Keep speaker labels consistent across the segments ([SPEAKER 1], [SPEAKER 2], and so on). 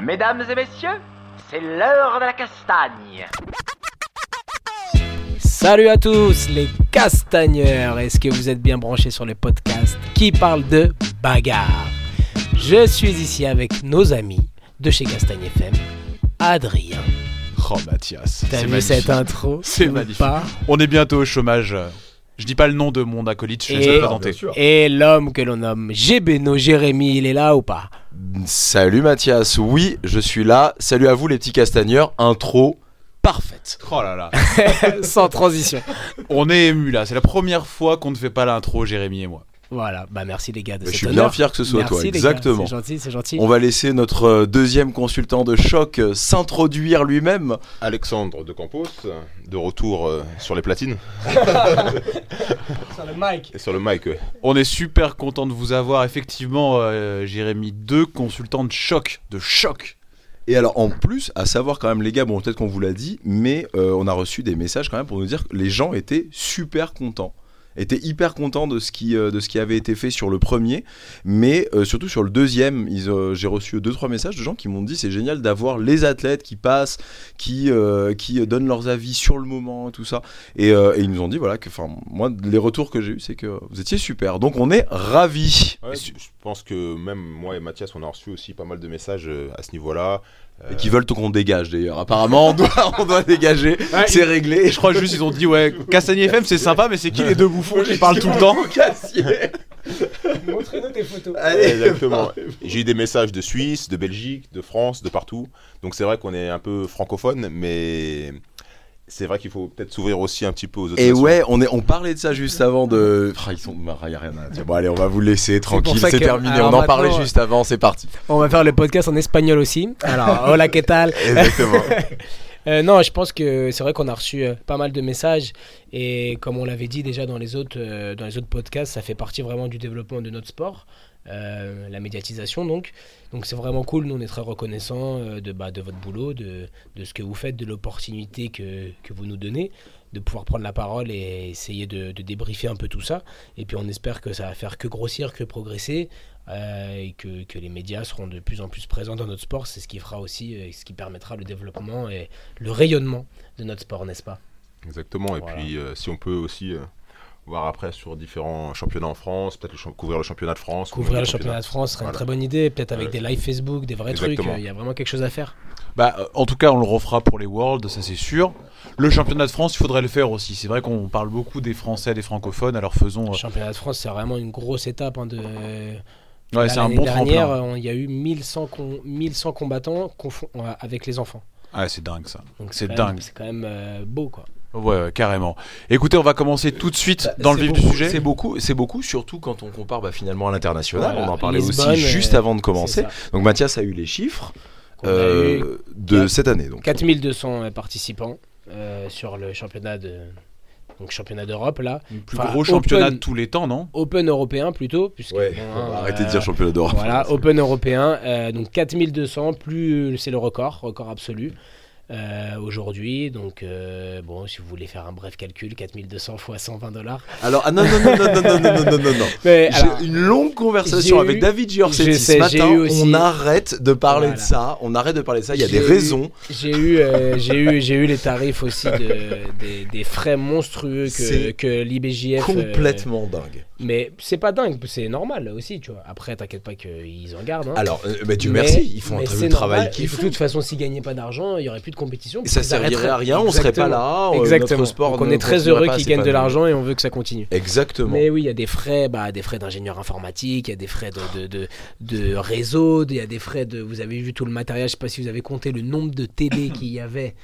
[SPEAKER 1] Mesdames et messieurs, c'est l'heure de la castagne.
[SPEAKER 2] Salut à tous les castagneurs, est-ce que vous êtes bien branchés sur les podcasts qui parlent de bagarre? Je suis ici avec nos amis de chez Castagne FM, Adrien.
[SPEAKER 3] Oh Mathias,
[SPEAKER 2] T'as
[SPEAKER 3] c'est
[SPEAKER 2] vu
[SPEAKER 3] magnifique.
[SPEAKER 2] cette intro?
[SPEAKER 3] C'est magnifique.
[SPEAKER 2] pas?
[SPEAKER 3] On est bientôt au chômage. Je dis pas le nom de mon acolyte, je vais présenter.
[SPEAKER 2] Et l'homme que l'on nomme Gébéno Jérémy, il est là ou pas?
[SPEAKER 4] Salut Mathias, oui, je suis là. Salut à vous les petits castagneurs. Intro parfaite.
[SPEAKER 3] Oh là là,
[SPEAKER 2] Sans transition.
[SPEAKER 3] on est ému là. C'est la première fois qu'on ne fait pas l'intro, Jérémy et moi.
[SPEAKER 2] Voilà, bah merci les gars de
[SPEAKER 4] Je
[SPEAKER 2] cet
[SPEAKER 4] suis
[SPEAKER 2] honneur.
[SPEAKER 4] bien fier que ce soit
[SPEAKER 2] Merci,
[SPEAKER 4] toi, exactement.
[SPEAKER 2] C'est gentil, c'est gentil.
[SPEAKER 4] On va laisser notre euh, deuxième consultant de choc euh, s'introduire lui-même.
[SPEAKER 5] Alexandre de Campos, de retour euh, sur les platines
[SPEAKER 2] Sur le mic.
[SPEAKER 5] et sur le mic. ouais.
[SPEAKER 3] On est super content de vous avoir. Effectivement, euh, Jérémy, deux consultants de choc, de choc.
[SPEAKER 4] Et alors en plus, à savoir quand même les gars, bon peut-être qu'on vous l'a dit, mais euh, on a reçu des messages quand même pour nous dire que les gens étaient super contents. Étaient hyper contents de ce qui euh, de ce qui avait été fait sur le premier, mais euh, surtout sur le deuxième, ils, euh, j'ai reçu deux trois messages de gens qui m'ont dit c'est génial d'avoir les athlètes qui passent, qui euh, qui donnent leurs avis sur le moment et tout ça, et, euh, et ils nous ont dit voilà que enfin moi les retours que j'ai eu c'est que vous étiez super, donc on est ravis.
[SPEAKER 5] Ouais, je pense que même moi et Mathias, on a reçu aussi pas mal de messages à ce niveau-là. Euh,
[SPEAKER 4] Et qui veulent qu'on dégage d'ailleurs. Apparemment, on doit, on doit dégager. c'est réglé.
[SPEAKER 3] Et je crois juste ils ont dit ouais, Castagne FM c'est sympa, mais c'est qui les deux bouffons qui parlent tout le temps
[SPEAKER 2] Montrez-nous tes photos.
[SPEAKER 5] ouais, exactement. J'ai eu des messages de Suisse, de Belgique, de France, de partout. Donc c'est vrai qu'on est un peu francophone, mais c'est vrai qu'il faut peut-être s'ouvrir aussi un petit peu aux autres.
[SPEAKER 4] Et
[SPEAKER 5] nations.
[SPEAKER 4] ouais, on, est, on parlait de ça juste avant de. Ah, ils sont. bah, y a rien à dire. Bon, allez, on va vous laisser tranquille. C'est terminé. On en parlait juste avant. C'est parti.
[SPEAKER 2] On va faire le podcast en espagnol aussi. Alors, hola, ¿qué tal?
[SPEAKER 4] Exactement.
[SPEAKER 2] Euh, non, je pense que c'est vrai qu'on a reçu euh, pas mal de messages et comme on l'avait dit déjà dans les autres euh, dans les autres podcasts, ça fait partie vraiment du développement de notre sport, euh, la médiatisation donc. Donc c'est vraiment cool. Nous on est très reconnaissants euh, de bah, de votre boulot, de, de ce que vous faites, de l'opportunité que, que vous nous donnez de pouvoir prendre la parole et essayer de, de débriefer un peu tout ça. Et puis on espère que ça va faire que grossir, que progresser, euh, et que, que les médias seront de plus en plus présents dans notre sport. C'est ce qui fera aussi, ce qui permettra le développement et le rayonnement de notre sport, n'est-ce pas?
[SPEAKER 5] Exactement. Et puis si on peut aussi voir après sur différents championnats en France, peut-être couvrir le championnat de France. ou
[SPEAKER 2] Couvrir le championnat de France serait une très bonne idée, peut-être avec
[SPEAKER 5] Ouais.
[SPEAKER 2] des live Facebook, des vrais
[SPEAKER 5] Exactement.
[SPEAKER 2] trucs. Il y a vraiment quelque chose à faire.
[SPEAKER 3] Bah, euh, en tout cas, on le refera pour les Worlds, ça c'est sûr. Le championnat de France, il faudrait le faire aussi. C'est vrai qu'on parle beaucoup des Français, des francophones, alors faisons.
[SPEAKER 2] Le
[SPEAKER 3] euh,
[SPEAKER 2] championnat de France, c'est vraiment une grosse étape. hein, de...
[SPEAKER 3] Ouais,
[SPEAKER 2] Là,
[SPEAKER 3] c'est un
[SPEAKER 2] l'année
[SPEAKER 3] bon
[SPEAKER 2] dernière,
[SPEAKER 3] tremplin.
[SPEAKER 2] euh, il y a eu 1100, com- 1100 combattants avec les enfants.
[SPEAKER 3] Ouais, c'est dingue ça.
[SPEAKER 2] Donc
[SPEAKER 3] C'est
[SPEAKER 2] quand même-
[SPEAKER 3] dingue.
[SPEAKER 2] C'est quand même euh, beau, quoi.
[SPEAKER 3] Ouais, ouais, carrément. Écoutez, on va commencer tout de suite dans le vif
[SPEAKER 4] beaucoup-
[SPEAKER 3] du sujet.
[SPEAKER 4] C'est beaucoup, c'est beaucoup, surtout quand on compare bah, finalement à l'international.
[SPEAKER 2] Voilà.
[SPEAKER 4] On en parlait
[SPEAKER 2] Lisbonne,
[SPEAKER 4] aussi juste
[SPEAKER 2] euh,
[SPEAKER 4] avant de commencer. Donc Mathias a eu les chiffres euh, de
[SPEAKER 2] quatre-
[SPEAKER 4] cette année. Donc.
[SPEAKER 2] 4200 participants euh, sur le championnat de donc championnat d'Europe là,
[SPEAKER 3] Le plus
[SPEAKER 2] Enfin,
[SPEAKER 3] gros championnat
[SPEAKER 2] open-
[SPEAKER 3] de tous les temps, non?
[SPEAKER 2] Open européen plutôt puisque
[SPEAKER 4] Ouais,
[SPEAKER 2] bon,
[SPEAKER 4] arrêter de dire championnat d'Europe.
[SPEAKER 2] Voilà, Open européen, euh, donc 4200, plus c'est le record, record absolu euh, aujourd'hui. Donc, euh, bon, si vous voulez faire un bref calcul, 4200 fois 120 dollars.
[SPEAKER 4] Alors, ah non, non, non, non, non, non, non, non, non, non. J'ai une longue conversation avec
[SPEAKER 2] eu-
[SPEAKER 4] David Giorsetti ce matin.
[SPEAKER 2] aussi-
[SPEAKER 4] On arrête de parler
[SPEAKER 2] Voilà.
[SPEAKER 4] de ça. On arrête de parler de ça. Il y a des
[SPEAKER 2] eu-
[SPEAKER 4] raisons.
[SPEAKER 2] j'ai eu, euh, j'ai eu, j'ai eu les tarifs aussi de, des, des frais monstrueux que, que l'IBJF. euh,
[SPEAKER 4] Complètement dingue.
[SPEAKER 2] Mais c'est pas dingue, c'est normal aussi, tu vois. Après, t'inquiète pas qu'ils en gardent. hein.
[SPEAKER 4] Alors, euh, bah, Dieu
[SPEAKER 2] Mais-
[SPEAKER 4] merci, ils font un très travail qu'ils font.
[SPEAKER 2] De toute façon, s'ils gagnaient pas d'argent, il y aurait plus de compétition.
[SPEAKER 4] Et ça servirait à rien, on serait pas là. euh,
[SPEAKER 2] Exactement.
[SPEAKER 4] Notre sport
[SPEAKER 2] Donc on est très heureux qu'ils gagnent de l'argent et on veut que ça continue.
[SPEAKER 4] Exactement.
[SPEAKER 2] Mais oui, il y a des frais, bah, des frais d'ingénieur informatique, il y a des frais de, de, de, de réseau, il y a des frais de. Vous avez vu tout le matériel, je sais pas si vous avez compté le nombre de télé qu'il y avait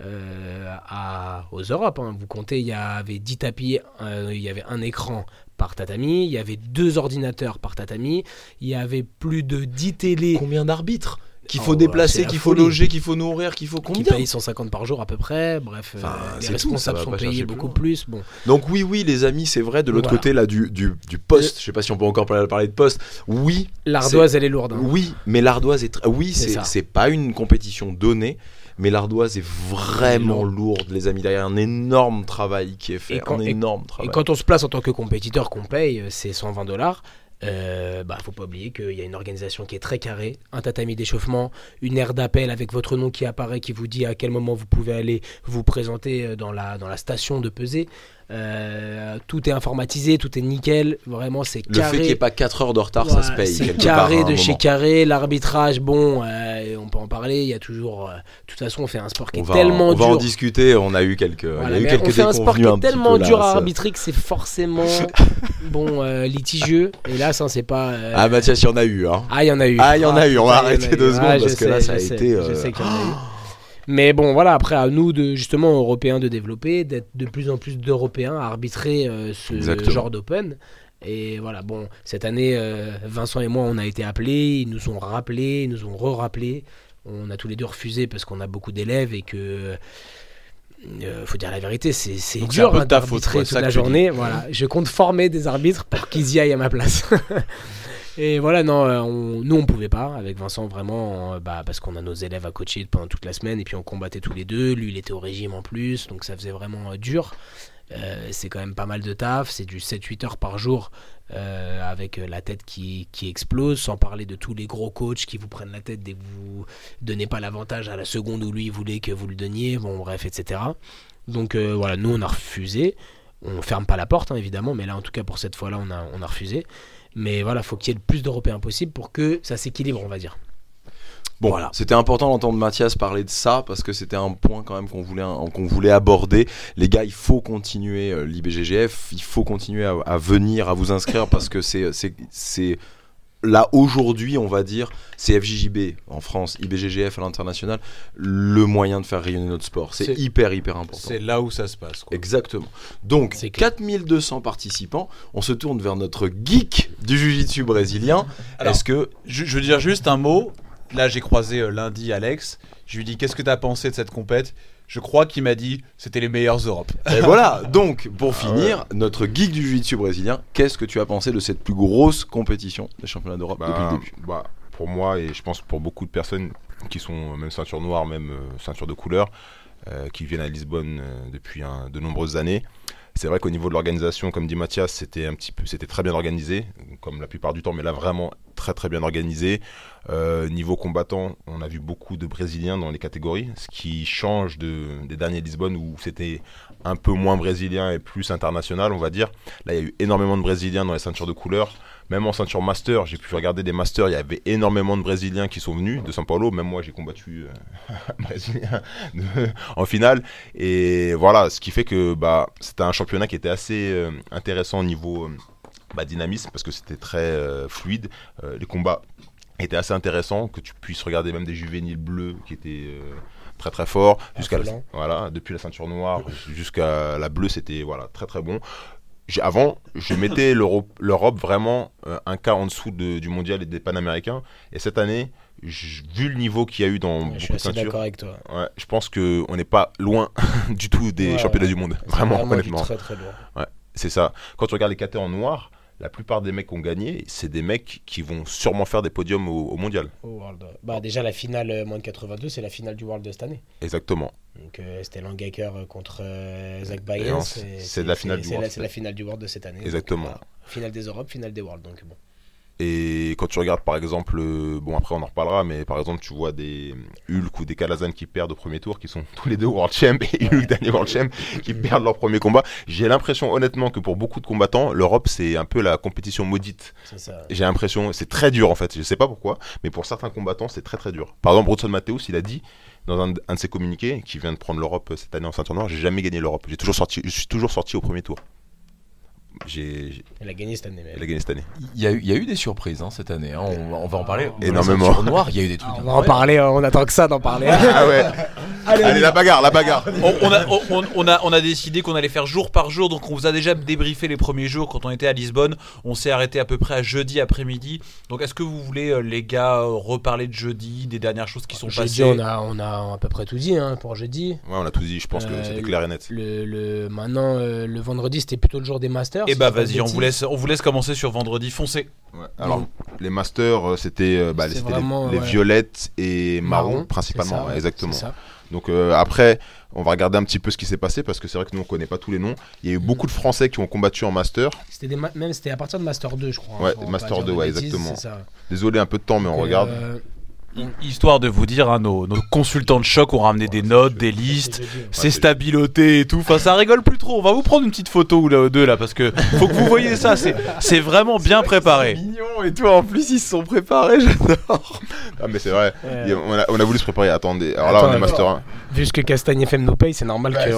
[SPEAKER 2] euh, à, aux Europes. hein. Vous comptez, il y avait 10 tapis, euh, il y avait un écran par tatami, il y avait deux ordinateurs par tatami, il y avait plus de 10 télés
[SPEAKER 4] Combien d'arbitres Qu'il
[SPEAKER 2] Oh,
[SPEAKER 4] faut déplacer, qu'il faut
[SPEAKER 2] folie.
[SPEAKER 4] loger, qu'il faut nourrir, qu'il faut
[SPEAKER 2] qui
[SPEAKER 4] combien
[SPEAKER 2] payent 150 par jour à peu près. Bref, euh, les
[SPEAKER 4] tout,
[SPEAKER 2] responsables sont payés beaucoup plus. Bon,
[SPEAKER 4] Donc oui, oui, les amis, c'est vrai. De l'autre
[SPEAKER 2] Voilà.
[SPEAKER 4] côté, là, du, du, du poste, je sais pas si on peut encore parler, de poste. Oui,
[SPEAKER 2] l'ardoise, elle est lourde. hein.
[SPEAKER 4] oui, mais l'ardoise est... Oui,
[SPEAKER 2] c'est
[SPEAKER 4] pas une compétition donnée, mais l'ardoise est vraiment lourde, les amis. Derrière un énorme travail qui est fait,
[SPEAKER 2] Et quand-
[SPEAKER 4] un
[SPEAKER 2] et-
[SPEAKER 4] énorme
[SPEAKER 2] Et
[SPEAKER 4] travail.
[SPEAKER 2] quand on se place en tant que compétiteur qu'on paye, euh, c'est 120 dollars. Euh, bah, faut pas oublier qu'il y a une organisation qui est très carrée, un tatami d'échauffement, une aire d'appel avec votre nom qui apparaît, qui vous dit à quel moment vous pouvez aller vous présenter euh, dans la, dans la station de pesée. Euh, tout est informatisé, tout est nickel. Vraiment, c'est
[SPEAKER 6] Le fait
[SPEAKER 2] carré.
[SPEAKER 6] qu'il n'y ait pas 4 heures de retard, ça se paye.
[SPEAKER 2] C'est
[SPEAKER 6] part,
[SPEAKER 2] carré
[SPEAKER 6] un
[SPEAKER 2] de chez
[SPEAKER 6] moment.
[SPEAKER 2] carré. L'arbitrage, bon, euh, on peut en parler. Il y a toujours. euh, de toute façon, on fait un sport qui
[SPEAKER 6] On
[SPEAKER 2] est
[SPEAKER 6] va,
[SPEAKER 2] tellement
[SPEAKER 6] on va en
[SPEAKER 2] dur.
[SPEAKER 6] discuter. On a eu quelques, il y
[SPEAKER 2] Voilà,
[SPEAKER 6] a eu
[SPEAKER 2] mais
[SPEAKER 6] quelques
[SPEAKER 2] on fait un sport qui est tellement
[SPEAKER 6] peu, là,
[SPEAKER 2] dur à arbitrer que c'est forcément bon litigieux. Et là, ça, c'est pas.
[SPEAKER 6] Ah Mathias, il y en a eu. Hein.
[SPEAKER 2] ah, il y en a eu.
[SPEAKER 6] Ah, il y en a eu, on va
[SPEAKER 2] en
[SPEAKER 6] arrêter deux secondes,
[SPEAKER 2] Ah, je
[SPEAKER 6] parce que là, ça a été,
[SPEAKER 2] Je sais qu'il y en a eu. Mais bon, voilà, après, à nous, de, justement, Européens, de développer, d'être de plus en plus d'Européens à arbitrer euh, ce
[SPEAKER 6] Exactement.
[SPEAKER 2] genre d'Open. Et voilà, bon, cette année, euh, Vincent et moi, on a été appelés, ils nous ont rappelés, ils nous ont re-rappelés. On a tous les deux refusé parce qu'on a beaucoup d'élèves et que. euh, faut dire la vérité, c'est dur hein, d'arbitrer toute la journée. Voilà, je compte former des arbitres pour qu'ils y aillent à ma place. Et voilà, non, euh, on- nous on pouvait pas avec Vincent vraiment, euh, bah, parce qu'on a nos élèves à coacher pendant toute la semaine et puis on combattait tous les deux. Lui il était au régime en plus, donc ça faisait vraiment euh, dur. C'est quand même pas mal de taf, c'est du 7-8 heures par jour avec la tête qui, qui explose, sans parler de tous les gros coachs qui vous prennent la tête dès que vous donnez pas l'avantage à la seconde où lui voulait que vous le donniez, bon bref, etc. Donc voilà, nous on a refusé. On ferme pas la porte hein, évidemment, mais là en tout cas pour cette fois-là on a, on a refusé. Mais voilà, faut qu'il y ait le plus d'Européens possible pour que ça s'équilibre, on va dire.
[SPEAKER 6] Bon,
[SPEAKER 2] Voilà.
[SPEAKER 6] c'était important d'entendre Mathias parler de ça parce que c'était un point quand même qu'on voulait, qu'on voulait aborder. Les gars, il faut continuer euh, l'IBGGF, il faut continuer à, à venir, à vous inscrire parce que c'est là aujourd'hui, on va dire, c'est FJJB en France, IBGGF à l'international, le moyen de faire rayonner notre sport. C'est, hyper, hyper important.
[SPEAKER 3] C'est là où ça se passe. Quoi.
[SPEAKER 6] Exactement. Donc,
[SPEAKER 2] C'est clair.
[SPEAKER 6] 4200 participants. On se tourne vers notre geek du jiu-jitsu brésilien. Est-ce que
[SPEAKER 3] Je, je veux dire juste un mot. Là, j'ai croisé euh, lundi Alex. Je lui dis Qu'est-ce que tu as pensé de cette compète? Je crois qu'il m'a dit C'était les meilleures Europes.
[SPEAKER 6] Et voilà, donc pour finir, notre geek du jiu-jitsu brésilien, qu'est-ce que tu as pensé de cette plus grosse compétition des championnats d'Europe depuis le
[SPEAKER 5] Bah,
[SPEAKER 6] début?
[SPEAKER 5] bah, pour moi et je pense pour beaucoup de personnes qui sont même ceinture noire, même euh, ceinture de couleur, euh, qui viennent à Lisbonne euh, depuis un- de nombreuses années. C'est vrai qu'au niveau de l'organisation, comme dit Mathias, c'était un petit peu, très bien organisé, comme la plupart du temps, mais là vraiment très très bien organisé. Euh, niveau combattant, on a vu beaucoup de Brésiliens dans les catégories, ce qui change de, des derniers Lisbonne où c'était un peu moins brésilien et plus international, on va dire. Là, il y a eu énormément de Brésiliens dans les ceintures de couleur. Même en ceinture master, j'ai pu regarder des masters, il y avait énormément de Brésiliens qui sont venus de São Paulo. Même moi, j'ai combattu euh, un Brésilien de- en finale. Et voilà, ce qui fait que bah, c'était un championnat qui était assez euh, intéressant au niveau euh, bah, dynamisme, parce que c'était très fluide. Les combats étaient assez intéressants, que tu puisses regarder même des juvéniles bleus qui étaient... très très forts jusqu'à voilà depuis la ceinture noire jusqu'à la bleue c'était voilà très très bon avant, je mettais l'Europe l'Europe vraiment euh, un cas en dessous de- du mondial et des panaméricains. Et cette année, vu le niveau qu'il y a eu dans
[SPEAKER 2] je
[SPEAKER 5] beaucoup
[SPEAKER 2] suis
[SPEAKER 5] de ceintures,
[SPEAKER 2] d'accord avec toi.
[SPEAKER 5] ouais, je pense qu'on n'est pas loin du tout des
[SPEAKER 2] Ouais,
[SPEAKER 5] championnats
[SPEAKER 2] ouais.
[SPEAKER 5] du monde. Vraiment,
[SPEAKER 2] du
[SPEAKER 5] honnêtement.
[SPEAKER 2] Très très lourd.
[SPEAKER 5] C'est ça. Quand tu regardes les catés en noir, la plupart des mecs qui ont gagné, c'est des mecs qui vont sûrement faire des podiums au, au mondial.
[SPEAKER 2] Au World. Bah, déjà, la finale euh, moins de 82, c'est la finale du World de cette année.
[SPEAKER 5] Exactement.
[SPEAKER 2] Donc, euh, c'était Langaker euh, contre euh, Zach
[SPEAKER 5] et c'est la finale du World.
[SPEAKER 2] la- C'est la finale du World de cette année.
[SPEAKER 5] Exactement.
[SPEAKER 2] Donc, voilà. Finale des Europes, finale des Worlds. Donc, bon.
[SPEAKER 5] Et quand tu regardes par exemple, euh, bon après on en reparlera, mais par exemple tu vois des Hulk ou des Kalazan qui perdent au premier tour, qui sont tous les deux World Champ et Hulk dernier World Champ, qui perdent leur premier combat. J'ai l'impression honnêtement que pour beaucoup de combattants, l'Europe c'est un peu la compétition maudite. J'ai l'impression, c'est très dur en fait, je sais pas pourquoi, mais pour certains combattants c'est très très dur. Par exemple, Brunson Matthews, il a dit dans un, un de ses communiqués, qui vient de prendre l'Europe cette année en ceinture noire, j'ai jamais gagné l'Europe, j'ai toujours sorti, je suis toujours sorti au premier tour. J'ai,
[SPEAKER 2] Elle a gagné cette année.
[SPEAKER 5] a gagné cette année.
[SPEAKER 6] il y, a eu, il y a eu des surprises hein, cette année, hein, on, va- on va en parler.
[SPEAKER 5] Énormément.
[SPEAKER 6] Sur noir, il y a eu des trucs.
[SPEAKER 2] Ah, on va en parler, euh, on attend que ça d'en parler.
[SPEAKER 5] Ah ouais. Allez, la bagarre, la bagarre.
[SPEAKER 3] on, on a, on, on a, on a décidé qu'on allait faire jour par jour, donc on vous a déjà débriefé les premiers jours quand on était à Lisbonne. On s'est arrêté à peu près à jeudi après-midi. Donc est-ce que vous voulez, euh, les gars, euh, reparler de jeudi, des dernières choses qui sont
[SPEAKER 2] Jeudi,
[SPEAKER 3] passées
[SPEAKER 2] on a, on a à peu près tout dit hein, pour jeudi.
[SPEAKER 5] Ouais, on a tout dit, je pense que
[SPEAKER 2] Euh,
[SPEAKER 5] c'était clair et net.
[SPEAKER 2] Le, le, maintenant, euh, le vendredi, c'était plutôt le jour des Masters.
[SPEAKER 3] Eh
[SPEAKER 2] si
[SPEAKER 3] bah vas-y, on vous, laisse, on vous laisse commencer sur vendredi.
[SPEAKER 5] Ouais. Alors, les masters, euh, c'était euh, bah, c'était
[SPEAKER 2] vraiment,
[SPEAKER 5] les, les
[SPEAKER 2] ouais.
[SPEAKER 5] violettes et marron,
[SPEAKER 2] Marron,
[SPEAKER 5] principalement,
[SPEAKER 2] c'est ça,
[SPEAKER 5] ouais, exactement. Donc euh, après, on va regarder un petit peu ce qui s'est passé parce que c'est vrai que nous on connaît pas tous les noms. Il y a eu beaucoup de Français qui ont combattu en master.
[SPEAKER 2] C'était même c'était à partir de Master 2, je crois. hein,
[SPEAKER 5] Ouais, Master
[SPEAKER 2] dire de
[SPEAKER 5] 2, ouais,
[SPEAKER 2] bêtises,
[SPEAKER 5] exactement. Désolé un peu de temps, mais on
[SPEAKER 2] Donc,
[SPEAKER 5] regarde.
[SPEAKER 2] euh,
[SPEAKER 3] Histoire de vous dire, hein, nos, nos consultants de choc ont ramené des notes, des listes.
[SPEAKER 2] c'est.
[SPEAKER 3] C'est stabiloté et tout. Enfin, ça rigole plus trop. On va vous prendre une petite photo ou là, deux là parce que faut que vous voyez ça. C'est, c'est vraiment bien préparé.
[SPEAKER 6] Mignon et tout, en plus ils se sont préparés, j'adore.
[SPEAKER 5] Ah mais c'est vrai.
[SPEAKER 2] Ouais.
[SPEAKER 5] On, a, on a voulu se préparer. Attendez. Alors là
[SPEAKER 2] Attends,
[SPEAKER 5] on est master 1.
[SPEAKER 2] Vu ce que Castagne FM nous paye, c'est normal
[SPEAKER 5] Ouais,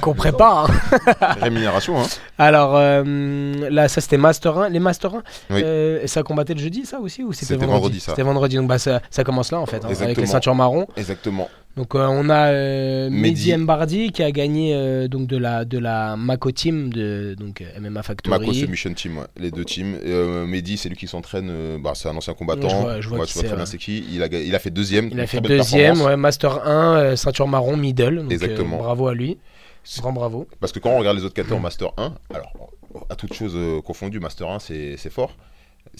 [SPEAKER 2] qu'on
[SPEAKER 5] c'est-
[SPEAKER 2] prépare. hein.
[SPEAKER 5] Rémunération. Hein.
[SPEAKER 2] Alors euh, là, ça c'était Master 1. Les Master 1,
[SPEAKER 5] Oui.
[SPEAKER 2] euh, ça combattait le jeudi, ça aussi ou c'était
[SPEAKER 5] vendredi, ça.
[SPEAKER 2] C'était vendredi, donc bah, ça, ça commence là en fait, hein, avec les ceintures marron.
[SPEAKER 5] Exactement.
[SPEAKER 2] Donc euh, on a euh, Mehdi. Mbardi qui a gagné euh, donc de la de la Mako Team de donc MMA Factory.
[SPEAKER 5] Mako Submission Team, ouais. les deux teams. Et, euh, Mehdi, c'est lui qui s'entraîne. bah, c'est un ancien combattant.
[SPEAKER 2] Je vois- je vois
[SPEAKER 5] Ouais,
[SPEAKER 2] qui
[SPEAKER 5] tu vois
[SPEAKER 2] c'est,
[SPEAKER 5] très bien c'est qui. Il a, il a fait deuxième.
[SPEAKER 2] Il a fait deuxième, ouais, Master 1, euh, ceinture marron, middle. Donc,
[SPEAKER 5] Exactement.
[SPEAKER 2] bravo à lui. Grand bravo.
[SPEAKER 5] Parce que quand on regarde les autres catés en Master 1, alors à toutes choses euh, confondues, Master 1 c'est c'est fort.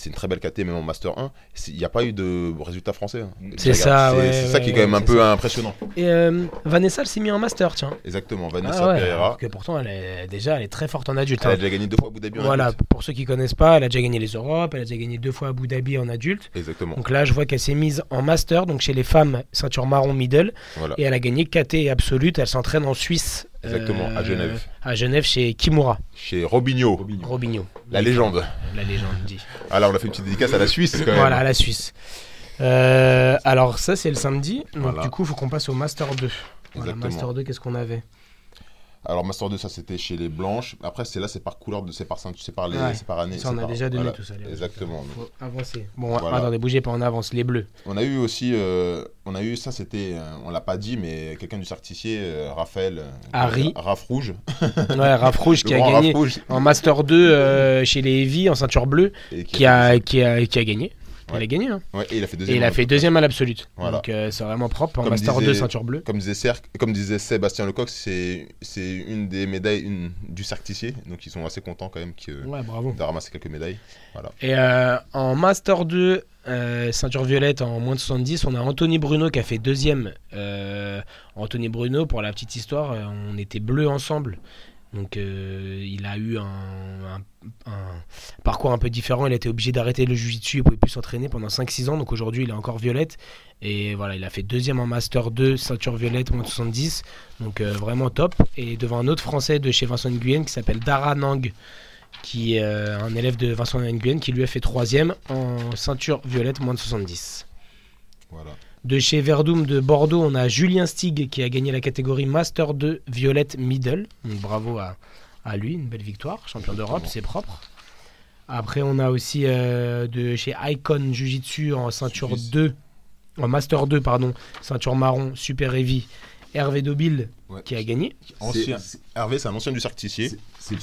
[SPEAKER 5] C'est une très belle caté même en Master 1. C'est- Il n'y a pas eu de résultat français. hein.
[SPEAKER 2] C'est ça,
[SPEAKER 5] c'est-
[SPEAKER 2] ouais,
[SPEAKER 5] C'est ça qui est quand même un peu
[SPEAKER 2] ça.
[SPEAKER 5] impressionnant.
[SPEAKER 2] Et euh, Vanessa, elle s'est mise en Master, tiens.
[SPEAKER 5] Exactement. Vanessa
[SPEAKER 2] Ah ouais,
[SPEAKER 5] Pereira.
[SPEAKER 2] que pourtant, elle est, déjà, elle est très forte en adulte.
[SPEAKER 5] Elle a
[SPEAKER 2] hein.
[SPEAKER 5] déjà gagné deux fois Abu Dhabi en
[SPEAKER 2] Voilà,
[SPEAKER 5] adulte.
[SPEAKER 2] pour ceux qui connaissent pas, elle a déjà gagné les Europes, elle a déjà gagné deux fois Abu Dhabi en adulte.
[SPEAKER 5] Exactement.
[SPEAKER 2] Donc là, je vois qu'elle s'est mise en master, donc chez les femmes, ceinture marron middle,
[SPEAKER 5] Voilà.
[SPEAKER 2] et elle a gagné KT et absolute. Elle s'entraîne en Suisse.
[SPEAKER 5] Exactement, à Genève.
[SPEAKER 2] À Genève, chez Kimura,
[SPEAKER 5] Chez Robinho,
[SPEAKER 2] Robinho,
[SPEAKER 5] la légende.
[SPEAKER 2] la légende dit.
[SPEAKER 5] Ah là, on a fait une petite dédicace à la Suisse quand même.
[SPEAKER 2] Voilà, à la Suisse. Euh, alors ça, c'est le samedi. Donc
[SPEAKER 5] Voilà.
[SPEAKER 2] du coup, il faut qu'on passe au master 2. Voilà,
[SPEAKER 5] Exactement.
[SPEAKER 2] master 2, qu'est-ce qu'on avait?
[SPEAKER 5] Alors Master 2, ça c'était chez les blanches. Après, c'est là, c'est par couleur, de- c'est par, c'est par, les,
[SPEAKER 2] Ouais.
[SPEAKER 5] c'est par année.
[SPEAKER 2] Ça, on a
[SPEAKER 5] par-
[SPEAKER 2] déjà donné
[SPEAKER 5] voilà.
[SPEAKER 2] tout ça. les
[SPEAKER 5] Exactement.
[SPEAKER 2] Faut avancer. Bon,
[SPEAKER 5] Voilà.
[SPEAKER 2] attendez, bougez pas, on avance. Les bleus.
[SPEAKER 5] On a eu aussi, euh, on a eu ça, c'était, euh, on l'a pas dit, mais quelqu'un du certicier, euh, Raphaël.
[SPEAKER 2] Harry.
[SPEAKER 5] Raf Rouge.
[SPEAKER 2] Ouais, Raph Rouge qui a gagné
[SPEAKER 5] Raph Rouge.
[SPEAKER 2] en master 2 euh, chez les Heavy en ceinture bleue,
[SPEAKER 5] Et
[SPEAKER 2] qui a, qui a, qui a gagné. Il
[SPEAKER 5] Ouais.
[SPEAKER 2] a gagné. hein.
[SPEAKER 5] Ouais, et il a fait
[SPEAKER 2] Et
[SPEAKER 5] deuxième.
[SPEAKER 2] il a
[SPEAKER 5] en-
[SPEAKER 2] fait deuxième à l'absolute.
[SPEAKER 5] Voilà.
[SPEAKER 2] Donc euh, c'est vraiment propre. En
[SPEAKER 5] Comme
[SPEAKER 2] master
[SPEAKER 5] disait-
[SPEAKER 2] 2 ceinture bleue.
[SPEAKER 5] Comme disait, comme disait Sébastien Lecoq, c'est une des médailles une, du certicier. Donc ils sont assez contents quand même que,
[SPEAKER 2] Ouais, bravo.
[SPEAKER 5] de ramasser quelques médailles.
[SPEAKER 2] Et euh, en Master 2, euh, ceinture violette en moins de 70, on a Anthony Bruno qui a fait deuxième. Anthony Bruno, pour la petite histoire, on était bleus ensemble. Donc euh, il a eu un, un- parcours un peu différent. Il a été obligé d'arrêter le jiu-jitsu. Il pouvait plus s'entraîner pendant 5-6 ans. Donc aujourd'hui, il est encore violette. Et voilà, il a fait deuxième en Master 2, ceinture violette, moins de 70. Donc euh, vraiment top. Et devant un autre Français de chez Vincent Nguyen qui s'appelle Dara Nang qui est euh, un élève de Vincent Nguyen qui lui a fait troisième en ceinture violette moins de 70.
[SPEAKER 5] Voilà.
[SPEAKER 2] De chez Verdum de Bordeaux, on a Julien Stig qui a gagné la catégorie Master 2 violette middle. Donc bravo à, à lui, une belle victoire, champion d'Europe, c'est propre. Après, on a aussi euh, de chez Icon Jiu-Jitsu en ceinture
[SPEAKER 5] Suisse.
[SPEAKER 2] 2, en Master 2, pardon, ceinture marron, super heavy, Hervé Dobil
[SPEAKER 5] Ouais.
[SPEAKER 2] qui a gagné.
[SPEAKER 5] Ancien- Hervé, c'est un ancien du certicier.
[SPEAKER 4] C'est.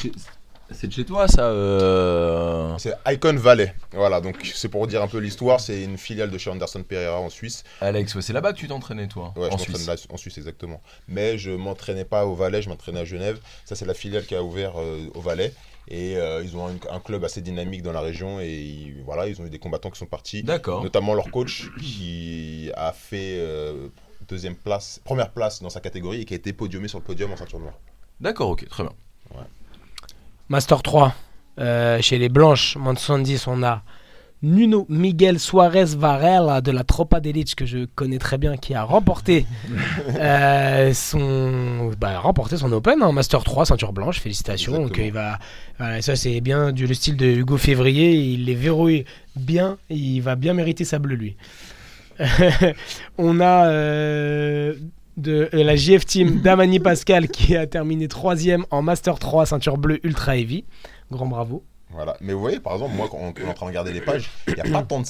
[SPEAKER 4] C'est de chez toi, ça euh...
[SPEAKER 5] C'est Icon Valley. Voilà, donc c'est pour dire un peu l'histoire. C'est une filiale de chez Anderson Pereira en Suisse.
[SPEAKER 4] Alex. ouais, c'est là-bas que tu t'entraînais, toi
[SPEAKER 5] Ouais,
[SPEAKER 4] En
[SPEAKER 5] je m'entraîne en Suisse exactement. Mais je m'entraînais pas au Valais, je m'entraînais à Genève. Ça c'est la filiale qui a ouvert euh, au Valais. Et euh, ils ont un, un club assez dynamique dans la région et ils- voilà, ils ont eu des combattants qui sont partis.
[SPEAKER 4] D'accord.
[SPEAKER 5] Notamment leur coach qui a fait deuxième place, première place dans sa catégorie et qui a été podiumé sur le podium en ceinture noire.
[SPEAKER 4] D'accord, ok, très bien.
[SPEAKER 2] Master 3, euh, chez les Blanches, moins de 70, on a Nuno Miguel Suarez Varela de la Tropa d'Elite, que je connais très bien, qui a remporté, euh, son, bah, remporté son Open en Master 3, ceinture blanche, félicitations. Donc, il va, voilà, ça c'est bien du le style de Hugo Février, il les verrouille bien, il va bien mériter sa bleue lui. on a euh, de euh, la JF Team Damani Pascal qui a terminé troisième en Master 3 ceinture bleue ultra heavy. Grand bravo.
[SPEAKER 5] Voilà. Mais vous voyez, par exemple, moi, quand on, on est en train de regarder les pages, il n'y a pas tant de-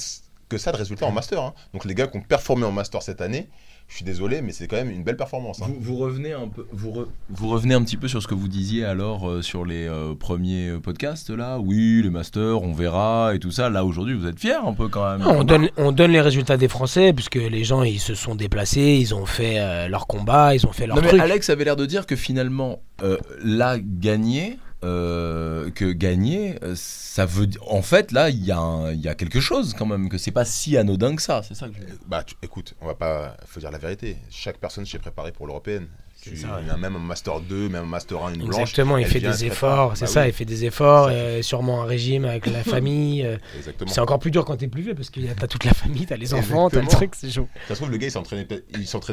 [SPEAKER 5] que ça de résultats en master. hein. Donc les gars qui ont performé en master cette année, je suis désolé, mais c'est quand même une belle performance. hein.
[SPEAKER 4] Vous, vous revenez un peu, vous, re- vous revenez un petit peu sur ce que vous disiez alors euh, sur les euh, premiers euh, podcasts là? Oui, les masters, on verra et tout ça. Là aujourd'hui, vous êtes fiers un peu quand même.
[SPEAKER 2] On donne, on donne les résultats des Français puisque les gens ils se sont déplacés, ils ont fait euh, leur combat, ils ont fait leur
[SPEAKER 4] Non mais. Alex avait l'air de dire que finalement, euh, là, gagner, euh, que gagner, euh, ça veut di- en fait là il y, a y quelque chose quand même que c'est pas si anodin que ça. C'est ça que je veux dire.
[SPEAKER 5] Bah, tu- écoute, on va pas. faut dire la vérité. Chaque personne s'est préparée pour l'européenne. Tu
[SPEAKER 2] ça,
[SPEAKER 5] il y a même un Master 2, même un Master 1, une blanche.
[SPEAKER 2] Exactement, il
[SPEAKER 5] elle
[SPEAKER 2] fait des efforts, c'est
[SPEAKER 5] Bah
[SPEAKER 2] ça,
[SPEAKER 5] oui,
[SPEAKER 2] il fait des efforts, euh, sûrement un régime avec la famille. euh,
[SPEAKER 5] Exactement.
[SPEAKER 2] c'est encore plus dur quand t'es plus vieux parce que y a- t'as toute la famille, t'as les enfants, t'as le
[SPEAKER 5] Exactement.
[SPEAKER 2] truc, c'est chaud.
[SPEAKER 5] Ça se trouve, le gars, il s'entraînait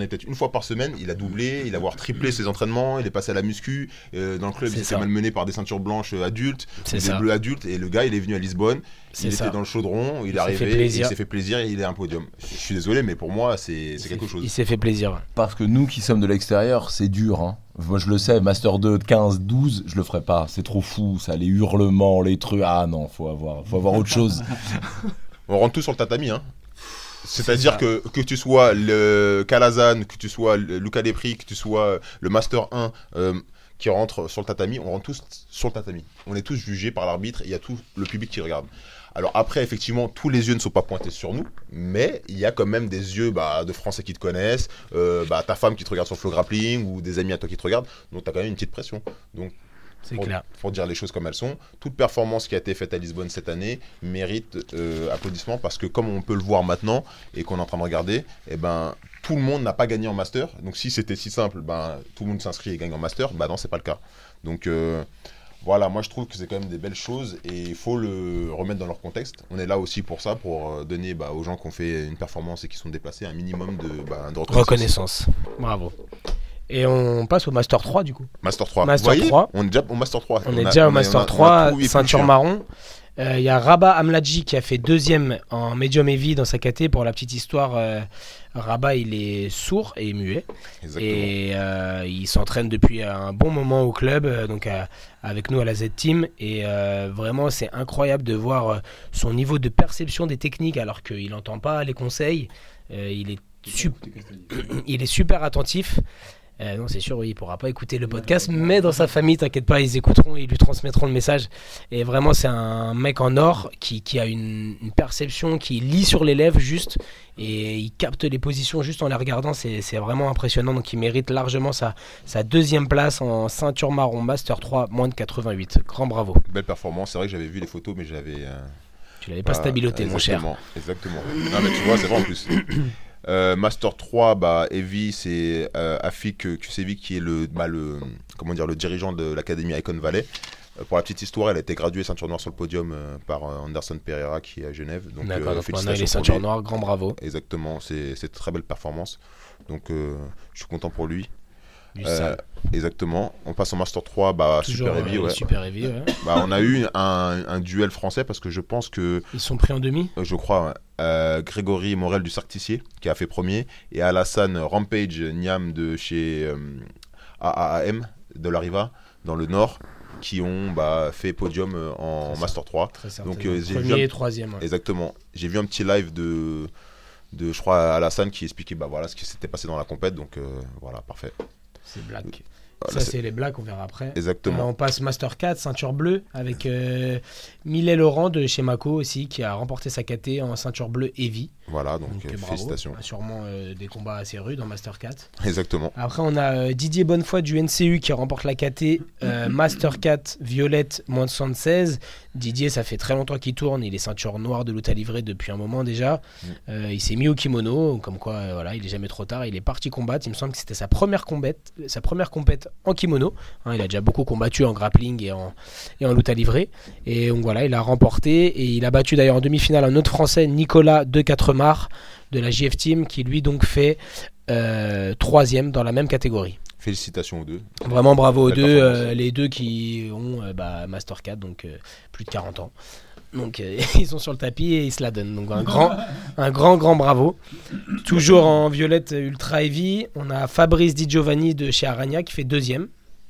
[SPEAKER 5] peut-être il une fois par semaine. Il a doublé, il a voire triplé ses entraînements. Il est passé à la muscu. euh, dans le club, il s'est malmené par des ceintures blanches euh, adultes, des
[SPEAKER 2] ça.
[SPEAKER 5] bleus adultes. Et le gars, il est venu à Lisbonne. Il
[SPEAKER 2] ça.
[SPEAKER 5] était dans le chaudron. Il,
[SPEAKER 2] Il
[SPEAKER 5] est
[SPEAKER 2] s'est
[SPEAKER 5] arrivé.
[SPEAKER 2] fait
[SPEAKER 5] et
[SPEAKER 2] plaisir.
[SPEAKER 5] Il s'est fait plaisir et il est à un podium. Je suis désolé, mais pour moi, c'est c'est quelque chose.
[SPEAKER 2] Il s'est fait plaisir.
[SPEAKER 4] Parce que nous qui sommes de l'extérieur, c'est dur. Hein. Moi je le sais, Master 2, 15, 12, je le ferai pas. C'est trop fou, ça, les hurlements, les trucs. Ah non, faut avoir, faut avoir autre chose.
[SPEAKER 5] On rentre tout sur le tatami, hein. C'est-à-dire que, que tu sois le Calazan, que tu sois le Luca Depri, que tu sois le Master 1 euh, qui rentre sur le tatami, on rentre tous sur le tatami. On est tous jugés par l'arbitre et il y a tout le public qui regarde. Alors après, effectivement, tous les yeux ne sont pas pointés sur nous, mais il y a quand même des yeux bah, de Français qui te connaissent, euh, bah, ta femme qui te regarde sur Flow Grappling ou des amis à toi qui te regardent, donc tu as quand même une petite pression. Donc
[SPEAKER 2] C'est
[SPEAKER 5] pour,
[SPEAKER 2] clair.
[SPEAKER 5] pour dire les choses comme elles sont, toute performance qui a été faite à Lisbonne cette année mérite euh, applaudissements parce que comme on peut le voir maintenant et qu'on est en train de regarder, eh ben tout le monde n'a pas gagné en master. Donc si c'était si simple, ben tout le monde s'inscrit et gagne en master. Bah non, c'est pas le cas. Donc euh, voilà, moi je trouve que c'est quand même des belles choses et il faut le remettre dans leur contexte. On est là aussi pour ça, pour euh, donner bah, aux gens qui ont fait une performance et qui sont déplacés un minimum de, bah, de reconnaissance.
[SPEAKER 2] Reconnaissance. Bravo. Et on passe au Master 3 du coup.
[SPEAKER 5] Master 3.
[SPEAKER 2] Master
[SPEAKER 5] Vous voyez
[SPEAKER 2] 3.
[SPEAKER 5] On est déjà au Master 3.
[SPEAKER 2] On est
[SPEAKER 5] a-
[SPEAKER 2] déjà au Master
[SPEAKER 5] on a- on a
[SPEAKER 2] 3,
[SPEAKER 5] tout épluché,
[SPEAKER 2] ceinture marron. Euh, Il y a Rabat Amladji qui a fait deuxième en medium heavy dans sa KT. Pour la petite histoire, euh, Rabat il est sourd et muet.
[SPEAKER 5] Exactement.
[SPEAKER 2] Et euh, il s'entraîne depuis un bon moment au club, euh, donc à- avec nous à la Z-Team. Et euh, vraiment, c'est incroyable de voir euh, son niveau de perception des techniques alors qu'il n'entend pas les conseils. Euh, il, est sup- il est super attentif. Euh, non, c'est sûr, oui, il pourra pas écouter le podcast, mais dans sa famille, t'inquiète pas, ils écouteront, ils lui transmettront le message. Et vraiment, c'est un mec en or qui, qui a une, une perception, qui lit sur les lèvres juste, et il capte les positions juste en les regardant. C'est c'est vraiment impressionnant, donc il mérite largement sa, sa deuxième place en ceinture marron Master 3, moins de 88. Grand bravo.
[SPEAKER 5] Belle performance. C'est vrai que j'avais vu les photos, mais j'avais. euh,
[SPEAKER 2] Tu l'avais pas stabiloté, mon cher.
[SPEAKER 5] exactement, Exactement. Non, mais tu vois, c'est vrai en plus. Euh, Master 3, bah, Evie, c'est euh, Afik Kusevic qui est le, bah, le, comment dire, le dirigeant de l'académie Icon Valley. Euh, pour la petite histoire, elle a été graduée ceinture noire sur le podium euh, par euh, Anderson Pereira qui est à Genève. Donc,
[SPEAKER 2] D'accord,
[SPEAKER 5] euh,
[SPEAKER 2] donc maintenant il est ceinture noire, grand bravo.
[SPEAKER 5] Exactement, c'est c'est très belle performance. Donc, euh, je suis content pour lui. Euh, exactement. On passe au Master 3, bah,
[SPEAKER 2] Toujours
[SPEAKER 5] Super Heavy.
[SPEAKER 2] euh,
[SPEAKER 5] ouais.
[SPEAKER 2] Super heavy, ouais.
[SPEAKER 5] Bah, on a eu un, un duel français parce que je pense que
[SPEAKER 2] Ils sont pris en demi?
[SPEAKER 5] Euh, je crois, euh, Grégory Morel du Cercle Tissier qui a fait premier et Alassane Rampage Niam de chez euh, AAAM de la Riva dans le Nord qui ont bah, fait podium euh, en. Master 3.
[SPEAKER 2] Très certainement.
[SPEAKER 5] Donc, euh, j'ai
[SPEAKER 2] Premier
[SPEAKER 5] vu un-
[SPEAKER 2] et troisième. ouais.
[SPEAKER 5] Exactement. J'ai vu un petit live de, de je crois, Alassane qui expliquait bah, voilà, ce qui s'était passé dans la compète. Donc euh, voilà, parfait.
[SPEAKER 2] C'est black.
[SPEAKER 5] Voilà,
[SPEAKER 2] Ça,
[SPEAKER 5] c'est-
[SPEAKER 2] les blacks, on verra après.
[SPEAKER 5] Exactement.
[SPEAKER 2] Euh, on passe Master 4, ceinture bleue, avec euh, Millet Laurent de chez Mako aussi, qui a remporté sa KT en ceinture bleue Heavy.
[SPEAKER 5] Voilà, donc,
[SPEAKER 2] Donc,
[SPEAKER 5] euh,
[SPEAKER 2] bravo.
[SPEAKER 5] félicitations.
[SPEAKER 2] Sûrement euh, des combats assez rudes en Master 4.
[SPEAKER 5] Exactement.
[SPEAKER 2] Après, on a euh, Didier Bonnefoy du NCU qui remporte la KT euh, Master 4 Violette moins de 76. Didier, ça fait très longtemps qu'il tourne. Il est ceinture noire de lutte à livrer depuis un moment déjà.
[SPEAKER 5] Mm.
[SPEAKER 2] Il s'est mis au kimono, comme quoi, voilà, il est jamais trop tard. Il est parti combattre. Il me semble que c'était sa première compète, sa première compète en kimono. Hein, il a déjà beaucoup combattu en grappling et en, et en lutte à livrer. Et donc voilà, il a remporté et il a battu d'ailleurs en demi-finale un autre Français, Nicolas De De la JF Team, qui lui donc fait euh, troisième dans la même catégorie.
[SPEAKER 5] Félicitations aux deux.
[SPEAKER 2] Vraiment bravo aux deux, euh, les deux qui ont euh, bah, Master 4, donc euh, plus de 40 ans. Donc ils sont sur le tapis et ils se la donnent. Donc un grand, un grand, grand bravo. Toujours en violette ultra heavy, on a Fabrice Di Giovanni de chez Aragna qui fait deuxième,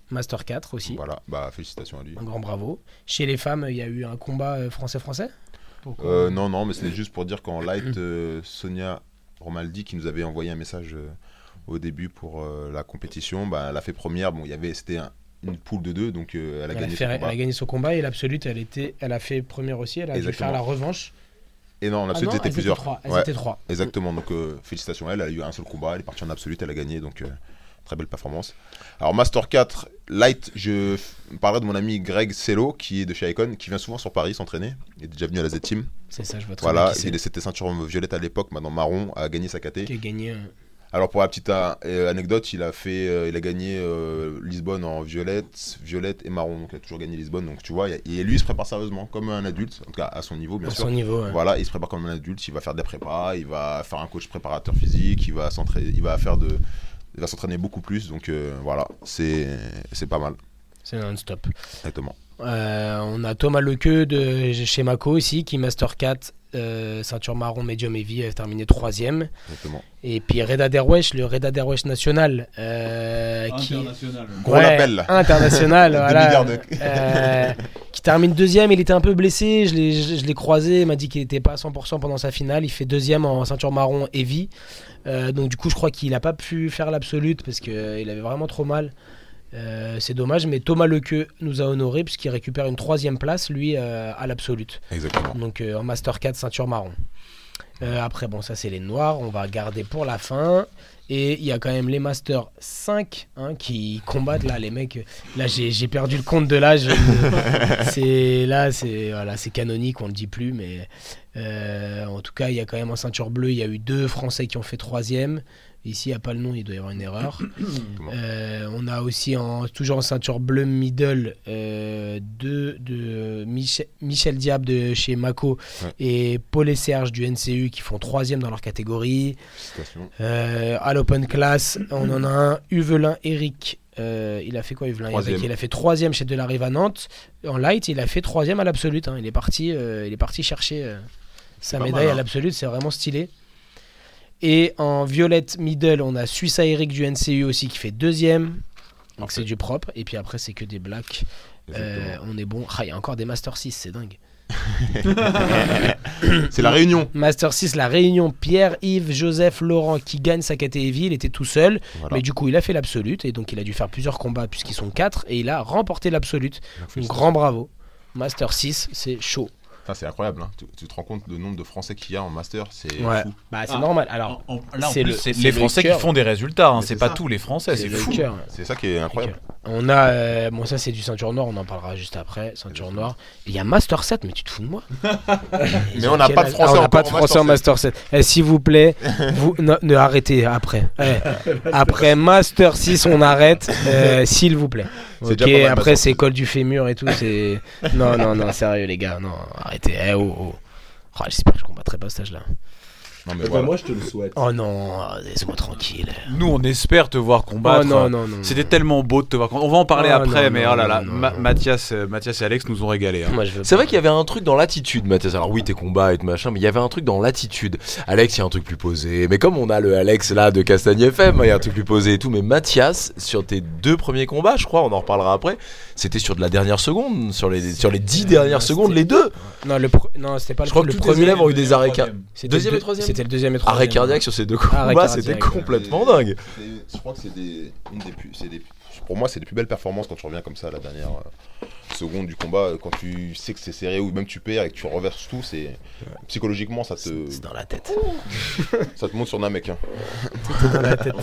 [SPEAKER 2] Master 4 aussi.
[SPEAKER 5] Voilà, bah félicitations à lui.
[SPEAKER 2] Un grand bravo. Chez les femmes, il y a eu un combat français-français? Pourquoi
[SPEAKER 5] Euh, non, non, mais c'était juste pour dire qu'en light, euh, Sonia Romaldi, qui nous avait envoyé un message euh, au début pour la compétition, bah, elle a fait première. Bon, il y avait, c'était un- une poule de deux, donc elle a
[SPEAKER 2] elle, a
[SPEAKER 5] gagné
[SPEAKER 2] fait-
[SPEAKER 5] son
[SPEAKER 2] elle
[SPEAKER 5] combat.
[SPEAKER 2] a gagné son combat et l'absolute, elle, était, elle a fait première aussi. Elle a dû
[SPEAKER 5] Exactement.
[SPEAKER 2] faire la revanche.
[SPEAKER 5] Et non, en
[SPEAKER 2] Ah
[SPEAKER 5] absolu,
[SPEAKER 2] non,
[SPEAKER 5] c'était
[SPEAKER 2] elles
[SPEAKER 5] plusieurs.
[SPEAKER 2] Étaient trois, elles
[SPEAKER 5] Ouais.
[SPEAKER 2] étaient trois.
[SPEAKER 5] Exactement, donc félicitations à elle, elle a eu un seul combat, elle est partie en absolu, elle a gagné, donc Très belle performance. Alors, Master 4, Light, je parlerai de mon ami Greg Cello, qui est de chez Icon, qui vient souvent sur Paris s'entraîner. Il est déjà venu à la Z-Team.
[SPEAKER 2] C'est ça, je vois très
[SPEAKER 5] Voilà,
[SPEAKER 2] bien
[SPEAKER 5] il c'était ceinture violette à l'époque, maintenant marron, a gagné sa KT.
[SPEAKER 2] qui a gagné. euh,
[SPEAKER 5] Alors pour la petite euh, anecdote, il a fait, euh, il a gagné euh, Lisbonne en violette, violette et marron. Donc il a toujours gagné Lisbonne. Donc tu vois, a- et lui il se prépare sérieusement comme un adulte, en tout cas à son niveau bien
[SPEAKER 2] à
[SPEAKER 5] sûr.
[SPEAKER 2] son niveau. ouais.
[SPEAKER 5] Voilà, il se prépare comme un adulte. Il va faire des prépas, il va faire un coach préparateur physique, il va il va faire de, il va s'entraîner beaucoup plus. Donc euh, voilà, c'est pas mal,
[SPEAKER 2] C'est non-stop.
[SPEAKER 5] exactement.
[SPEAKER 2] Euh, on a Thomas Lequeux de chez Mako aussi, qui Master 4, euh, ceinture marron, medium heavy, a terminé troisième.
[SPEAKER 5] exactement.
[SPEAKER 2] Et puis Reda Derwesh, le Reda Derwesh national, euh, qui
[SPEAKER 5] Gros appel.
[SPEAKER 2] international, voilà, euh, qui termine deuxième. Il était un peu blessé, je l'ai, je, je l'ai croisé, il m'a dit qu'il n'était pas à 100% pendant sa finale. Il fait deuxième en ceinture marron heavy. Euh, donc du coup, je crois qu'il n'a pas pu faire l'absolute parce qu'il avait vraiment trop mal. Euh, c'est dommage, mais Thomas Lequeux nous a honoré puisqu'il récupère une troisième place, lui, euh, à l'absolute.
[SPEAKER 5] Exactement.
[SPEAKER 2] Donc euh, en Master 4, ceinture marron. Après, bon, ça c'est les noirs, on va garder pour la fin. Et il y a quand même les Master 5 hein, qui combattent là, les mecs. Là, j'ai perdu le compte de l'âge. c'est là, c'est voilà, c'est canonique, on le dit plus, mais en tout cas, il y a quand même en ceinture bleue, il y a eu deux Français qui ont fait troisième. Ici, il n'y a pas le nom, il doit y avoir une erreur. Euh, on a aussi en, toujours en ceinture bleue middle euh, deux de Michel, Michel Diab de chez Mako
[SPEAKER 5] Ouais.
[SPEAKER 2] et Paul et Serge du NCU qui font troisième dans leur catégorie. Euh, à l'Open Class, on en a un Huvelin Eric. euh, il a fait quoi. Eric Il a fait troisième chez Delarive à Nantes. En light, il a fait troisième à l'absolute. hein. Il est parti, euh, il est parti chercher euh, sa médaille
[SPEAKER 5] mal,
[SPEAKER 2] à
[SPEAKER 5] hein.
[SPEAKER 2] l'absolute. C'est vraiment stylé. Et en violette middle, on a Suissa Eric du NCU aussi qui fait deuxième. Donc c'est du propre. Et puis après, c'est que des blacks. Euh, on est bon. Ah, il y a encore des Master 6, c'est dingue.
[SPEAKER 5] C'est la réunion.
[SPEAKER 2] Master 6, la réunion Pierre, Yves, Joseph, Laurent qui gagne sa KTV. Il était tout seul.
[SPEAKER 5] Voilà.
[SPEAKER 2] Mais du coup, il a fait l'absolute. Et donc, il a dû faire plusieurs combats puisqu'ils sont quatre. Et il a remporté l'absolute. Donc, grand bravo. Master 6, c'est chaud.
[SPEAKER 5] C'est incroyable. hein. Tu, tu te rends compte du nombre de Français qu'il y a en master, c'est
[SPEAKER 2] Ouais.
[SPEAKER 5] fou.
[SPEAKER 2] Bah, c'est
[SPEAKER 3] Ah.
[SPEAKER 2] normal. Alors,
[SPEAKER 3] là,
[SPEAKER 2] c'est
[SPEAKER 3] plus,
[SPEAKER 2] le-
[SPEAKER 3] c'est
[SPEAKER 2] c'est
[SPEAKER 3] les
[SPEAKER 2] le
[SPEAKER 3] Français qui font des résultats. hein. C'est
[SPEAKER 5] c'est
[SPEAKER 3] pas
[SPEAKER 5] ça.
[SPEAKER 3] tous les Français. C'est
[SPEAKER 2] c'est le
[SPEAKER 3] fou.
[SPEAKER 2] cœur.
[SPEAKER 5] C'est ça qui est incroyable.
[SPEAKER 2] On a, euh, bon ça c'est du ceinture noire, on en parlera juste après, ceinture noire. Il y a Master 7, mais tu te fous de moi
[SPEAKER 5] Mais on n'a pas de français
[SPEAKER 2] on n'a
[SPEAKER 5] encore
[SPEAKER 2] pas de
[SPEAKER 5] en
[SPEAKER 2] français en Master 7. Eh, S'il vous plaît, vous ne, ne arrêtez après. Eh, après Master 6, on arrête, euh, s'il vous plaît.
[SPEAKER 5] C'est
[SPEAKER 2] Ok,
[SPEAKER 5] déjà pas mal,
[SPEAKER 2] après c'est
[SPEAKER 5] 6.
[SPEAKER 2] col du fémur et tout, c'est non non non sérieux les gars, non arrêtez. Eh, oh, oh. Oh, J'espère que je combattrai pas ce stage là.
[SPEAKER 5] Non, mais voilà.
[SPEAKER 7] je te le souhaite.
[SPEAKER 2] Oh non, laisse-moi tranquille.
[SPEAKER 3] Nous, on espère te voir combattre.
[SPEAKER 2] oh non non non.
[SPEAKER 3] C'était tellement beau de te voir combattre. On va en parler
[SPEAKER 2] Oh,
[SPEAKER 3] après,
[SPEAKER 2] non,
[SPEAKER 3] mais
[SPEAKER 2] non,
[SPEAKER 3] oh là là,
[SPEAKER 2] non,
[SPEAKER 3] Ma-. Mathias, euh, Mathias et Alex nous ont régalé. hein.
[SPEAKER 2] Moi, je veux
[SPEAKER 7] C'est
[SPEAKER 2] pas.
[SPEAKER 7] vrai qu'il y avait un truc dans l'attitude, Mathias. Alors oui, tes combats et tout machin, mais il y avait un truc dans l'attitude. Alex, il y a un truc plus posé. Mais comme on a le Alex là de Castagne FM, il y a un truc plus posé et tout. Mais Mathias, sur tes deux premiers combats, je crois, on en reparlera après, c'était sur de la dernière seconde, sur les, sur les dix dernières secondes, les deux.
[SPEAKER 2] Non, le pro- non, c'était pas
[SPEAKER 7] Je
[SPEAKER 2] le,
[SPEAKER 7] crois que
[SPEAKER 2] le
[SPEAKER 7] tous
[SPEAKER 2] premier.
[SPEAKER 7] élèves ont eu des arrêts cardiaques.
[SPEAKER 2] C'était
[SPEAKER 7] Deuxième
[SPEAKER 2] le
[SPEAKER 7] et troisième
[SPEAKER 2] C'était le deuxième et troisième.
[SPEAKER 7] Arrêt cardiaque sur ces deux combats, c'était complètement dingue.
[SPEAKER 5] Je crois que c'est des, des des- pour moi, c'est les plus belles performances quand tu reviens comme ça à la dernière euh, seconde du combat. Quand tu sais que c'est serré ou même tu perds et que tu reverses tout, c'est psychologiquement ça te,
[SPEAKER 2] C'est dans la tête.
[SPEAKER 5] ça te monte sur un mec. hein.
[SPEAKER 2] dans la tête.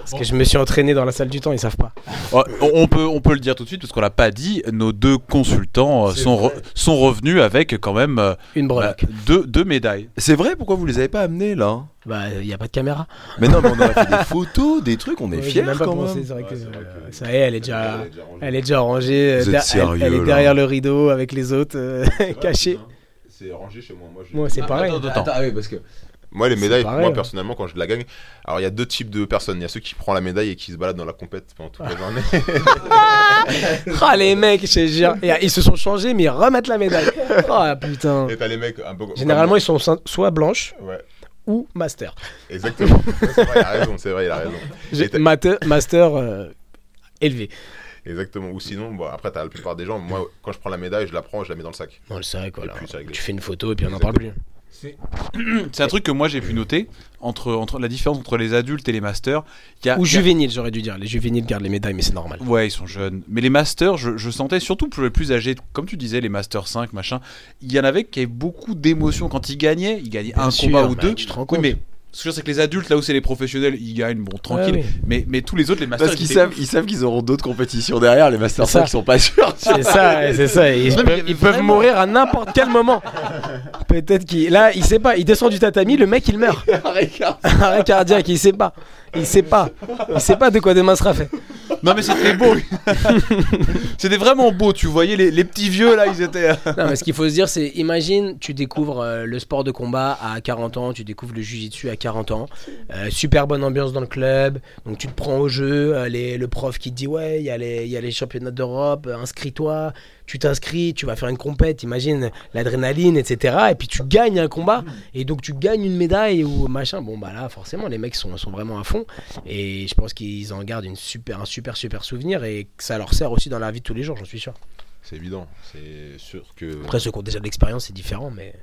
[SPEAKER 2] Parce que je me suis entraîné dans la salle du temps, ils savent pas.
[SPEAKER 3] Oh, on- peut, on peut le dire tout de suite parce qu'on l'a pas dit. Nos deux consultants euh, sont, re- sont revenus avec quand même euh,
[SPEAKER 2] Une
[SPEAKER 3] bah,
[SPEAKER 2] breloque.
[SPEAKER 3] deux, deux médailles.
[SPEAKER 7] C'est vrai, pourquoi vous les avez pas amenés là?
[SPEAKER 2] Bah, il y a pas de caméra.
[SPEAKER 7] Mais non, mais on aurait fait des photos, des trucs, on est
[SPEAKER 2] Ouais,
[SPEAKER 7] fiers
[SPEAKER 2] même pas
[SPEAKER 7] quand
[SPEAKER 2] pensé,
[SPEAKER 7] même.
[SPEAKER 2] c'est vrai que
[SPEAKER 5] Ouais, c'est vrai
[SPEAKER 2] euh,
[SPEAKER 5] que-
[SPEAKER 2] ça y est, elle est déjà,
[SPEAKER 5] Elle est déjà rangée.
[SPEAKER 2] elle est déjà rangée.
[SPEAKER 7] Vous
[SPEAKER 2] euh,
[SPEAKER 7] êtes
[SPEAKER 2] elle- est
[SPEAKER 7] là.
[SPEAKER 2] derrière le rideau avec les autres euh, cachés.
[SPEAKER 5] C'est rangé chez moi. Moi, je-
[SPEAKER 2] Moi, c'est pareil.
[SPEAKER 7] oui, parce que.
[SPEAKER 5] Moi, les médailles,
[SPEAKER 2] pareil,
[SPEAKER 5] moi
[SPEAKER 2] hein.
[SPEAKER 5] personnellement, quand je la gagne, alors il y a deux types de personnes. Il y a ceux qui prennent la médaille et qui se baladent dans la compète pendant toute la journée.
[SPEAKER 2] Ah, les mecs, je te jure. Et, ils se sont changés, mais ils remettent la médaille. Oh putain.
[SPEAKER 5] et t'as les mecs un peu. comme-
[SPEAKER 2] Généralement, ils sont so- soit blanches
[SPEAKER 5] Ouais,
[SPEAKER 2] ou master.
[SPEAKER 5] exactement. c'est vrai, il a raison. C'est vrai, il a raison.
[SPEAKER 2] J'ai- Master, euh, élevé.
[SPEAKER 5] Exactement. Ou sinon, bon, après, t'as la plupart des gens. Moi, quand je prends la médaille, je la prends, je la mets dans le sac.
[SPEAKER 2] Dans le sac, voilà.
[SPEAKER 5] Puis.
[SPEAKER 2] Tu fais une photo et puis on n'en parle plus.
[SPEAKER 3] C'est un truc que moi j'ai pu noter entre, entre la différence entre les adultes et les masters. Il y a,
[SPEAKER 2] Ou
[SPEAKER 3] il y a-
[SPEAKER 2] juvéniles, j'aurais dû dire. Les juvéniles gardent les médailles, mais c'est normal.
[SPEAKER 3] Ouais, ils sont jeunes. Mais les masters, je, je sentais surtout pour les plus âgés, comme tu disais, les masters 5, machin. Il y en avait qui avaient beaucoup d'émotions quand ils gagnaient. Ils gagnaient un
[SPEAKER 2] sûr,
[SPEAKER 3] combat ou
[SPEAKER 2] bah,
[SPEAKER 3] deux.
[SPEAKER 2] Tu te rends
[SPEAKER 3] Oui,
[SPEAKER 2] compte
[SPEAKER 3] mais Ce que je veux dire, c'est que les adultes, là où c'est les professionnels, ils gagnent, bon, tranquille.
[SPEAKER 2] Ouais, oui.
[SPEAKER 3] Mais, mais tous les autres, les masters,
[SPEAKER 6] Parce qu'ils
[SPEAKER 3] ils
[SPEAKER 6] savent, ils savent qu'ils auront d'autres compétitions derrière, les Masters
[SPEAKER 2] C'est ça.
[SPEAKER 6] 5 sont pas sûrs.
[SPEAKER 2] C'est ça, c'est ça. Ils,
[SPEAKER 3] Non,
[SPEAKER 2] peuvent, ils mourir à n'importe quel moment. Peut-être qu'il. Là, il sait pas. Il descend du tatami, le mec il meurt. Arrêt cardiaque, il sait pas. Il sait pas. Il sait pas de quoi demain sera fait.
[SPEAKER 3] Non, mais c'était beau. c'était vraiment beau. Tu voyais les, les petits vieux, là, ils étaient.
[SPEAKER 2] Non, mais ce qu'il faut se dire, c'est imagine, tu découvres euh, le sport de combat à 40 ans, tu découvres le jujitsu à 40 ans, euh, super bonne ambiance dans le club, donc tu te prends au jeu, euh, les- le prof qui te dit ouais, il y, a les- il y a les championnats d'Europe, euh, inscris-toi, tu t'inscris, tu vas faire une compète, imagine l'adrénaline, etc. Et puis tu gagnes un combat, et donc tu gagnes une médaille ou machin. Bon, bah là, forcément, les mecs sont, sont vraiment à fond, et je pense qu'ils en gardent une super, un super, super souvenir, et que ça leur sert aussi dans la vie de tous les jours, j'en suis sûr.
[SPEAKER 5] C'est évident. C'est sûr que.
[SPEAKER 2] Après, ceux qui ont déjà de l'expérience, c'est différent, mais.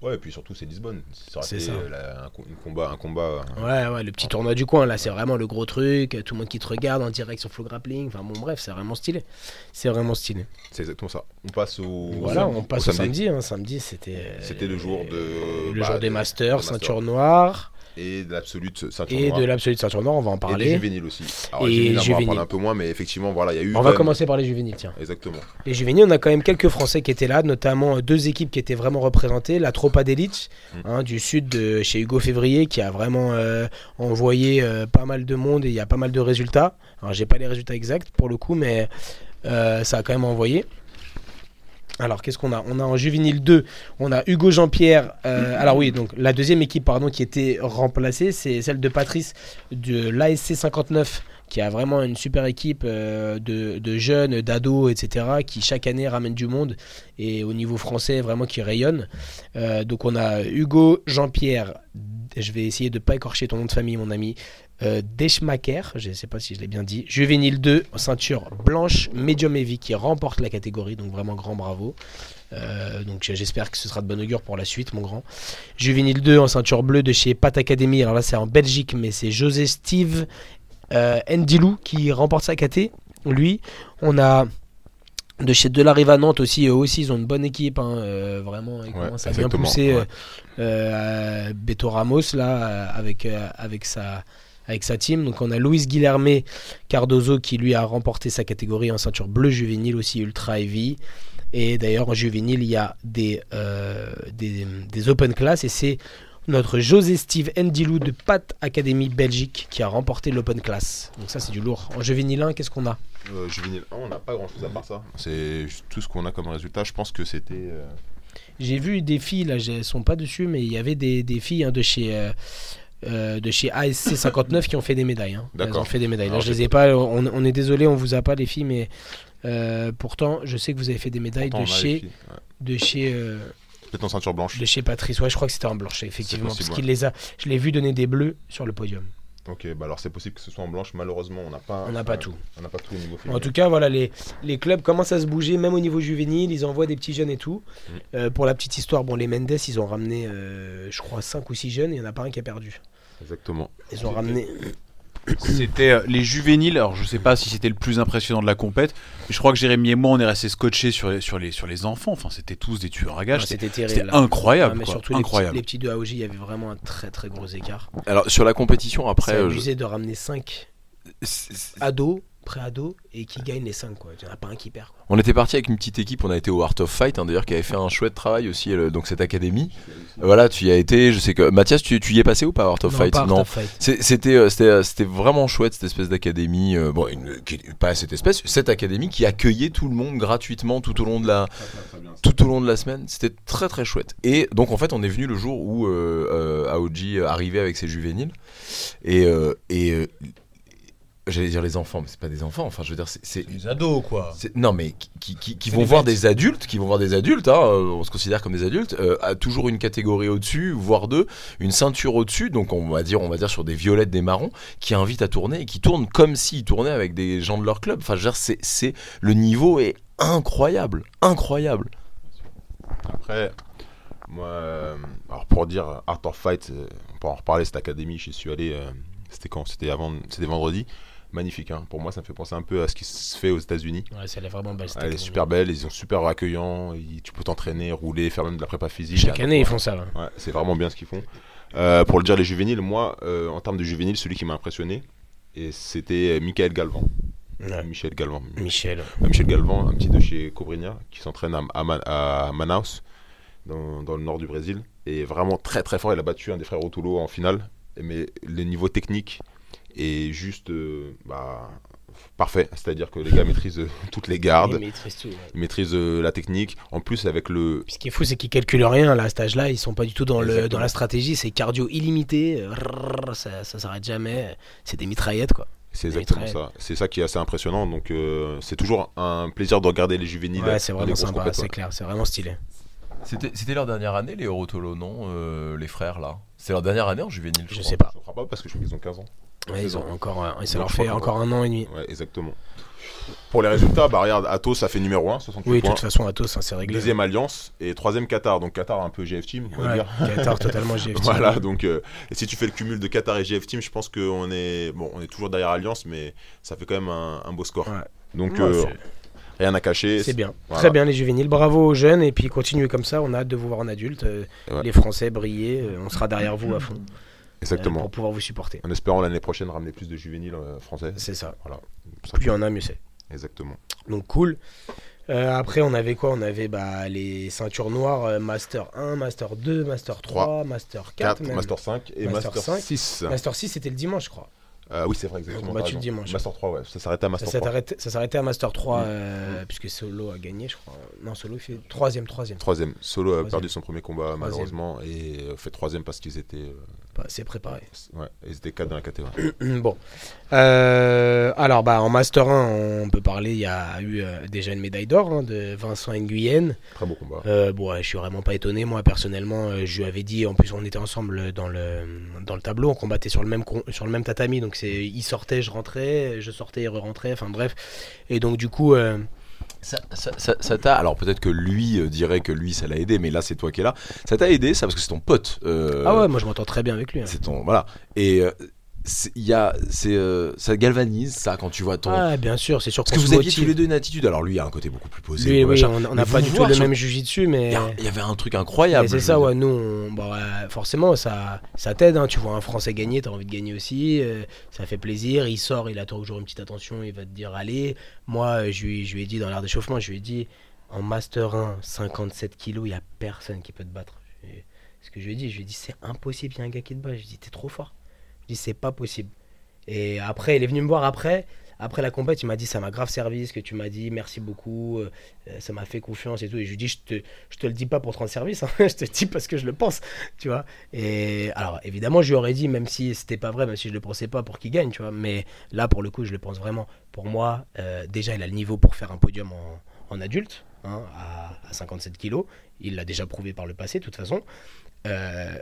[SPEAKER 5] Ouais, et puis surtout, c'est Lisbonne. Ça
[SPEAKER 2] C'est ça.
[SPEAKER 5] euh, la- un, une combat, un combat. euh,
[SPEAKER 2] Ouais, ouais, le petit tournoi du coin, là, c'est vraiment le gros truc. Tout le monde qui te regarde en direct sur Flow Grappling. Enfin, bon, bref, c'est vraiment stylé. C'est vraiment stylé.
[SPEAKER 5] C'est exactement ça. On passe au.
[SPEAKER 2] Voilà, on passe au samedi. hein. Samedi, c'était.
[SPEAKER 5] C'était le jour de.
[SPEAKER 2] Le
[SPEAKER 5] bah,
[SPEAKER 2] jour des
[SPEAKER 5] de-
[SPEAKER 2] masters, ceinture
[SPEAKER 5] Master.
[SPEAKER 2] noire.
[SPEAKER 5] Et de l'absolute ceinture
[SPEAKER 2] Et
[SPEAKER 5] noire.
[SPEAKER 2] de l'absolute ceinture noire, on va en
[SPEAKER 5] Et des
[SPEAKER 2] parler.
[SPEAKER 5] juvéniles aussi. Alors,
[SPEAKER 2] Et
[SPEAKER 5] les juvéniles, on va en parler un peu moins, mais effectivement, voilà, il y a eu.
[SPEAKER 2] On va
[SPEAKER 5] même-
[SPEAKER 2] commencer par les juvéniles, tiens.
[SPEAKER 5] Exactement.
[SPEAKER 2] Les juvéniles, on a quand même quelques Français qui étaient là, notamment euh, deux équipes qui étaient vraiment représentées. La Tropa d'élite
[SPEAKER 5] Mm.
[SPEAKER 2] hein, du sud de chez Hugo Février qui a vraiment euh, envoyé euh, pas mal de monde et il y a pas mal de résultats. Alors j'ai pas les résultats exacts pour le coup, mais euh, ça a quand même envoyé. Alors qu'est-ce qu'on a? On a en juvénile 2, on a Hugo Jean-Pierre. euh, alors oui, donc la deuxième équipe pardon qui était remplacée, c'est celle de Patrice de l'ASC 59 qui a vraiment une super équipe euh, de, jeunes, d'ados, etc., qui chaque année ramène du monde et au niveau français vraiment qui rayonne. Euh, donc on a Hugo Jean-Pierre, je vais essayer de pas écorcher ton nom de famille, mon ami. Euh, je ne sais pas si je l'ai bien dit. Juvénile 2, ceinture blanche, medium heavy, qui remporte la catégorie, donc vraiment grand bravo. Euh, donc j'espère que ce sera de bon augure pour la suite, mon grand. Juvénile 2 en ceinture bleue de chez Pat Academy. Alors là, c'est en Belgique, mais c'est José Steve euh, Ndilou qui remporte sa KT. Lui, on a de chez Delarive à Nantes aussi. Eux aussi, ils ont une bonne équipe. hein, euh, vraiment, ils
[SPEAKER 5] Ouais,
[SPEAKER 2] commencent à bien pousser.
[SPEAKER 5] ouais.
[SPEAKER 2] euh, Beto Ramos là, avec, avec sa avec sa team. Donc on a Luis Guilherme Cardozo qui lui a remporté sa catégorie en ceinture bleue juvénile aussi ultra heavy. Et d'ailleurs en juvénile il y a des, euh, des, des open class et c'est notre José Steve Ndilou de Pat Academy Belgique qui a remporté l'open class. Donc ça c'est du lourd. En juvénile 1 qu'est-ce qu'on a?
[SPEAKER 5] Euh, juvénile 1, on n'a pas grand chose à part ça. C'est tout ce qu'on a comme résultat. Je pense que c'était. euh,
[SPEAKER 2] J'ai vu des filles, là, elles sont pas dessus, mais il y avait des, des filles hein, de chez. euh, euh, de chez ASC 59 qui ont fait des médailles. hein. Elles
[SPEAKER 5] D'accord.
[SPEAKER 2] ont fait des médailles. Là,
[SPEAKER 5] Alors,
[SPEAKER 2] je les ai pas. On, on est désolé, on vous a pas les filles, mais euh, pourtant, je sais que vous avez fait des médailles
[SPEAKER 5] pourtant,
[SPEAKER 2] de chez,
[SPEAKER 5] filles. Ouais.
[SPEAKER 2] de chez, euh,
[SPEAKER 5] Peut-être en ceinture blanche.
[SPEAKER 2] de chez Patrice. Ouais, je crois que c'était en blanche, effectivement,
[SPEAKER 5] possible,
[SPEAKER 2] parce qu'il les a. Je l'ai vu donner des bleus sur le podium.
[SPEAKER 5] Ok, bah alors c'est possible que ce soit en blanche. Malheureusement, on n'a pas.
[SPEAKER 2] On n'a pas tout.
[SPEAKER 5] On n'a pas tout au niveau
[SPEAKER 2] En
[SPEAKER 5] féminin.
[SPEAKER 2] tout cas, voilà, les, les clubs commencent à se bouger, même au niveau juvénile. Ils envoient des petits jeunes et tout.
[SPEAKER 5] Mm.
[SPEAKER 2] Euh, pour la petite histoire, bon, les Mendes, ils ont ramené, euh, je crois, 5 ou 6 jeunes. Il n'y en a pas un qui a perdu.
[SPEAKER 5] Exactement.
[SPEAKER 2] Ils ont ramené.
[SPEAKER 3] C'était euh, les juvéniles. Alors, je sais pas si c'était le plus impressionnant de la compète. Mais je crois que Jérémy et moi, on est restés scotchés sur les, sur les, sur les enfants. Enfin, c'était tous des tueurs à gages.
[SPEAKER 2] Ah,
[SPEAKER 3] C'était
[SPEAKER 2] terrible.
[SPEAKER 3] incroyable.
[SPEAKER 2] Ah, mais
[SPEAKER 3] quoi.
[SPEAKER 2] surtout les petits,
[SPEAKER 3] incroyable.
[SPEAKER 2] les petits de AOJ, il y avait vraiment un très très gros écart.
[SPEAKER 7] Alors sur la compétition après,
[SPEAKER 2] C'est
[SPEAKER 7] euh, je-
[SPEAKER 2] abusé de ramener 5
[SPEAKER 7] c'est- c'est-
[SPEAKER 2] ados, et qui gagnent les 5. Il n'y en a pas un qui perd. Quoi.
[SPEAKER 7] on était parti avec une petite équipe, on a été au Art of Fight, hein, d'ailleurs qui avait fait un chouette travail aussi, euh, donc cette académie. Voilà, tu y as été, je sais que Mathias, tu, tu y es passé ou pas à Art of
[SPEAKER 2] non,
[SPEAKER 7] Fight?
[SPEAKER 2] pas Art
[SPEAKER 7] Non.
[SPEAKER 2] of Fight.
[SPEAKER 7] C'est- C'était euh, c'était euh, c'était vraiment chouette cette espèce d'académie, euh, bon une- qui- pas cette espèce, cette académie qui accueillait tout le monde gratuitement tout au long de la tout au long de la semaine. C'était très très chouette. Et donc en fait on est venu le jour où euh, euh, Aoji arrivait avec ses juvéniles et euh, et euh, j'allais dire les enfants, mais c'est pas des enfants. Enfin je veux dire c'est-
[SPEAKER 3] Les ados, quoi.
[SPEAKER 7] Non, mais qui, qui- vont
[SPEAKER 3] des
[SPEAKER 7] voir des adultes, qui vont voir des adultes, hein, euh, on se considère comme des adultes, euh, à toujours une catégorie au-dessus, voire deux, une ceinture au-dessus, donc on va dire, on va dire sur des violettes, des marrons, qui invitent à tourner et qui tournent comme s'ils tournaient avec des gens de leur club. Enfin, je veux dire, c'est, le niveau est incroyable, incroyable.
[SPEAKER 5] Après, moi, euh, alors pour dire Art of Fight, euh, on peut en reparler, cette académie, j'y suis allé, euh, c'était quand? C'était avant, c'était vendredi. Magnifique, hein. pour moi ça me fait penser un peu à ce qui se fait aux États-Unis.
[SPEAKER 2] Ouais, elle est vraiment belle. cette
[SPEAKER 5] Elle est super belle, ils sont super accueillants, ils- tu peux t'entraîner, rouler, faire même de la prépa physique.
[SPEAKER 2] Chaque année, ils font ça.
[SPEAKER 5] Ouais, c'est vraiment bien ce qu'ils font. Euh, pour le dire, les juvéniles, moi, euh, en termes de juvéniles, celui qui m'a impressionné, c'était Michael Galvan.
[SPEAKER 2] Ouais.
[SPEAKER 5] Michel Galvan.
[SPEAKER 2] Michel.
[SPEAKER 5] Euh, Michel Galvan, un petit de chez Cobrinha, qui s'entraîne à, à Ma- à Manaus, dans, dans le nord du Brésil. Et vraiment très très fort. Il a battu un des frères Otulo en finale. Mais le niveau technique est juste euh, bah, parfait. C'est-à-dire que les gars maîtrisent euh, toutes les gardes.
[SPEAKER 2] Il maîtrise tout. ouais.
[SPEAKER 5] Ils maîtrisent euh, la technique. En plus, avec le.
[SPEAKER 2] Ce qui est fou, c'est qu'ils calculent rien là, à cet âge-là. Ils sont pas du tout dans, le, dans la stratégie. C'est cardio illimité. Ça, ça s'arrête jamais. C'est des mitraillettes quoi.
[SPEAKER 5] C'est exactement ça. C'est ça qui est assez impressionnant. Donc, euh, c'est toujours un plaisir de regarder les juvéniles.
[SPEAKER 2] Ouais, c'est vraiment sympa.
[SPEAKER 5] compètes,
[SPEAKER 2] C'est
[SPEAKER 5] ouais.
[SPEAKER 2] clair. C'est vraiment stylé.
[SPEAKER 4] C'était c'était leur dernière année, les Orotolo, non euh, Les frères, là? C'est leur dernière année en juvénile, je,
[SPEAKER 2] Je
[SPEAKER 4] crois.
[SPEAKER 2] sais pas.
[SPEAKER 5] Je ne crois pas parce que je crois qu'ils ont 15 ans.
[SPEAKER 2] Ouais, ils ont encore, euh, ça leur fait encore un an et demi.
[SPEAKER 5] Ouais, exactement. Pour les résultats, bah, regarde, Atos ça fait numéro 1, 68
[SPEAKER 2] Oui, de toute façon, Atos, hein, c'est réglé.
[SPEAKER 5] Deuxième Alliance et troisième Qatar. Donc Qatar un peu GF Team, on va
[SPEAKER 2] Ouais,
[SPEAKER 5] dire.
[SPEAKER 2] Qatar totalement GFT.
[SPEAKER 5] Voilà, donc euh, et si tu fais le cumul de Qatar et GF Team, je pense qu'on est bon, on est toujours derrière Alliance, mais ça fait quand même un, un beau score.
[SPEAKER 2] Ouais.
[SPEAKER 5] Donc euh, rien à cacher.
[SPEAKER 2] C'est bien.
[SPEAKER 5] Voilà.
[SPEAKER 2] Très bien les juvéniles. Bravo aux jeunes et puis continuez comme ça. On a hâte de vous voir en adulte. Euh,
[SPEAKER 5] ouais.
[SPEAKER 2] Les Français briller. On sera derrière vous à fond
[SPEAKER 5] Exactement.
[SPEAKER 2] pour pouvoir vous supporter.
[SPEAKER 5] En espérant l'année prochaine ramener plus de juvéniles euh, français.
[SPEAKER 2] C'est ça.
[SPEAKER 5] Voilà. Ça-
[SPEAKER 2] Plus il y en a, mieux c'est.
[SPEAKER 5] Exactement.
[SPEAKER 2] Donc cool. Euh, après, on avait quoi? On avait bah, les ceintures noires euh, Master 1, Master 2, Master 3, Master 4.
[SPEAKER 5] 4,
[SPEAKER 2] même.
[SPEAKER 5] Master 5 et
[SPEAKER 2] Master
[SPEAKER 5] Master,
[SPEAKER 2] 5.
[SPEAKER 5] 6.
[SPEAKER 2] Master 6, c'était le dimanche, je crois.
[SPEAKER 5] Euh, oui, c'est vrai, exactement.
[SPEAKER 2] Le
[SPEAKER 5] raison.
[SPEAKER 2] dimanche.
[SPEAKER 5] Master 3, ouais. Ça s'arrêtait à
[SPEAKER 2] Ça
[SPEAKER 5] Master
[SPEAKER 2] s'est
[SPEAKER 5] 3.
[SPEAKER 2] arrêté, ça arrêté à Master 3,
[SPEAKER 5] Mm.
[SPEAKER 2] euh, puisque Solo a gagné, je crois. Non, Solo il fait troisième, troisième.
[SPEAKER 5] Troisième. Solo a perdu son premier combat malheureusement et euh, fait troisième parce qu'ils étaient, euh,
[SPEAKER 2] Pas assez préparé.
[SPEAKER 5] ouais, ils étaient quatre dans la catégorie.
[SPEAKER 2] bon. Euh, alors, bah, en Master 1, on peut parler, il y a eu euh, déjà une médaille d'or hein, de Vincent Nguyen.
[SPEAKER 5] Très beau combat.
[SPEAKER 2] Euh, bon, ouais, je suis vraiment pas étonné. Moi, personnellement, euh, je lui avais dit, en plus, on était ensemble dans le, dans le tableau, on combattait sur le même, sur le même tatami. Donc, c'est, il sortait, je rentrais, je sortais, il re-rentrait. Enfin, bref. Et donc, du coup,
[SPEAKER 7] Ça, ça, ça- ça t'a. Alors peut-être que lui euh, dirait que lui ça l'a aidé, mais là c'est toi qui es là. Ça t'a aidé, ça parce que c'est ton pote. euh,
[SPEAKER 2] ah ouais, moi, je m'entends très bien avec lui. hein.
[SPEAKER 7] C'est ton voilà. Et euh, y a, c'est, euh, ça galvanise ça quand tu vois ton.
[SPEAKER 2] Ah, bien sûr, c'est sûr
[SPEAKER 7] parce que vous aviez tous les deux une attitude. Alors lui a un côté beaucoup plus posé.
[SPEAKER 2] Lui, oui, on n'a pas du tout le
[SPEAKER 7] sur-
[SPEAKER 2] même jujitsu, mais.
[SPEAKER 7] Il y, a- il y avait un truc incroyable.
[SPEAKER 2] c'est ça, ouais, nous, on- bon, ouais, forcément, ça, ça t'aide, hein, tu vois un Français gagner, t'as envie de gagner aussi, euh, ça fait plaisir, il sort, il attend toujours une petite attention, il va te dire allez, moi, euh, je lui, je lui ai dit dans l'air d'échauffement, je lui ai dit, en Master 1, 57 kilos, il n'y a personne qui peut te battre. Ce que je lui ai dit, je lui ai dit, c'est impossible, il y a un gars qui te bat, je lui ai dit, t'es trop fort. Je dit, c'est pas possible. Et après, il est venu me voir après, après la compète, il m'a dit, ça m'a grave servi, ce que tu m'as dit, merci beaucoup, euh, euh, ça m'a fait confiance et tout. Et je lui dit, je te, je te le dis pas pour te rendre service, hein, je te dis parce que je le pense, tu vois. Et alors, évidemment, je lui aurais dit, même si c'était pas vrai, même si je le pensais pas pour qu'il gagne, tu vois. Mais là, pour le coup, je le pense vraiment. Pour moi, euh, déjà, il a le niveau pour faire un podium en, adulte, hein, à, à 57 kilos. Il l'a déjà prouvé par le passé, de toute façon.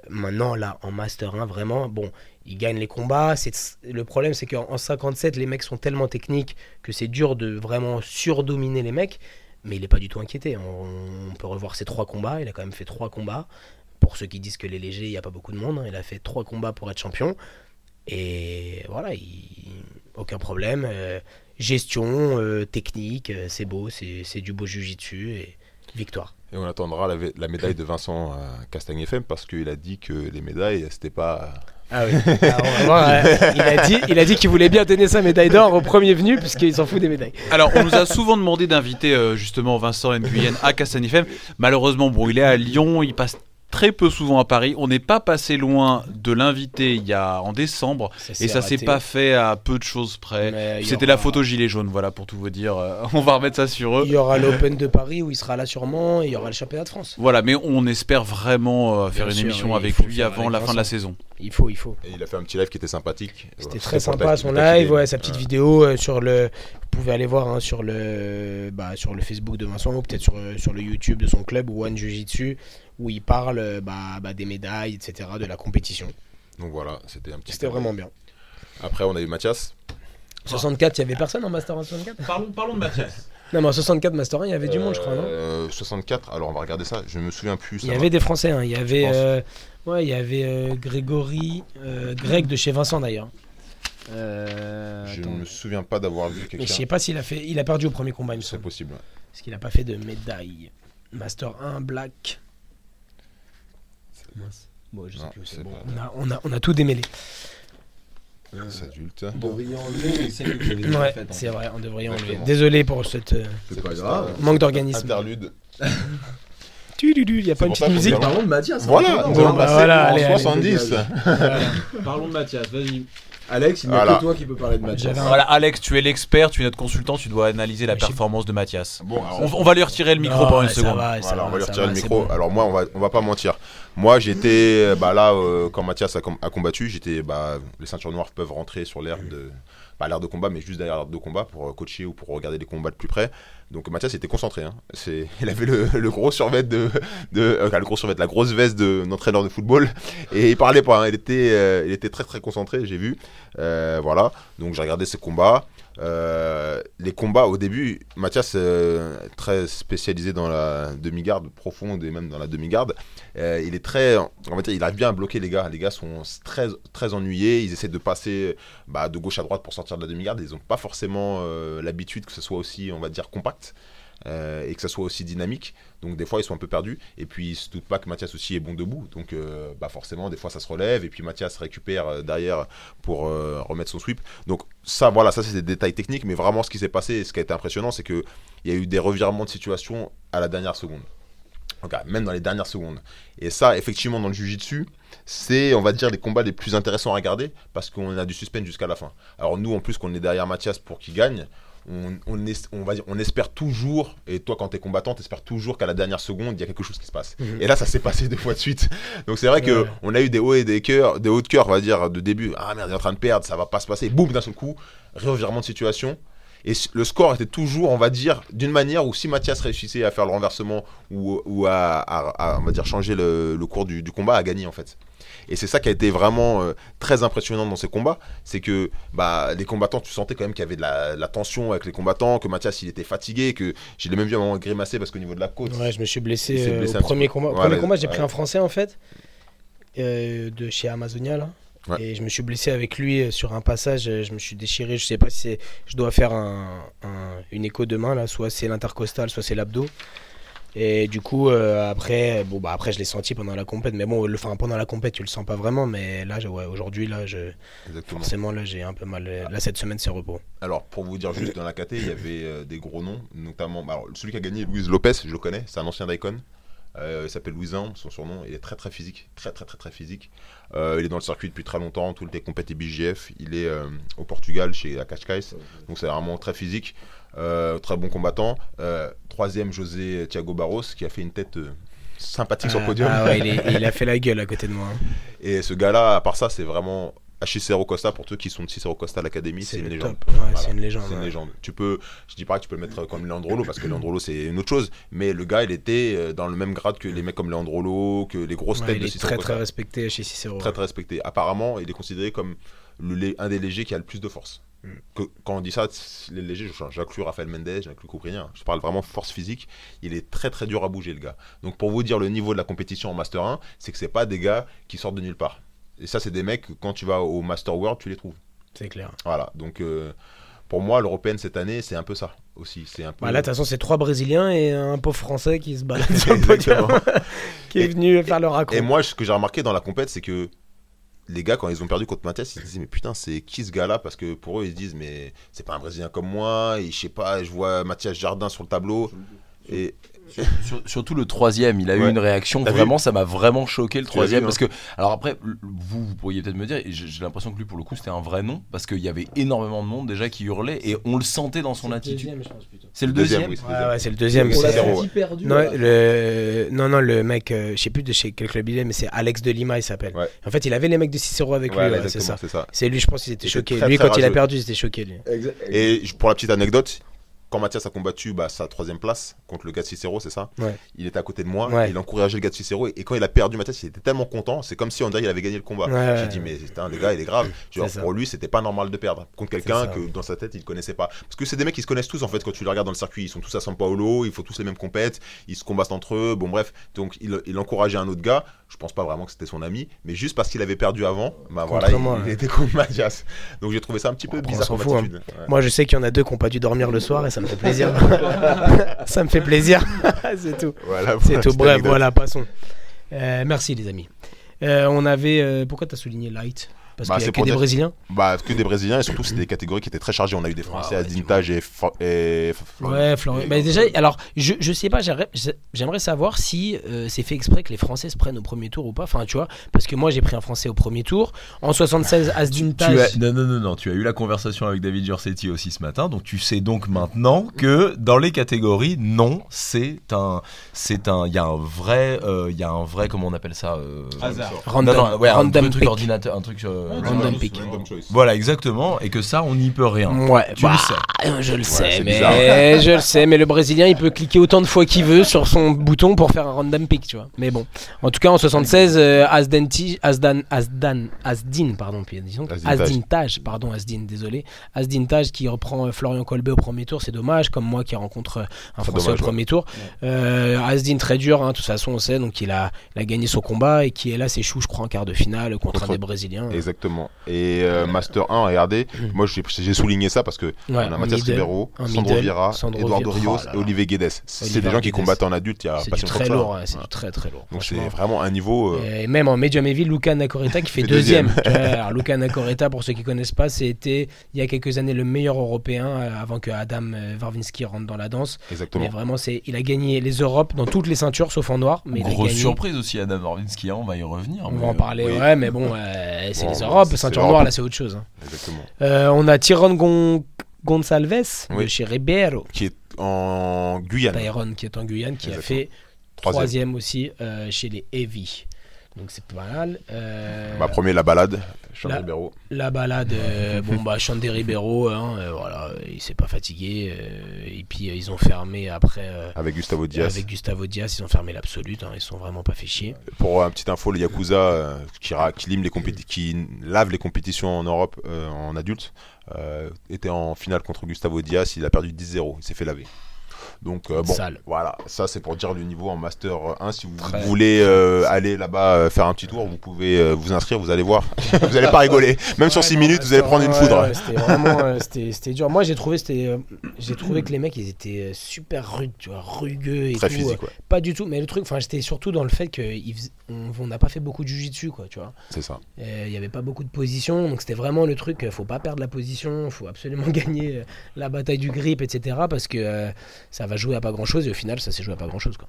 [SPEAKER 2] Maintenant, là, en Master 1, vraiment, bon, il gagne les combats. Le problème, c'est qu'en en 57, les mecs sont tellement techniques que c'est dur de vraiment surdominer les mecs. Mais il n'est pas du tout inquiété. On, peut revoir ses trois combats. Il a quand même fait trois combats. Pour ceux qui disent que les légers, il n'y a pas beaucoup de monde. hein. Il a fait trois combats pour être champion. Et voilà, il- aucun problème. Euh, gestion, euh, technique, euh, c'est beau, c'est, du beau jujitsu et victoire.
[SPEAKER 5] Et on attendra la, la médaille de Vincent à Castagne FM parce qu'il a dit que les médailles, c'était pas.
[SPEAKER 2] Ah oui. Alors, on va voir, euh, il a dit, il a dit qu'il voulait bien donner sa médaille d'or au premier venu puisqu'il s'en fout des médailles.
[SPEAKER 3] Alors, on nous a souvent demandé d'inviter euh, justement Vincent Nguyen à Castagny FM. Malheureusement, bon, il est à Lyon, il passe très peu souvent à Paris. On n'est pas passé loin de l'inviter il y a en décembre et ça s'est pas fait à peu de choses près. C'était
[SPEAKER 2] aura-
[SPEAKER 3] la photo gilet jaune, voilà pour tout vous dire. Euh, on va remettre ça sur eux.
[SPEAKER 2] Il y aura l'Open de Paris où il sera là sûrement et il y aura le championnat de France.
[SPEAKER 3] Voilà, mais on espère vraiment euh, faire
[SPEAKER 2] Bien
[SPEAKER 3] une
[SPEAKER 2] sûr,
[SPEAKER 3] émission
[SPEAKER 2] oui,
[SPEAKER 3] avec lui avant
[SPEAKER 2] avec
[SPEAKER 3] la fin de la saison.
[SPEAKER 2] Il faut, il faut.
[SPEAKER 5] Et il a fait un petit live qui était sympathique.
[SPEAKER 2] C'était très sympa son live, ouais, sa petite
[SPEAKER 5] Ouais.
[SPEAKER 2] vidéo euh, sur le. Vous pouvez aller voir hein, sur le bah, sur le Facebook de Vincent ou peut-être sur, sur le YouTube de son club One Jiu-Jitsu où il parle euh, bah, bah, des médailles, etc., de la compétition.
[SPEAKER 5] Donc voilà, c'était un petit.
[SPEAKER 2] C'était vraiment bien.
[SPEAKER 5] Après, on a eu Mathias.
[SPEAKER 2] 64, il y avait personne en Master 1 64
[SPEAKER 3] Parlons, parlons de Mathias.
[SPEAKER 2] Non, mais en 64 Master 1, il y avait du monde, je crois, non?
[SPEAKER 5] Euh, 64, alors on va regarder ça, je me souviens plus.
[SPEAKER 2] Il y avait
[SPEAKER 5] va.
[SPEAKER 2] des Français, hein. il y avait, euh, ouais, il y avait euh, Grégory, euh, Greg de chez Vincent d'ailleurs. Euh,
[SPEAKER 5] Je ne me souviens pas d'avoir vu
[SPEAKER 2] Mais je
[SPEAKER 5] quelqu'un.
[SPEAKER 2] sais pas s'il a fait, il a perdu au premier combat, il me
[SPEAKER 5] C'est
[SPEAKER 2] semble.
[SPEAKER 5] possible. ouais.
[SPEAKER 2] Parce qu'il a pas fait de médaille. Master 1, Black. Bon, je sais
[SPEAKER 5] Non,
[SPEAKER 2] plus c'est. Bon,
[SPEAKER 5] pas-
[SPEAKER 2] on, a, on, a, on a tout démêlé.
[SPEAKER 5] C'est adulte.
[SPEAKER 4] Devriez enlever celle que vous avez déjà
[SPEAKER 2] Ouais,
[SPEAKER 4] en
[SPEAKER 2] c'est vrai, on devrait enlever.
[SPEAKER 5] Exactement.
[SPEAKER 2] Désolé pour cette euh,
[SPEAKER 6] C'est pas grave.
[SPEAKER 2] manque d'organisme.
[SPEAKER 5] Interlude.
[SPEAKER 2] Tu, tu, tu, Il n'y a pas une petite musique
[SPEAKER 4] Parlons de Mathias.
[SPEAKER 5] Voilà,
[SPEAKER 4] hein,
[SPEAKER 5] on
[SPEAKER 2] Bon,
[SPEAKER 5] va
[SPEAKER 2] bah
[SPEAKER 5] passer
[SPEAKER 2] voilà,
[SPEAKER 5] en
[SPEAKER 2] allez, allez,
[SPEAKER 5] 70.
[SPEAKER 4] Parlons de Mathias, vas-y.
[SPEAKER 6] Alex, il n'y a
[SPEAKER 5] Voilà.
[SPEAKER 6] que toi qui peux parler de Mathias.
[SPEAKER 3] Voilà, Alex, tu es l'expert, tu es notre consultant, tu dois analyser la
[SPEAKER 2] Mais
[SPEAKER 3] performance de Mathias.
[SPEAKER 5] Bon, alors,
[SPEAKER 3] On, on va lui retirer le micro
[SPEAKER 2] Non,
[SPEAKER 3] pendant une seconde.
[SPEAKER 2] va,
[SPEAKER 5] Voilà, on va lui retirer le
[SPEAKER 2] c'est
[SPEAKER 5] micro.
[SPEAKER 2] bon.
[SPEAKER 5] Alors moi, on va, on va pas mentir. Moi, j'étais bah, là euh, quand Mathias a, com- a combattu. J'étais, bah, les ceintures noires peuvent rentrer sur l'air de, pas l'air de combat, mais juste derrière l'air de combat pour euh, coacher ou pour regarder les combats de plus près. Donc Mathias était concentré. Hein. Il avait le, gros survêt de, euh, la grosse veste de d'entraîneur de football, et il parlait pas. hein. Il était, il était très très concentré. J'ai vu. Voilà. Donc j'ai regardé ses combats. Euh, les combats au début, Mathias euh, très spécialisé dans la demi-garde profonde et même dans la demi-garde. Euh, il est très, va dire, il arrive bien à bloquer les gars. Les gars sont très très ennuyés. Ils essaient de passer bah, de gauche à droite pour sortir de la demi-garde. Ils n'ont pas forcément euh, l'habitude que ce soit aussi, on va dire, compact. Euh, et que ça soit aussi dynamique. Donc des fois ils sont un peu perdus. Et puis ils se doutent pas que Mathias aussi est bon debout. Donc euh, bah forcément des fois ça se relève. Et puis Mathias récupère euh, derrière pour remettre son sweep. Donc ça voilà, ça c'est des détails techniques. Mais vraiment ce qui s'est passé, et ce qui a été impressionnant, c'est que il y a eu des revirements de situation à la dernière seconde. Ah, même dans les dernières secondes. Et ça, effectivement, dans le Jiu-Jitsu, c'est, on va dire, les combats les plus intéressants à regarder parce qu'on a du suspense jusqu'à la fin. Alors, nous, en plus, qu'on est derrière Mathias pour qu'il gagne, on, on, va dire, on espère toujours, et toi, quand tu es combattant, tu espères toujours qu'à la dernière seconde, il y a quelque chose qui se passe.
[SPEAKER 2] Mhm.
[SPEAKER 5] Et là, ça s'est passé deux fois de suite. Donc, c'est vrai que
[SPEAKER 2] Ouais.
[SPEAKER 5] on a eu des hauts et des cœurs, des hauts de cœur, on va dire, de début. Ah merde, il est en train de perdre, ça va pas se passer. Boum, d'un seul coup, revirement de situation. Et le score était toujours, on va dire, d'une manière où si Mathias réussissait à faire le renversement ou, ou à, à- à, on va dire, changer le, le cours du, du combat, à gagner en fait. Et c'est ça qui a été vraiment euh, très impressionnant dans ces combats, c'est que bah, les combattants, tu sentais quand même qu'il y avait de la, la tension avec les combattants, que Mathias il était fatigué, que j'ai même vu un moment grimacer parce qu'au niveau de la côte,
[SPEAKER 2] Ouais, je me suis blessé, euh,
[SPEAKER 5] blessé
[SPEAKER 2] au premier combat.
[SPEAKER 5] Ouais,
[SPEAKER 2] premier combat, j'ai pris un Français en fait, euh, de chez Amazonia là.
[SPEAKER 5] Ouais.
[SPEAKER 2] Et je me suis blessé avec lui euh, sur un passage. Je me suis déchiré. Je sais pas si. Je dois faire un, un- une écho demain là. Soit c'est l'intercostal, soit c'est l'abdo. Et du coup, euh, après, bon bah après je l'ai senti pendant la compète. Mais bon, le, enfin pendant la compète, tu le sens pas vraiment. Mais là, ouais, aujourd'hui là, je,
[SPEAKER 5] exactement.
[SPEAKER 2] forcément là, j'ai un peu mal. Là cette semaine, c'est repos.
[SPEAKER 5] Alors, pour vous dire juste, dans la KT, il y avait euh, des gros noms, notamment bah, alors, celui qui a gagné, Luis Lopez, je le connais, c'est un ancien d'Icon. Euh, il s'appelle Louisin, son surnom. Il est très très physique, très très très très physique. Euh, il est dans le circuit depuis très longtemps, toutes les compétitions BJF. Il est euh, au Portugal chez Cascais, donc c'est vraiment très physique, très bon combattant. Euh, troisième, José Thiago Barros, qui a fait une tête euh, sympathique sur le
[SPEAKER 2] Ah,
[SPEAKER 5] podium.
[SPEAKER 2] ah ouais, il, est- il a fait la gueule à côté de moi. hein.
[SPEAKER 5] Et ce gars-là, à part ça, c'est vraiment Cicero Costa. Pour ceux qui sont de Cicero Costa à l'Académie, c'est une.
[SPEAKER 2] Ouais,
[SPEAKER 5] Voilà.
[SPEAKER 2] c'est une légende.
[SPEAKER 5] C'est une légende. Tu peux, je dis pas que tu peux le mettre comme Leandrolo parce que Leandrolo c'est une autre chose, mais le gars il était euh, dans le même grade que les mecs comme Leandrolo, que les grosses têtes
[SPEAKER 2] il
[SPEAKER 5] de
[SPEAKER 2] est
[SPEAKER 5] Cicero
[SPEAKER 2] très
[SPEAKER 5] Costa.
[SPEAKER 2] très respecté chez Cicero.
[SPEAKER 5] très très respecté. Apparemment, il est considéré comme le, un des légers qui a le plus de force. Que, quand on dit ça, les légers, j'inclus Raphaël Mendes, j'inclus Coubrien. Je parle vraiment force physique. Il est très très dur à bouger le gars. Donc pour vous dire le niveau de la compétition en Master 1, c'est que c'est pas des gars qui sortent de nulle part. Et ça, c'est des mecs que quand tu vas au Master World, tu les trouves.
[SPEAKER 2] C'est clair.
[SPEAKER 5] Voilà. Donc euh, pour moi, l'européenne cette année, c'est un peu ça aussi. C'est un peu.
[SPEAKER 2] Bah là, de toute façon, c'est trois Brésiliens et un pauvre Français qui se balade sur le podium, qui est
[SPEAKER 5] Et-
[SPEAKER 2] venu faire le raconte.
[SPEAKER 5] Et moi, ce que j'ai remarqué dans la compète, c'est que les gars, quand ils ont perdu contre Mathias, ils se disaient, mais putain, c'est qui ce gars-là? Parce que pour eux, ils se disent, mais c'est pas un Brésilien comme moi, et je sais pas, je vois Mathias Jardin sur le tableau. Et
[SPEAKER 7] surtout le troisième, il a eu une réaction vraiment, ça m'a vraiment choqué le troisième
[SPEAKER 5] vu,
[SPEAKER 7] parce que alors après vous, vous pourriez peut-être me dire, et j'ai l'impression que lui pour le coup c'était un vrai nom parce qu'il y avait énormément de monde déjà qui hurlait et on le sentait dans son attitude. C'est le deuxième.
[SPEAKER 5] c'est le
[SPEAKER 2] Ouais,
[SPEAKER 5] deuxième.
[SPEAKER 2] ouais, c'est le deuxième. C'est-
[SPEAKER 4] senti perdu.
[SPEAKER 2] Non, le... non, non, le mec, euh, je sais plus de chez quel club il est, mais c'est Alex de Lima, il s'appelle.
[SPEAKER 5] Ouais.
[SPEAKER 2] En fait, il avait les mecs de Cicero avec
[SPEAKER 5] Ouais,
[SPEAKER 2] lui, c'est ça.
[SPEAKER 5] c'est
[SPEAKER 2] lui, je pense, qu'il était
[SPEAKER 5] Il était
[SPEAKER 2] choqué. lui, quand il a perdu, il était choqué, lui.
[SPEAKER 5] Et je- pour la petite anecdote, quand Mathias a combattu bah, sa troisième place contre le gars de Cicero, c'est ça
[SPEAKER 2] Ouais.
[SPEAKER 5] Il était à côté de moi,
[SPEAKER 2] Ouais.
[SPEAKER 5] il encourageait le gars de Cicero, et, et quand il a perdu Mathias, il était tellement content, c'est comme si on dirait qu'il avait gagné le combat.
[SPEAKER 2] Ouais,
[SPEAKER 5] J'ai dit, mais putain, les gars, il est grave. Genre, pour lui, c'était pas normal de perdre contre quelqu'un que dans sa tête, il connaissait pas. Parce que c'est des mecs qui se connaissent tous en fait quand tu les regardes dans le circuit. Ils sont tous à São Paulo, ils font tous les mêmes compètes, ils se combattent entre eux. Bon, bref, donc il, il encourageait un autre gars. Je pense pas vraiment que c'était son ami, mais juste parce qu'il avait perdu avant, bah voilà, il,
[SPEAKER 2] moi,
[SPEAKER 5] il était contre Mathias. Donc j'ai trouvé ça un petit peu bizarre
[SPEAKER 2] s'en
[SPEAKER 5] comme
[SPEAKER 2] fout, hein.
[SPEAKER 5] attitude.
[SPEAKER 2] Moi, je sais qu'il y en a deux qui n'ont pas dû dormir le soir et ça me fait plaisir. ça me fait plaisir. c'est tout.
[SPEAKER 5] Voilà,
[SPEAKER 2] C'est tout. Bref, voilà, passons. Euh, merci, les amis. Euh, on avait. euh, pourquoi t'as souligné light? Parce
[SPEAKER 5] Bah,
[SPEAKER 2] qu'il y a
[SPEAKER 5] c'est
[SPEAKER 2] que des
[SPEAKER 5] dire-
[SPEAKER 2] Brésiliens.
[SPEAKER 5] Bah, que des Brésiliens et surtout, c'est des catégories qui étaient très chargées. On a eu des Français,
[SPEAKER 2] ouais,
[SPEAKER 5] Adintage et,
[SPEAKER 2] Ouais, Florian.
[SPEAKER 5] et-
[SPEAKER 2] Bah, déjà, alors, je, je sais pas, j'aimerais savoir si euh, c'est fait exprès que les Français se prennent au premier tour ou pas. Enfin, tu vois, parce que moi j'ai pris un Français au premier tour. En 76, Asdin
[SPEAKER 4] Tu
[SPEAKER 2] Taj.
[SPEAKER 4] as, non, non, non, non, tu as eu la conversation avec David Giorsetti aussi ce matin, donc tu sais donc maintenant que dans les catégories, non, c'est un, c'est un, il y a un vrai, euh, il y a un vrai, comment on appelle ça euh,
[SPEAKER 3] Hasard.
[SPEAKER 2] Random,
[SPEAKER 4] non, non, ouais, un truc
[SPEAKER 2] pick.
[SPEAKER 4] ordinateur, un truc. euh,
[SPEAKER 2] Random pick.
[SPEAKER 4] Voilà, exactement, et que ça, on n'y peut rien.
[SPEAKER 2] Ouais,
[SPEAKER 4] Tu
[SPEAKER 2] bah,
[SPEAKER 4] le sais.
[SPEAKER 2] Je le sais, mais je le sais, mais le Brésilien il peut cliquer autant de fois qu'il veut sur son bouton pour faire un random pick, tu vois. Mais bon, en tout cas en 76, euh, Asdan, Asdan, Asdan, Asdin, pardon, puis disons,
[SPEAKER 5] Asdin Taj.
[SPEAKER 2] Pardon, Asdin, désolé, Asdin Taj qui reprend euh, Florian Colbert au premier tour, c'est dommage, comme moi qui rencontre euh, un Français
[SPEAKER 5] dommage,
[SPEAKER 2] au premier tour. Euh, Asdin très dur, hein, de toute façon on sait, donc il a, il a gagné son combat et qui est là, c'est chou, je crois, en quart de finale contre, un
[SPEAKER 5] Contre-
[SPEAKER 2] des Brésiliens.
[SPEAKER 5] Exactement. Et euh, Master 1, regardez, moi j'ai j'ai souligné ça parce que
[SPEAKER 2] Ouais,
[SPEAKER 5] on a Mathias Ribeiro, Sandro Vieira,
[SPEAKER 2] Sandro
[SPEAKER 5] Eduardo. Rios
[SPEAKER 2] Oh
[SPEAKER 5] et. Olivier Guedes. C'est
[SPEAKER 2] Olivier
[SPEAKER 5] des gens qui
[SPEAKER 2] Guedes.
[SPEAKER 5] combattent en adulte il y a
[SPEAKER 2] C'est
[SPEAKER 5] pas
[SPEAKER 2] très lourd, ouais, c'est du très très lourd.
[SPEAKER 5] Donc c'est vraiment un niveau. euh,
[SPEAKER 2] Et même en medium heavy, Luca Nacoreta qui fait deuxième. Alors Luca Nacoreta, pour ceux qui connaissent pas, c'était il y a quelques années le meilleur européen euh, avant que Adam euh, Varvinsky rentre dans la danse.
[SPEAKER 5] Exactement.
[SPEAKER 2] Mais vraiment, c'est, il a gagné les Europes dans toutes les ceintures sauf en noir. Mais
[SPEAKER 4] Grosse surprise aussi, Adam Orvinsky, hein, on va y revenir.
[SPEAKER 2] On va en
[SPEAKER 4] euh,
[SPEAKER 2] parler,
[SPEAKER 5] oui.
[SPEAKER 2] ouais, mais bon, c'est les
[SPEAKER 5] c'est
[SPEAKER 2] ceinture noire, là c'est autre chose. hein.
[SPEAKER 5] Exactement.
[SPEAKER 2] Euh, on a Tyron Gon- Gonçalves de chez Ribeiro,
[SPEAKER 5] Qui est en Guyane.
[SPEAKER 2] Tyron qui est en Guyane, qui a fait
[SPEAKER 5] Troisième.
[SPEAKER 2] troisième aussi euh, chez les Heavy. Donc c'est pas mal. Euh,
[SPEAKER 5] Bah, premier, la balade. Jean
[SPEAKER 2] La-
[SPEAKER 5] Ribeiro.
[SPEAKER 2] La balade, euh, bon bah Chandé Ribeiro, hein, euh, voilà, il s'est pas fatigué. euh, et puis euh, ils ont fermé après euh,
[SPEAKER 5] Avec Gustavo Diaz.
[SPEAKER 2] avec Gustavo Diaz, ils ont fermé l'absolute. hein, ils sont vraiment pas fait chier.
[SPEAKER 5] Pour une petite info, le Yakuza qui, qui, lime les compéti- qui lave les compétitions en Europe en adulte était en finale contre Gustavo Diaz. Il a perdu 10-0. Il s'est fait laver. Donc euh, bon,
[SPEAKER 2] Sale.
[SPEAKER 5] voilà, ça c'est pour dire le niveau en Master 1. Si vous
[SPEAKER 2] Très.
[SPEAKER 5] voulez euh, aller là-bas euh, faire un petit tour, vous pouvez euh, vous inscrire, vous allez voir. vous allez pas rigoler. Même sur
[SPEAKER 2] Ouais,
[SPEAKER 5] 6
[SPEAKER 2] non,
[SPEAKER 5] minutes, vous allez prendre une foudre.
[SPEAKER 2] c'était vraiment, euh, c'était, dur. Moi j'ai trouvé, c'était, euh, j'ai trouvé que les mecs ils étaient euh, super rudes, tu vois, rugueux et
[SPEAKER 5] Très
[SPEAKER 2] tout.
[SPEAKER 5] physique,
[SPEAKER 2] euh,
[SPEAKER 5] ouais.
[SPEAKER 2] Pas du tout, mais le truc, enfin j'étais surtout dans le fait qu'on on n'a pas fait beaucoup de jujitsu, quoi, tu vois.
[SPEAKER 5] C'est ça.
[SPEAKER 2] Euh, Il n'y avait pas beaucoup de positions, donc c'était vraiment le truc, euh, faut pas perdre la position, faut absolument gagner euh, la bataille du grip, etc. Parce que euh, ça va jouer à pas grand chose et au final ça s'est joué à pas grand chose. Quoi.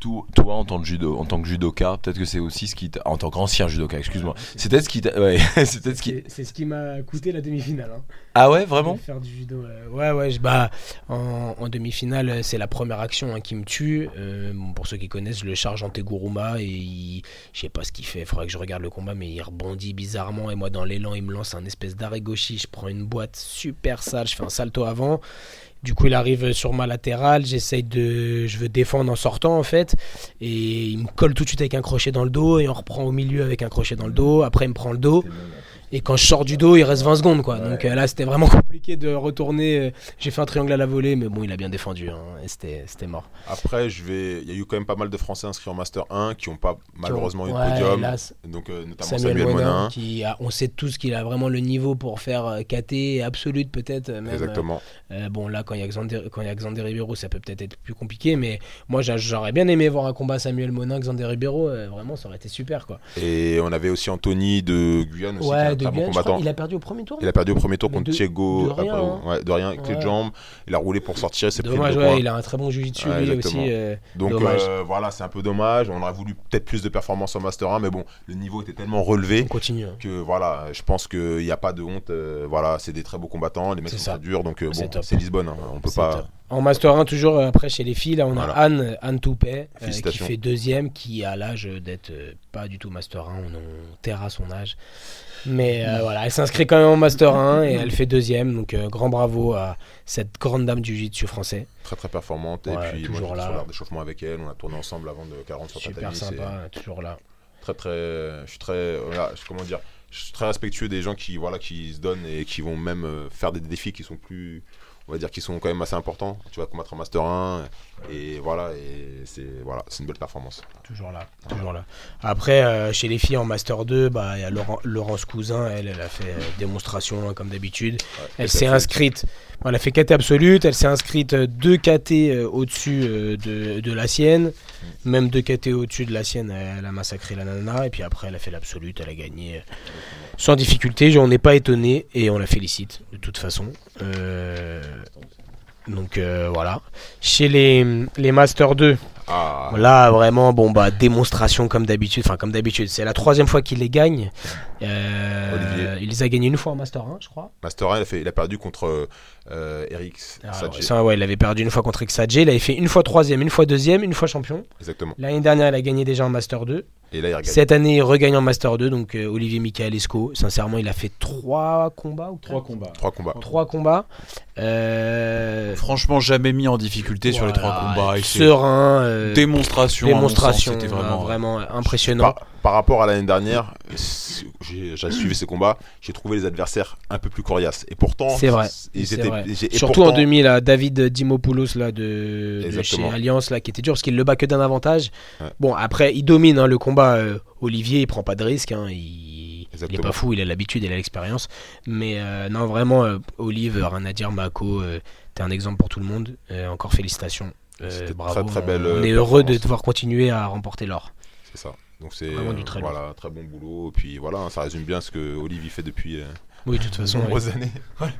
[SPEAKER 4] Toi, toi, en tant que judo, en tant que judoka, peut-être que c'est aussi ce qui t'a, en tant qu'ancien judoka, excuse-moi, c'est peut-être ce qui t'a, ouais, c'est peut-être ce qui.
[SPEAKER 2] C'est ce qui m'a coûté la demi-finale. hein.
[SPEAKER 4] Ah ouais, vraiment.
[SPEAKER 2] Faire du judo. euh, ouais, ouais, je- bah, en, en demi-finale, euh, c'est la première action hein, qui me tue. Euh, bon, pour ceux qui connaissent, je le charge en Teguruma et je sais pas ce qu'il fait. Il faudrait que je regarde le combat, mais il rebondit bizarrement. Et moi, dans l'élan, il me lance un espèce d'arrêt gauchi. Je prends une boîte super sale, je fais un salto avant. Du coup, il arrive sur ma latérale. J'essaye de. Je veux défendre en sortant, en fait. Et il me colle tout de suite avec un crochet dans le dos. Et on reprend au milieu avec un crochet dans le dos. Après, il me prend le dos. Et quand je sors du dos, il reste 20 secondes, quoi. Donc euh, là, c'était vraiment compliqué de retourner. euh, J'ai fait un triangle à la volée, mais bon, il a bien défendu. hein, et c'était mort.
[SPEAKER 5] Après, je vais. Il y a eu quand même pas mal de Français inscrits en Master 1 qui n'ont pas malheureusement eu de
[SPEAKER 2] Ouais,
[SPEAKER 5] podium.
[SPEAKER 2] hélas.
[SPEAKER 5] Donc euh, notamment
[SPEAKER 2] Samuel,
[SPEAKER 5] Samuel,
[SPEAKER 2] Monin,
[SPEAKER 5] Monin.
[SPEAKER 2] qui a- on sait tous qu'il a vraiment le niveau pour faire KT absolute peut-être.
[SPEAKER 5] Exactement.
[SPEAKER 2] euh, bon là quand il y a Xander, quand il y a Xander Ribeiro ça peut peut-être être plus compliqué mais moi j'a- j'aurais bien aimé voir un combat Samuel Monin Xander Ribeiro vraiment ça aurait été super quoi.
[SPEAKER 5] Et on avait aussi Anthony de Guyane aussi,
[SPEAKER 2] ouais de
[SPEAKER 5] très bon
[SPEAKER 2] Guyane, je crois,
[SPEAKER 5] combattant.
[SPEAKER 2] il a perdu au premier tour.
[SPEAKER 5] Il a perdu au premier tour
[SPEAKER 2] Mais
[SPEAKER 5] contre
[SPEAKER 2] de-
[SPEAKER 5] Thiago.
[SPEAKER 2] de rien,
[SPEAKER 5] après,
[SPEAKER 2] hein.
[SPEAKER 5] ouais, de rien, avec les jambes. Il a roulé pour sortir. C'est
[SPEAKER 2] Dommage ouais, il a un très bon jiu-jitsu lui aussi. euh,
[SPEAKER 5] Donc euh, voilà, c'est un peu dommage. On aurait voulu peut-être plus de performances en Master 1, mais bon, le niveau était tellement relevé
[SPEAKER 2] on continue. hein.
[SPEAKER 5] que voilà, je pense qu'il n'y a pas de honte. euh, voilà, c'est des très beaux combattants. Les mecs sont très durs, donc
[SPEAKER 2] C'est
[SPEAKER 5] bon, c'est Lisbonne. hein, on peut pas.
[SPEAKER 2] top. En Master 1, toujours après chez les filles, là on a. Anne, Anne Toupet euh, qui fait deuxième, qui a l'âge d'être euh, pas du tout Master 1, on, on terra son âge. Mais euh, voilà, elle s'inscrit quand même en Master 1 et elle fait deuxième, donc euh, grand bravo à cette grande dame du jiu-jitsu français.
[SPEAKER 5] Très très performante.
[SPEAKER 2] Ouais,
[SPEAKER 5] et puis moi,
[SPEAKER 2] toujours
[SPEAKER 5] j'étais
[SPEAKER 2] là.
[SPEAKER 5] sur d'échauffement avec elle. On a tourné ensemble avant de 40 sur
[SPEAKER 2] Super
[SPEAKER 5] tatami.
[SPEAKER 2] sympa, toujours là.
[SPEAKER 5] Très très. Je suis très. Voilà, comment dire. Je suis très respectueux des gens qui voilà qui se donnent et qui vont même euh, faire des défis qui sont plus on va dire, qui sont quand même assez importants. Tu vas combattre en Master 1, et voilà, et c'est voilà, c'est une belle performance.
[SPEAKER 2] Toujours là, toujours là. Après, euh, chez les filles en Master 2, bah, il y a Laurent- Laurence Cousin, elle, elle a fait euh, démonstration hein, comme d'habitude. Elle s'est inscrite, elle a fait KT absolute, elle s'est inscrite euh, deux KT euh, au-dessus euh, de, de la sienne, même deux KT au-dessus de la sienne, elle a massacré la nana, et puis après elle a fait l'absolute, elle a gagné euh, sans difficulté, on n'est pas étonné, et on la félicite de toute façon. Donc euh, voilà. Chez les, les Master 2,
[SPEAKER 5] Ah,
[SPEAKER 2] Là, vraiment, bon, bah, démonstration comme d'habitude. Enfin, comme d'habitude, c'est la troisième fois qu'il les gagne. Euh, il les a gagnés une fois en Master 1, je crois.
[SPEAKER 5] Master 1, il a, fait, il a perdu contre euh, Eric
[SPEAKER 2] Alors,
[SPEAKER 5] Sadji.
[SPEAKER 2] ça, ouais, il avait perdu une fois contre Xadje. Il avait fait une fois troisième, une fois deuxième, une fois champion.
[SPEAKER 5] Exactement.
[SPEAKER 2] L'année dernière, il a gagné déjà en Master 2.
[SPEAKER 5] Et là, il regagne.
[SPEAKER 2] Cette année, il regagne en Master 2. Donc, euh, Olivier Michaelesco, sincèrement, il a fait trois combats ou quatre
[SPEAKER 8] combats.
[SPEAKER 5] Trois combats.
[SPEAKER 2] Trois combats. Euh,
[SPEAKER 3] Franchement, jamais mis en difficulté sur les trois
[SPEAKER 2] voilà,
[SPEAKER 3] combats. Il fait
[SPEAKER 2] Serein. euh,
[SPEAKER 3] démonstration.
[SPEAKER 2] démonstration.
[SPEAKER 3] C'était
[SPEAKER 2] vraiment,
[SPEAKER 3] vraiment.
[SPEAKER 2] vraiment impressionnant.
[SPEAKER 5] Par, par rapport à l'année dernière, j'ai suivi ces combats, j'ai trouvé les adversaires un peu plus coriaces. Et pourtant,
[SPEAKER 2] C'est vrai.
[SPEAKER 5] ils étaient-
[SPEAKER 2] vrai.
[SPEAKER 5] et
[SPEAKER 2] Surtout en
[SPEAKER 5] pourtant-
[SPEAKER 2] 2000, là, David Dimopoulos là, de, de chez. Alliance là, qui était dur parce qu'il le bat que d'un avantage.
[SPEAKER 5] Ouais.
[SPEAKER 2] Bon, après, il domine hein, le combat. Euh, Olivier, il prend pas de risque. hein, il, il est pas fou, il a l'habitude, il a l'expérience. Mais euh, non, vraiment, euh, Olive, rien à dire. Mako, t'es un exemple pour tout le monde. Encore félicitations. Bravo.
[SPEAKER 5] très, très belle,
[SPEAKER 2] on est heureux de devoir continuer à remporter l'or.
[SPEAKER 5] C'est ça. Donc c'est
[SPEAKER 2] Vraiment du très
[SPEAKER 5] voilà, très bon boulot. Et puis voilà, hein, ça résume bien ce que Olivier fait depuis
[SPEAKER 2] Oui, de toute
[SPEAKER 5] de
[SPEAKER 2] façon.
[SPEAKER 5] nombreuses années.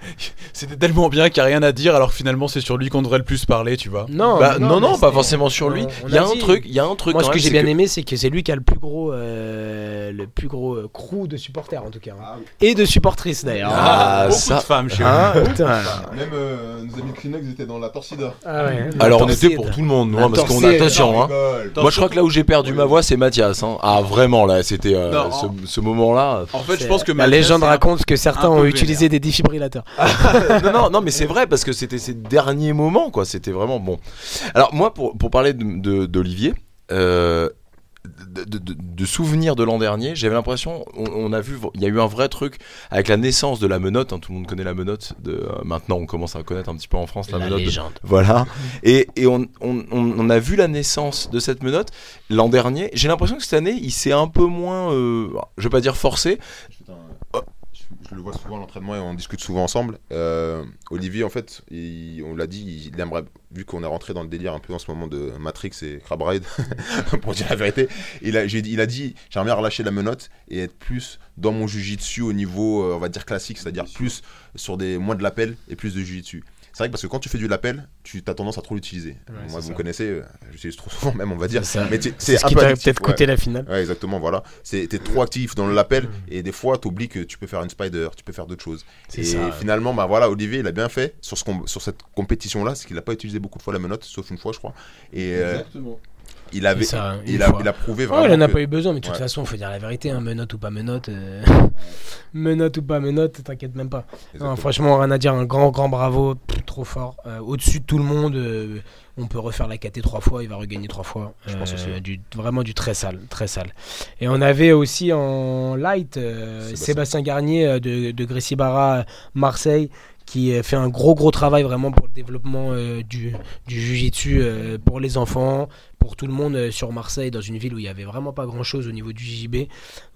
[SPEAKER 3] C'était tellement bien qu'il n'y a rien à dire, alors que finalement, c'est sur lui qu'on devrait le plus parler, tu vois.
[SPEAKER 2] Non,
[SPEAKER 4] Bah, non, non, pas
[SPEAKER 2] c'est-
[SPEAKER 4] forcément sur lui. Il y a
[SPEAKER 2] a
[SPEAKER 4] un
[SPEAKER 2] dit-
[SPEAKER 4] truc, il y a un truc.
[SPEAKER 2] Moi, ce que j'ai
[SPEAKER 4] c'est
[SPEAKER 2] bien
[SPEAKER 4] que-
[SPEAKER 2] aimé, c'est que c'est lui qui a le plus gros, euh, le plus gros euh, crew de supporters en tout cas, hein. et de supportrices d'ailleurs.
[SPEAKER 4] Ah,
[SPEAKER 3] Beaucoup
[SPEAKER 4] ça.
[SPEAKER 3] de femmes chez
[SPEAKER 2] Hein, putain.
[SPEAKER 5] Même euh, nos amis Kleenex étaient dans la Torcida.
[SPEAKER 2] Ah ouais.
[SPEAKER 4] Alors on était pour tout le monde,
[SPEAKER 2] La
[SPEAKER 4] hein, parce qu'on a attention. Hein. Moi je crois que là où j'ai perdu ma voix c'est Mathias. Hein. Ah vraiment là c'était ce,
[SPEAKER 3] en-
[SPEAKER 4] ce moment-là.
[SPEAKER 3] En fait, je
[SPEAKER 2] C'est-
[SPEAKER 3] pense que
[SPEAKER 2] la légende
[SPEAKER 3] c'est
[SPEAKER 2] raconte que certains ont utilisé des défibrillateurs.
[SPEAKER 4] non non non mais c'est vrai parce que c'était ces derniers moments quoi. C'était vraiment bon. Alors moi pour, pour parler de- de- d'Olivier. euh, de, de- de- de souvenirs de l'an dernier, j'avais l'impression, on, on a vu, il y a eu un vrai truc avec la naissance de la menotte. hein, tout le monde connaît la menotte. De, euh, maintenant, on commence à connaître un petit peu en France la,
[SPEAKER 2] La
[SPEAKER 4] menotte. de-
[SPEAKER 2] légende.
[SPEAKER 4] Voilà. Et, et on, on, on- on a vu la naissance de cette menotte l'an dernier. J'ai l'impression que cette année, il s'est un peu moins, euh, je vais pas dire forcé.
[SPEAKER 5] Je le vois souvent à l'entraînement et on discute souvent ensemble. Euh, Olivier, en fait, il- on l'a dit, il aimerait, vu qu'on est rentré dans le délire un peu en ce moment de Matrix et Crab Ride, pour dire la vérité, il a, dit- il a dit j'aimerais bien relâcher la menotte et être plus dans mon jujitsu au niveau, euh, on va dire classique, c'est-à-dire plus sur des moins de l'appel et plus de jujitsu. C'est vrai que parce que quand tu fais du lapel, tu as tendance à trop l'utiliser. Moi, vous
[SPEAKER 2] ça.
[SPEAKER 5] me connaissez, euh, j'utilise trop souvent même, on va dire.
[SPEAKER 2] C'est ça.
[SPEAKER 5] Mais tu-
[SPEAKER 2] C'est ce
[SPEAKER 5] un
[SPEAKER 2] qui
[SPEAKER 5] peu
[SPEAKER 2] t'a peut-être
[SPEAKER 5] ouais.
[SPEAKER 2] coûté la finale.
[SPEAKER 5] Ouais, exactement, voilà. C'est- T'es trop actif dans le l'appel et des fois, t'oublies que tu peux faire une spider, tu peux faire d'autres choses.
[SPEAKER 2] C'est
[SPEAKER 5] Et
[SPEAKER 2] ça.
[SPEAKER 5] finalement, bah voilà, Olivier, il a bien fait sur, ce com- sur cette compétition-là, c'est qu'il n'a pas utilisé beaucoup de fois la menotte, sauf une fois, je crois. Et euh, il, avait,
[SPEAKER 2] ça, une
[SPEAKER 5] il, a, il a prouvé
[SPEAKER 2] Oh,
[SPEAKER 5] vraiment.
[SPEAKER 2] il en a
[SPEAKER 5] que-
[SPEAKER 2] pas eu besoin, mais de toute
[SPEAKER 5] Ouais.
[SPEAKER 2] façon, il faut dire la vérité, hein, menotte ou pas menotte. euh, menotte ou pas menotte, t'inquiète même pas. Non, franchement, rien à dire, un grand, grand bravo, pff, trop fort. Euh, Au-dessus de tout le monde, euh, on peut refaire la KT trois fois, il va regagner trois fois.
[SPEAKER 5] Je pense aussi, ouais.
[SPEAKER 2] du, vraiment du très sale, très sale. Et on avait aussi en light euh,
[SPEAKER 5] Sébastien.
[SPEAKER 2] Sébastien Garnier euh, de, de Grécy Barra, Marseille, qui euh, fait un gros, gros travail vraiment pour le développement euh, du, du Jiu-Jitsu euh, pour les enfants, pour tout le monde euh, sur Marseille, dans une ville où il y avait vraiment pas grand chose au niveau du JJB.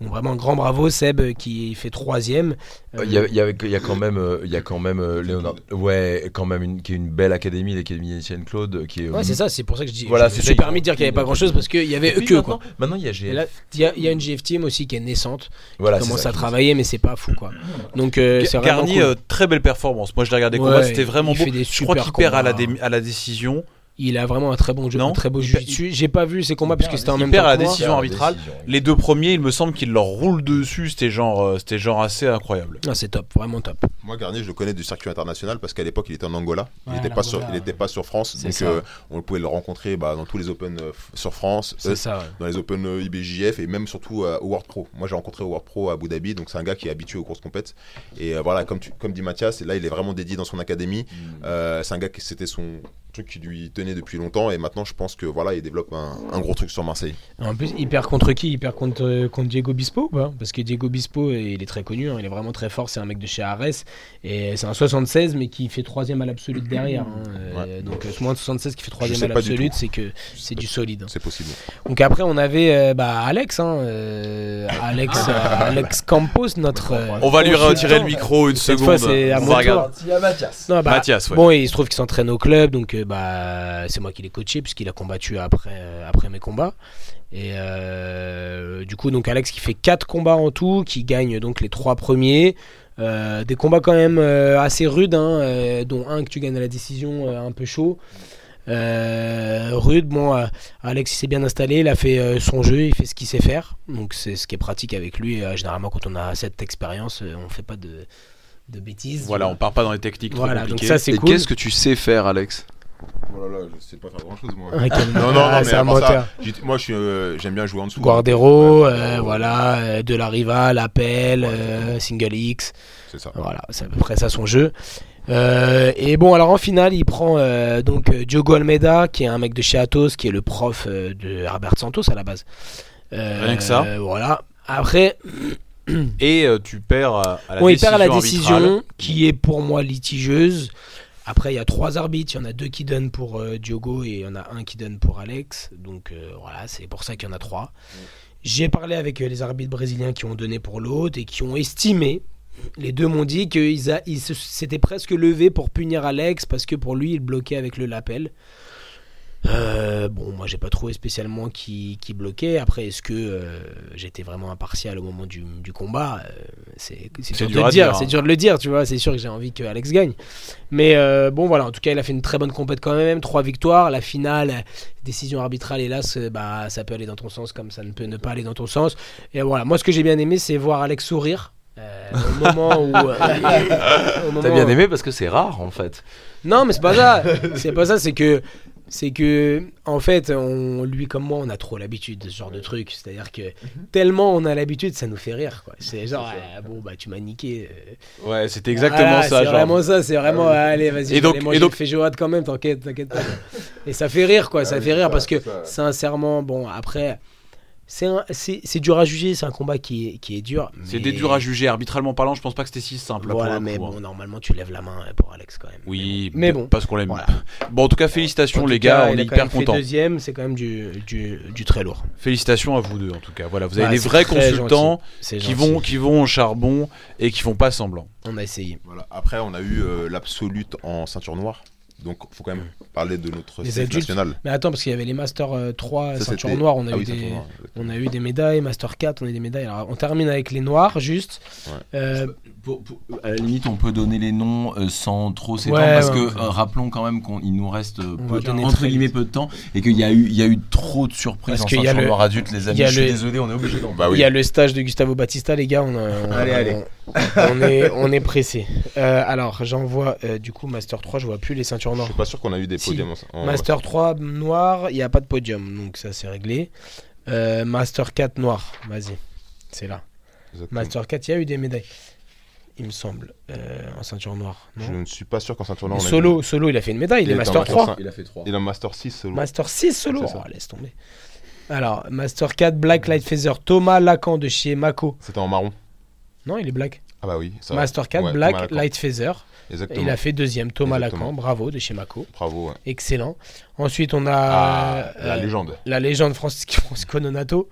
[SPEAKER 2] Donc vraiment un grand bravo Seb qui fait troisième. Euh,
[SPEAKER 4] Il y, a, y y quand même, il y a quand même euh, Léonard. Ouais, quand même une, qui est une belle académie, l'académie Etienne Claude, qui est.
[SPEAKER 2] Ouais, c'est ça, c'est pour ça que je dis.
[SPEAKER 4] Voilà,
[SPEAKER 2] je
[SPEAKER 4] c'est
[SPEAKER 2] permis de dire qu'il n'y avait pas grand chose parce qu'il y avait eux que
[SPEAKER 4] maintenant,
[SPEAKER 2] quoi.
[SPEAKER 4] Maintenant, il y a GF.
[SPEAKER 2] il y, a- il y a une GF Team aussi qui est naissante,
[SPEAKER 4] Voilà,
[SPEAKER 2] qui commence
[SPEAKER 4] ça.
[SPEAKER 2] à travailler, mais c'est pas fou quoi. Donc euh, c'est vraiment
[SPEAKER 3] Garnier,
[SPEAKER 2] cool.
[SPEAKER 3] euh, très belle performance. Moi, je l'ai regardé
[SPEAKER 2] Ouais,
[SPEAKER 3] combat, c'était vraiment beau. Je crois qu'il perd la, à la décision.
[SPEAKER 2] Il a vraiment un très bon jeu,
[SPEAKER 3] Non,
[SPEAKER 2] un très beau jiu J'ai pas vu ses combats parce que c'était en
[SPEAKER 3] il
[SPEAKER 2] même
[SPEAKER 3] perd
[SPEAKER 2] temps
[SPEAKER 3] à la décision arbitrale. Les deux premiers, il me semble qu'il leur roule dessus. C'était genre, euh, c'était genre assez incroyable.
[SPEAKER 2] Ah, c'est top, vraiment top.
[SPEAKER 5] Moi, Garnier, je le connais du circuit international parce qu'à l'époque, il était en Angola. il
[SPEAKER 2] Ouais,
[SPEAKER 5] n'était pas, sur- il était pas sur France. Donc, euh, on pouvait le rencontrer bah, dans tous les Open euh, sur France.
[SPEAKER 2] C'est
[SPEAKER 5] euh,
[SPEAKER 2] ça. ouais.
[SPEAKER 5] dans les Open euh, IBJF et même surtout euh, au World Pro. Moi j'ai rencontré au World Pro à Abu Dhabi, donc c'est un gars qui est habitué aux courses compètes. Et euh, voilà, comme, tu, comme dit Mathias, là il est vraiment dédié dans son académie. Euh, c'est un gars qui c'était son truc qui lui tenait depuis longtemps et maintenant je pense que voilà il développe un, un gros truc sur Marseille.
[SPEAKER 2] En plus, il perd contre qui? Il perd contre, euh, contre Diego Bispo ou pas? Parce que Diego Bispo, il est très connu, hein, il est vraiment très fort, c'est un mec de chez Ares. Et c'est un 76, mais qui fait troisième à l'absolute derrière. hein. Euh, Donc, euh, moins de 76 qui fait troisième à
[SPEAKER 5] tout.
[SPEAKER 2] c'est que c'est du solide. hein.
[SPEAKER 5] C'est possible.
[SPEAKER 2] Donc après, on avait euh, bah, Alex, hein, euh, Alex, euh, Alex Campos, notre. euh,
[SPEAKER 3] On va lui retirer le micro une
[SPEAKER 2] Cette
[SPEAKER 3] seconde.
[SPEAKER 2] fois, c'est à
[SPEAKER 3] On va
[SPEAKER 2] tour.
[SPEAKER 3] regarder.
[SPEAKER 4] Il y a Mathias.
[SPEAKER 2] Non, bah,
[SPEAKER 3] Mathias, ouais.
[SPEAKER 2] Bon, et il se trouve qu'il s'entraîne au club, donc euh, c'est moi qui l'ai coaché puisqu'il a combattu après, euh, après mes combats. Et euh, du coup, donc Alex qui fait 4 combats en tout, qui gagne donc les 3 premiers. Euh, des combats quand même euh, assez rudes, hein, euh, dont un que tu gagnes à la décision euh, un peu chaud. Euh, rude, bon, euh, Alex il s'est bien installé, il a fait euh, son jeu, il fait ce qu'il sait faire, donc c'est ce qui est pratique avec lui. Euh, généralement, quand on a cette expérience, euh, on fait pas de, de bêtises.
[SPEAKER 3] Voilà, on part pas dans les techniques trop
[SPEAKER 2] Voilà, donc ça c'est
[SPEAKER 6] Et
[SPEAKER 2] cool.
[SPEAKER 6] qu'est-ce que tu sais faire, Alex?
[SPEAKER 5] Oh là là, je sais pas faire grand chose moi.
[SPEAKER 2] Ah,
[SPEAKER 5] Non, non,
[SPEAKER 2] Ah,
[SPEAKER 5] non,
[SPEAKER 2] c'est
[SPEAKER 5] mais
[SPEAKER 2] un
[SPEAKER 5] à part ça, moi je suis, euh, j'aime bien jouer en dessous.
[SPEAKER 2] Guardero,
[SPEAKER 5] Ouais,
[SPEAKER 2] euh, voilà, euh, de la rival, appel,
[SPEAKER 5] Ouais,
[SPEAKER 2] euh, single X,
[SPEAKER 5] C'est ça.
[SPEAKER 2] voilà, c'est à peu près ça son jeu. Euh, et bon, alors en finale, il prend euh, donc Diogo Almeida, qui est un mec de chez Athos, qui est le prof euh, de Herbert Santos à la base. Euh,
[SPEAKER 3] Rien que ça.
[SPEAKER 2] euh, Voilà. Après,
[SPEAKER 3] Et euh, tu perds à, à la
[SPEAKER 2] bon, il
[SPEAKER 3] décision
[SPEAKER 2] perd la
[SPEAKER 3] arbitrale.
[SPEAKER 2] décision, qui est pour moi litigieuse. Après, il y a trois arbitres. Il y en a deux qui donnent pour euh, Diogo et il y en a un qui donne pour Alex. Donc euh, voilà, c'est pour ça qu'il y en a trois. J'ai parlé avec euh, les arbitres brésiliens qui ont donné pour l'autre et qui ont estimé. Les deux m'ont dit qu'ils ils s'étaient presque levés pour punir Alex parce que pour lui, il bloquait avec le lapel. Bon, moi j'ai pas trouvé spécialement qui, bloquait. Après, est-ce que j'étais vraiment impartial au moment du, combat? C'est dur, de le dire.
[SPEAKER 3] dire,
[SPEAKER 2] C'est
[SPEAKER 3] hein.
[SPEAKER 2] dur de le dire, tu vois. C'est sûr que j'ai envie que Alex gagne. Mais euh, bon, voilà. En tout cas, il a fait une très bonne compète quand même. Trois victoires. La finale, décision arbitrale, hélas, euh, bah, ça peut aller dans ton sens comme ça ne peut ne pas aller dans ton sens. Et voilà. Moi, ce que j'ai bien aimé, c'est voir Alex sourire. euh, au moment où. euh,
[SPEAKER 7] T'as bien aimé parce que c'est rare en fait.
[SPEAKER 2] non, mais c'est pas ça. C'est pas ça. C'est que, c'est que, en fait, on, lui comme moi, on a trop l'habitude de ce genre de truc. C'est-à-dire que tellement on a l'habitude, ça nous fait rire. quoi. C'est genre, ah, bon, bah, tu m'as niqué. euh.
[SPEAKER 3] Ouais, c'était exactement
[SPEAKER 2] Ah,
[SPEAKER 3] ça.
[SPEAKER 2] C'est
[SPEAKER 3] genre.
[SPEAKER 2] vraiment ça. C'est vraiment, allez, vas-y.
[SPEAKER 3] Et donc- et donc-
[SPEAKER 2] feijoada quand même. T'inquiète, t'inquiète pas. Et ça fait rire, quoi. ça fait rire parce que, sincèrement, bon, après. C'est dur à juger, c'est un combat qui est, qui est dur.
[SPEAKER 3] C'est des dur à juger. Arbitralement parlant, je pense pas que c'était si simple. là,
[SPEAKER 2] Voilà, mais
[SPEAKER 3] coup, hein.
[SPEAKER 2] bon, normalement, tu lèves la main pour Alex quand même.
[SPEAKER 3] Oui,
[SPEAKER 2] Mais bon.
[SPEAKER 3] parce qu'on l'aime.
[SPEAKER 2] Voilà.
[SPEAKER 3] Bon, en tout cas, félicitations les
[SPEAKER 2] cas,
[SPEAKER 3] gars, on est hyper contents.
[SPEAKER 2] deuxième, c'est quand même du, du, du très lourd.
[SPEAKER 3] Félicitations à vous deux en tout cas. Voilà, vous avez
[SPEAKER 2] Ah,
[SPEAKER 3] des vrais consultants qui vont qui vont au charbon et qui font pas semblant.
[SPEAKER 2] On a essayé.
[SPEAKER 5] Voilà. Après, on a eu euh, l'absolute en ceinture noire. Donc, faut quand même parler de notre
[SPEAKER 2] Les
[SPEAKER 5] CF
[SPEAKER 2] adultes.
[SPEAKER 5] national.
[SPEAKER 2] Mais attends, parce qu'il y avait les Master euh, 3
[SPEAKER 5] Ça,
[SPEAKER 2] ceinture noire, on a,
[SPEAKER 5] Ah
[SPEAKER 2] eu
[SPEAKER 5] oui,
[SPEAKER 2] des,
[SPEAKER 5] ceinture noire.
[SPEAKER 2] on a eu des médailles, Master 4, on a eu des médailles. Alors, on termine avec les noirs, juste.
[SPEAKER 5] Ouais.
[SPEAKER 2] Euh,
[SPEAKER 4] Pour- pour- à la limite, on peut donner les noms euh, sans trop s'étendre
[SPEAKER 2] Ouais,
[SPEAKER 4] parce
[SPEAKER 2] ouais,
[SPEAKER 4] que
[SPEAKER 2] ouais.
[SPEAKER 4] euh, rappelons quand même qu'il nous reste euh, peu entre guillemets
[SPEAKER 2] vite.
[SPEAKER 4] peu de temps et qu'il y a eu il y a eu trop de surprises
[SPEAKER 2] Parce
[SPEAKER 4] en
[SPEAKER 2] qu'il y a
[SPEAKER 4] ceinture
[SPEAKER 2] le-
[SPEAKER 4] noire adulte les
[SPEAKER 2] il
[SPEAKER 4] amis. Je suis
[SPEAKER 2] le-
[SPEAKER 4] désolé, on est obligé d'en
[SPEAKER 5] Bah
[SPEAKER 2] Il y a le stage de Gustavo Batista, les gars, on, a- on-
[SPEAKER 5] Allez, allez.
[SPEAKER 2] On- est, on est pressé. Euh, alors, j'envoie euh, du coup Master 3, je vois plus les ceintures
[SPEAKER 5] Je
[SPEAKER 2] noires.
[SPEAKER 5] suis pas sûr qu'on a eu des
[SPEAKER 2] Si.
[SPEAKER 5] podiums en
[SPEAKER 2] Master 3 noir, il n'y a pas de podium, donc ça c'est réglé. Euh, Master 4 noir, vas-y, c'est là.
[SPEAKER 5] Exactement.
[SPEAKER 2] Master 4, il y a eu des médailles, il me semble, euh, en ceinture noire. non
[SPEAKER 5] Je ne suis pas sûr qu'en ceinture noire. On a
[SPEAKER 2] solo, solo, il a fait une médaille, il, est Master 3.
[SPEAKER 5] cinq.
[SPEAKER 4] Il a fait 3.
[SPEAKER 5] Il est en Master 6 solo.
[SPEAKER 2] Master 6 solo, oh, laisse tomber. Alors, Master 4, Black Light Feather, Thomas Lacan de chez Mako.
[SPEAKER 5] C'était en marron.
[SPEAKER 2] Non, il est black.
[SPEAKER 5] Ah bah oui. ça-
[SPEAKER 2] Master 4,
[SPEAKER 5] Ouais,
[SPEAKER 2] Black. Light Feather.
[SPEAKER 5] Exactement.
[SPEAKER 2] Il a fait deuxième, Thomas
[SPEAKER 5] Exactement.
[SPEAKER 2] Lacan, bravo, de chez Mako.
[SPEAKER 5] Bravo. ouais.
[SPEAKER 2] Excellent. Ensuite, on a
[SPEAKER 5] Ah, la
[SPEAKER 2] euh,
[SPEAKER 5] légende.
[SPEAKER 2] la légende Francisco, Nonato,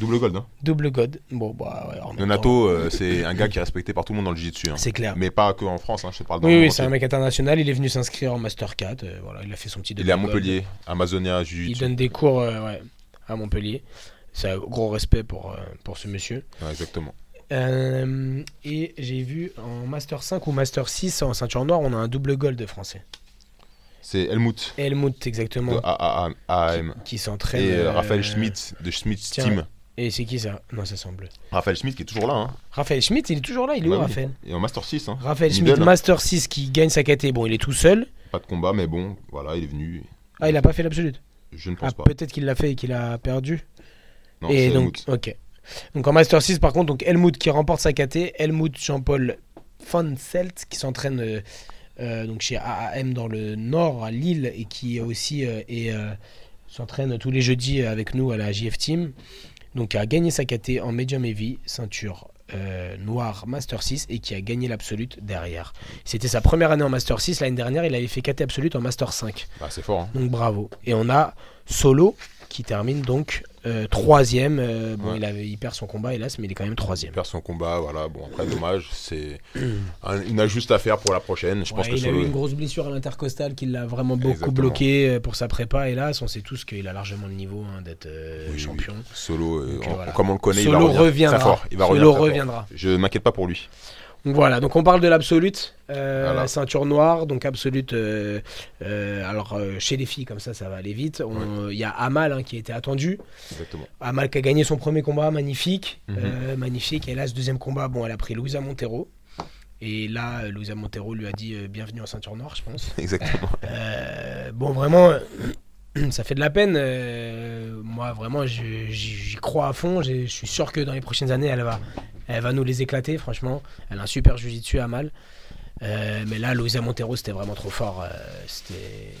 [SPEAKER 5] Double gold. Hein.
[SPEAKER 2] double god. Bon, bah, ouais, en
[SPEAKER 5] Nonato, euh, c'est un gars qui est respecté par tout le monde dans le jiu-jitsu. hein.
[SPEAKER 2] c'est clair.
[SPEAKER 5] Mais pas que en France, hein, je te parle dans
[SPEAKER 2] Oui, oui, c'est un mec international. Il est venu s'inscrire en Master 4. euh, voilà, il a fait son petit
[SPEAKER 5] Il est à
[SPEAKER 2] gold.
[SPEAKER 5] Montpellier, Amazonia,
[SPEAKER 2] Il donne des cours ouais, à Montpellier. C'est un gros respect pour, pour ce monsieur.
[SPEAKER 5] Exactement.
[SPEAKER 2] Euh, et j'ai vu en Master 5 ou Master 6 en ceinture noire, on a un double gold de français.
[SPEAKER 5] C'est Helmut
[SPEAKER 2] Helmut,
[SPEAKER 5] de
[SPEAKER 2] exactement,
[SPEAKER 5] AAM.
[SPEAKER 2] qui s'entraîne.
[SPEAKER 5] Et euh,
[SPEAKER 2] euh,
[SPEAKER 5] Raphaël Schmidt de Schmidt
[SPEAKER 2] tiens.
[SPEAKER 5] Team.
[SPEAKER 2] Et c'est qui ça? Non, ça semble.
[SPEAKER 5] Raphaël Schmidt qui est toujours là. Hein.
[SPEAKER 2] Raphaël Schmidt, il est toujours là, il est
[SPEAKER 5] Bah
[SPEAKER 2] où
[SPEAKER 5] oui.
[SPEAKER 2] Raphaël?
[SPEAKER 5] Et en Master 6. Hein.
[SPEAKER 2] Raphaël
[SPEAKER 5] Middle,
[SPEAKER 2] Schmidt,
[SPEAKER 5] hein.
[SPEAKER 2] Master 6 qui gagne sa KT. Bon, il est tout seul.
[SPEAKER 5] Pas de combat, mais bon, voilà, il est venu.
[SPEAKER 2] Ah, il a pas fait l'absolute.
[SPEAKER 5] Je ne
[SPEAKER 2] Ah,
[SPEAKER 5] pense pas.
[SPEAKER 2] peut-être qu'il l'a fait et qu'il a perdu.
[SPEAKER 5] Non,
[SPEAKER 2] et
[SPEAKER 5] c'est
[SPEAKER 2] donc,
[SPEAKER 5] Helmut.
[SPEAKER 2] ok. Donc en Master 6, par contre, donc Helmut qui remporte sa KT, Helmut Jean-Paul Van Selt qui s'entraîne euh, euh, donc chez AAM dans le Nord à Lille et qui aussi euh, euh, s'entraîne tous les jeudis avec nous à la JF Team. Donc a gagné sa KT en medium heavy, ceinture euh, noir Master 6 et qui a gagné l'absolute derrière. C'était sa première année en Master 6. L'année dernière, il avait fait KT absolute en Master 5.
[SPEAKER 5] Bah, c'est fort. hein.
[SPEAKER 2] Donc bravo. Et on a Solo qui termine donc euh, troisième. Euh, bon,
[SPEAKER 5] Ouais.
[SPEAKER 2] il, avait, il perd son combat, hélas, mais il est quand même
[SPEAKER 5] Il
[SPEAKER 2] troisième.
[SPEAKER 5] perd son combat, voilà. Bon, après, dommage. C'est un- une ajuste à faire pour la prochaine. Je pense
[SPEAKER 2] Ouais,
[SPEAKER 5] que
[SPEAKER 2] il a eu une grosse blessure à l'intercostale qui l'a vraiment beaucoup
[SPEAKER 5] Exactement.
[SPEAKER 2] bloqué euh, pour sa prépa. Hélas, on sait tous qu'il a largement le niveau hein, d'être euh,
[SPEAKER 5] Oui,
[SPEAKER 2] champion.
[SPEAKER 5] oui. Solo,
[SPEAKER 2] Donc,
[SPEAKER 5] en-
[SPEAKER 2] voilà.
[SPEAKER 5] comme on le connaît, il
[SPEAKER 2] Solo
[SPEAKER 5] va revenir
[SPEAKER 2] reviendra.
[SPEAKER 5] très fort. Il va
[SPEAKER 2] Solo
[SPEAKER 5] revenir très fort.
[SPEAKER 2] reviendra.
[SPEAKER 5] Je m'inquiète pas pour lui.
[SPEAKER 2] Donc voilà, donc on parle de l'absolute, euh,
[SPEAKER 5] Voilà.
[SPEAKER 2] ceinture noire, donc absolute. euh, euh, alors chez les filles, comme ça, ça va aller vite. Il y a Amal hein, qui était attendu.
[SPEAKER 5] Exactement.
[SPEAKER 2] Amal qui a gagné son premier combat, magnifique,
[SPEAKER 5] Mhm.
[SPEAKER 2] magnifique. Et là, ce deuxième combat, bon, elle a pris Louisa Montero. Et là, Louisa Montero lui a dit bienvenue en ceinture noire, je pense.
[SPEAKER 5] Exactement.
[SPEAKER 2] Bon, vraiment, ça fait de la peine. moi, vraiment, j'y crois à fond. Je suis sûr que dans les prochaines années, elle va, elle va nous les éclater, franchement. Elle a un super jiu-jitsu à mal. Euh, mais là, Louisa Montero, c'était vraiment trop fort. euh, c'était.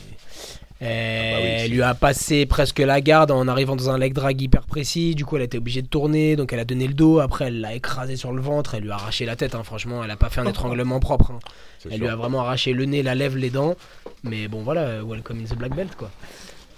[SPEAKER 5] Ah bah
[SPEAKER 2] Elle lui a passé presque la garde en arrivant dans un leg drag hyper précis. Du coup, elle a été obligée de tourner. Donc, elle a donné le dos. Après, elle l'a écrasé sur le ventre. Elle lui a arraché la tête. hein, franchement, elle a pas fait un étranglement propre. hein. Elle
[SPEAKER 5] sûr.
[SPEAKER 2] lui a vraiment arraché le nez, la lèvre, les dents. Mais bon, voilà, welcome in the black belt, quoi.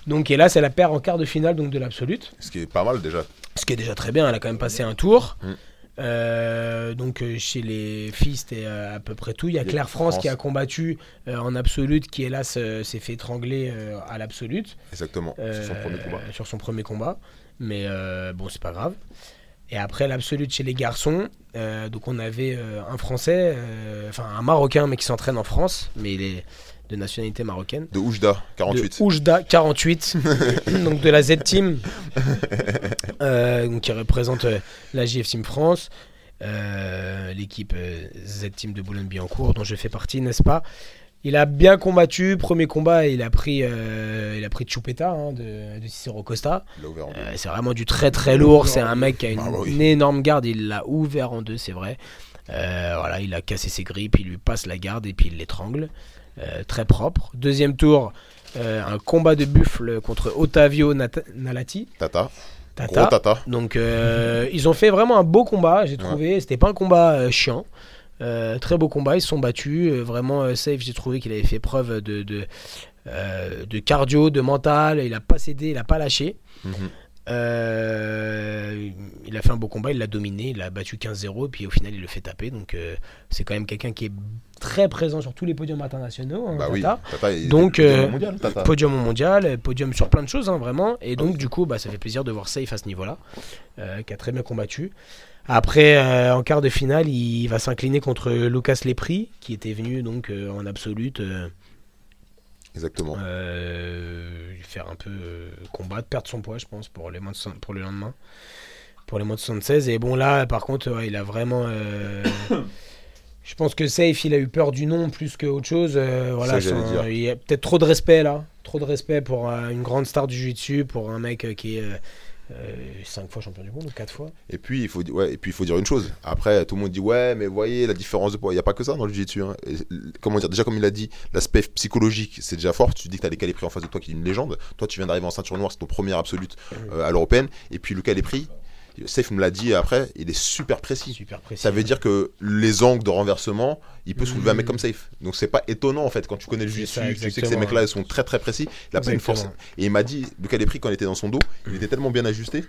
[SPEAKER 2] Donc, et là, c'est la paire en quart de finale donc de l'absolute.
[SPEAKER 5] Ce qui est pas mal déjà.
[SPEAKER 2] Ce qui est déjà très bien, elle a quand même passé un tour.
[SPEAKER 5] Mm.
[SPEAKER 2] Euh, donc euh, chez les filles, c'était euh, à peu près tout. Il y a Claire France,
[SPEAKER 5] France.
[SPEAKER 2] qui a combattu euh, en absolute, qui hélas s'est fait étrangler euh, à l'absolute.
[SPEAKER 5] Exactement. C'est son premier combat.
[SPEAKER 2] Sur son premier combat. Mais bon, c'est pas grave. Et après l'absolute chez les garçons, donc on avait un Français, enfin un Marocain, mais qui s'entraîne en France, mais il est de nationalité marocaine.
[SPEAKER 5] De Oujda, 48.
[SPEAKER 2] De Oujda 48, donc de la Z Team, euh, donc qui représente euh, la JF Team France, euh, l'équipe euh, Z Team de Boulogne-Billancourt, dont je fais partie, n'est-ce pas? Il a bien combattu. Premier combat, il a pris, euh, il a pris Chupeta hein, de, de Cicero Costa. C'est vraiment du très très lourd. C'est un mec qui a une,
[SPEAKER 5] Ah bah oui.
[SPEAKER 2] une énorme garde. Il l'a ouvert en deux, c'est vrai. Voilà, il a cassé ses grippes, il lui passe la garde et puis il l'étrangle. Euh, très propre. Deuxième tour, euh, un combat de buffle contre Ottavio Nat- Nalati.
[SPEAKER 5] Tata.
[SPEAKER 2] Tata.
[SPEAKER 5] Gros Tata.
[SPEAKER 2] Donc euh, ils ont fait vraiment un beau combat, j'ai trouvé. C'était pas un combat euh, chiant. Euh, très beau combat, ils se sont battus. vraiment safe, j'ai trouvé qu'il avait fait preuve de, de, de cardio, de mental. Il a pas cédé, il a pas lâché.
[SPEAKER 5] Mhm.
[SPEAKER 2] Euh, il a fait un beau combat, il l'a dominé, il a battu 15-0 et puis au final il le fait taper. Donc euh, c'est quand même quelqu'un qui est très présent sur tous les podiums internationaux. hein,
[SPEAKER 5] Bah oui.
[SPEAKER 2] Tata.
[SPEAKER 5] Il
[SPEAKER 2] Donc, euh,
[SPEAKER 5] mondial, Tata.
[SPEAKER 2] Podium mondial, podium sur plein de choses, hein, vraiment. Et donc, du coup, bah, ça fait plaisir de voir Safe à ce niveau-là, euh, qui a très bien combattu. Après, euh, en quart de finale, il va s'incliner contre Lucas Lepri, qui était venu donc euh, en absolute euh,
[SPEAKER 5] Exactement.
[SPEAKER 2] euh, faire un peu euh, combattre, perdre son poids, je pense, pour, les moins de so- pour le lendemain. Pour les moins de 76. Et bon, là, par contre, ouais, il a vraiment. euh, je pense que Safe, il a eu peur du nom plus qu'autre chose. euh, voilà,
[SPEAKER 5] Ça,
[SPEAKER 2] son- il y a peut-être trop de respect là. Trop de respect pour une grande star du jiu-jitsu, pour un mec qui est 5 fois champion du monde, ou 4 fois.
[SPEAKER 5] Et puis, il faut, di- ouais, et puis il faut dire une chose. Après, tout le monde dit ouais, mais voyez la différence de poids. Il n'y a pas que ça dans le jiu-jitsu. hein. Comment dire Déjà, comme il a dit, l'aspect psychologique, c'est déjà fort. Tu dis que tu as des Calipri en face de toi qui est une légende. Toi, tu viens d'arriver en ceinture noire, c'est ton premier absolute euh, à l'européenne. Et puis, le Calipri, Safe me l'a dit après, il est super précis.
[SPEAKER 2] Super précis.
[SPEAKER 5] Ça veut dire que les angles de renversement, il peut soulever un mec
[SPEAKER 2] Mhm.
[SPEAKER 5] comme Safe. Donc c'est pas étonnant en fait quand tu connais le jiu-jitsu, tu sais que ces mecs-là ils sont très très précis. Il a pas une force. Et il m'a dit, Lucas Lepri quand il était dans son dos, il était tellement bien ajusté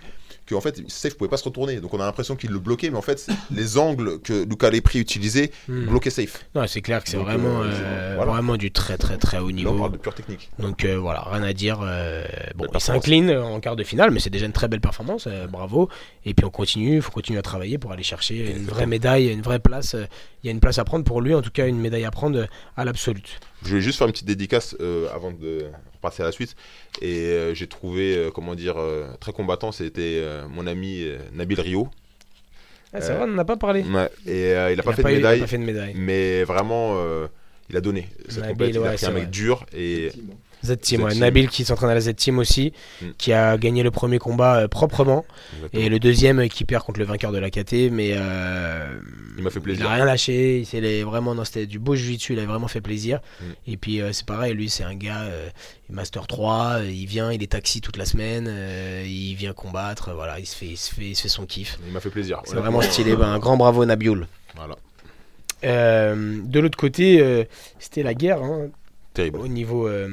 [SPEAKER 5] qu'en fait Safe pouvait pas se retourner. Donc on a l'impression qu'il le bloquait, mais en fait les angles que Lucas Lepri utilisait
[SPEAKER 2] Hmm.
[SPEAKER 5] bloquaient Safe.
[SPEAKER 2] Non, c'est clair que c'est
[SPEAKER 5] Donc,
[SPEAKER 2] vraiment,
[SPEAKER 5] euh,
[SPEAKER 2] euh,
[SPEAKER 5] voilà.
[SPEAKER 2] vraiment du très très très haut
[SPEAKER 5] Là on
[SPEAKER 2] niveau.
[SPEAKER 5] parle de pure technique.
[SPEAKER 2] Donc euh, voilà, rien à dire. euh, bon, il s'incline en quart de finale, mais c'est déjà une très belle performance. euh, bravo. Et puis on continue, il faut continuer à travailler pour aller chercher une vraie médaille, une vraie place. euh, Il y a une place à prendre pour lui, en tout cas une médaille à prendre euh, à l'absolute.
[SPEAKER 5] Je vais juste faire une petite dédicace euh, avant de passer à la suite. Et euh, j'ai trouvé, euh, comment dire, euh, très combattant, c'était euh, mon ami euh, Nabil Rio.
[SPEAKER 2] Ah, c'est
[SPEAKER 5] Euh,
[SPEAKER 2] vrai, on n'en a pas parlé.
[SPEAKER 5] Ouais, et euh, il a pas
[SPEAKER 2] pas fait de médaille.
[SPEAKER 5] mais vraiment, euh, il a donné. Cette
[SPEAKER 2] Nabil,
[SPEAKER 5] compète, il a
[SPEAKER 2] ouais,
[SPEAKER 5] pris
[SPEAKER 2] c'est
[SPEAKER 5] un mec
[SPEAKER 2] vrai.
[SPEAKER 5] dur et
[SPEAKER 2] Z-Team, ouais. Nabil qui s'entraîne à la Z-Team aussi,
[SPEAKER 5] Mm.
[SPEAKER 2] qui a gagné le premier combat euh, proprement,
[SPEAKER 5] Exactement.
[SPEAKER 2] et le deuxième euh, qui perd contre le vainqueur de la KT, mais euh,
[SPEAKER 5] Il m'a fait
[SPEAKER 2] il a rien lâché, c'est les- vraiment, c'était du beau jiu-jitsu, il a vraiment fait plaisir.
[SPEAKER 5] Mm.
[SPEAKER 2] Et puis euh, c'est pareil, lui c'est un gars, Master 3, euh, il vient, il est taxi toute la semaine, il vient combattre, voilà, il se fait, il se fait, il se fait son kiff.
[SPEAKER 5] Il m'a fait plaisir.
[SPEAKER 2] C'est vraiment stylé, ben, un grand bravo Nabioul.
[SPEAKER 5] Voilà.
[SPEAKER 2] De l'autre côté, c'était la guerre hein,
[SPEAKER 5] Terrible.
[SPEAKER 2] au niveau euh,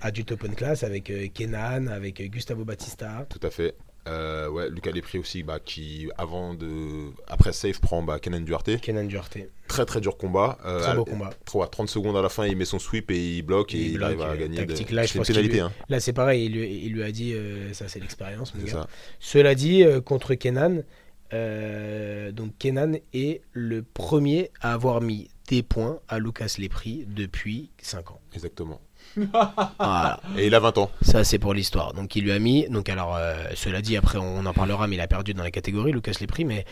[SPEAKER 2] adulte open class avec euh, Kenan, avec euh, Gustavo Batista.
[SPEAKER 5] Tout à fait. Euh, ouais, Lucas Lepri aussi, bah, qui avant de, après safe prend bah, Kenan Duarte.
[SPEAKER 2] Kenan Duarte.
[SPEAKER 5] Très très dur combat. Euh,
[SPEAKER 2] Très beau
[SPEAKER 5] à-
[SPEAKER 2] combat.
[SPEAKER 5] trois- 30 secondes à la fin, il met son sweep et il bloque et
[SPEAKER 2] Il
[SPEAKER 5] il,
[SPEAKER 2] bloque,
[SPEAKER 5] arrive à gagner.
[SPEAKER 2] tactique.
[SPEAKER 5] de...
[SPEAKER 2] Là, je pense
[SPEAKER 5] pénalité,
[SPEAKER 2] lui-
[SPEAKER 5] hein.
[SPEAKER 2] Là, c'est pareil, il lui, il lui a dit euh, ça, c'est l'expérience. Cela dit, contre Kenan, donc Kenan est le premier à avoir mis des points à Lucas Lepri depuis 5 ans.
[SPEAKER 5] Exactement.
[SPEAKER 2] Voilà.
[SPEAKER 5] Et il a 20 ans.
[SPEAKER 2] Ça, c'est pour l'histoire. Donc, il lui a mis. Donc, alors, euh, cela dit, après, on en parlera, mais il a perdu dans la catégorie, Lucas Lepri. Mais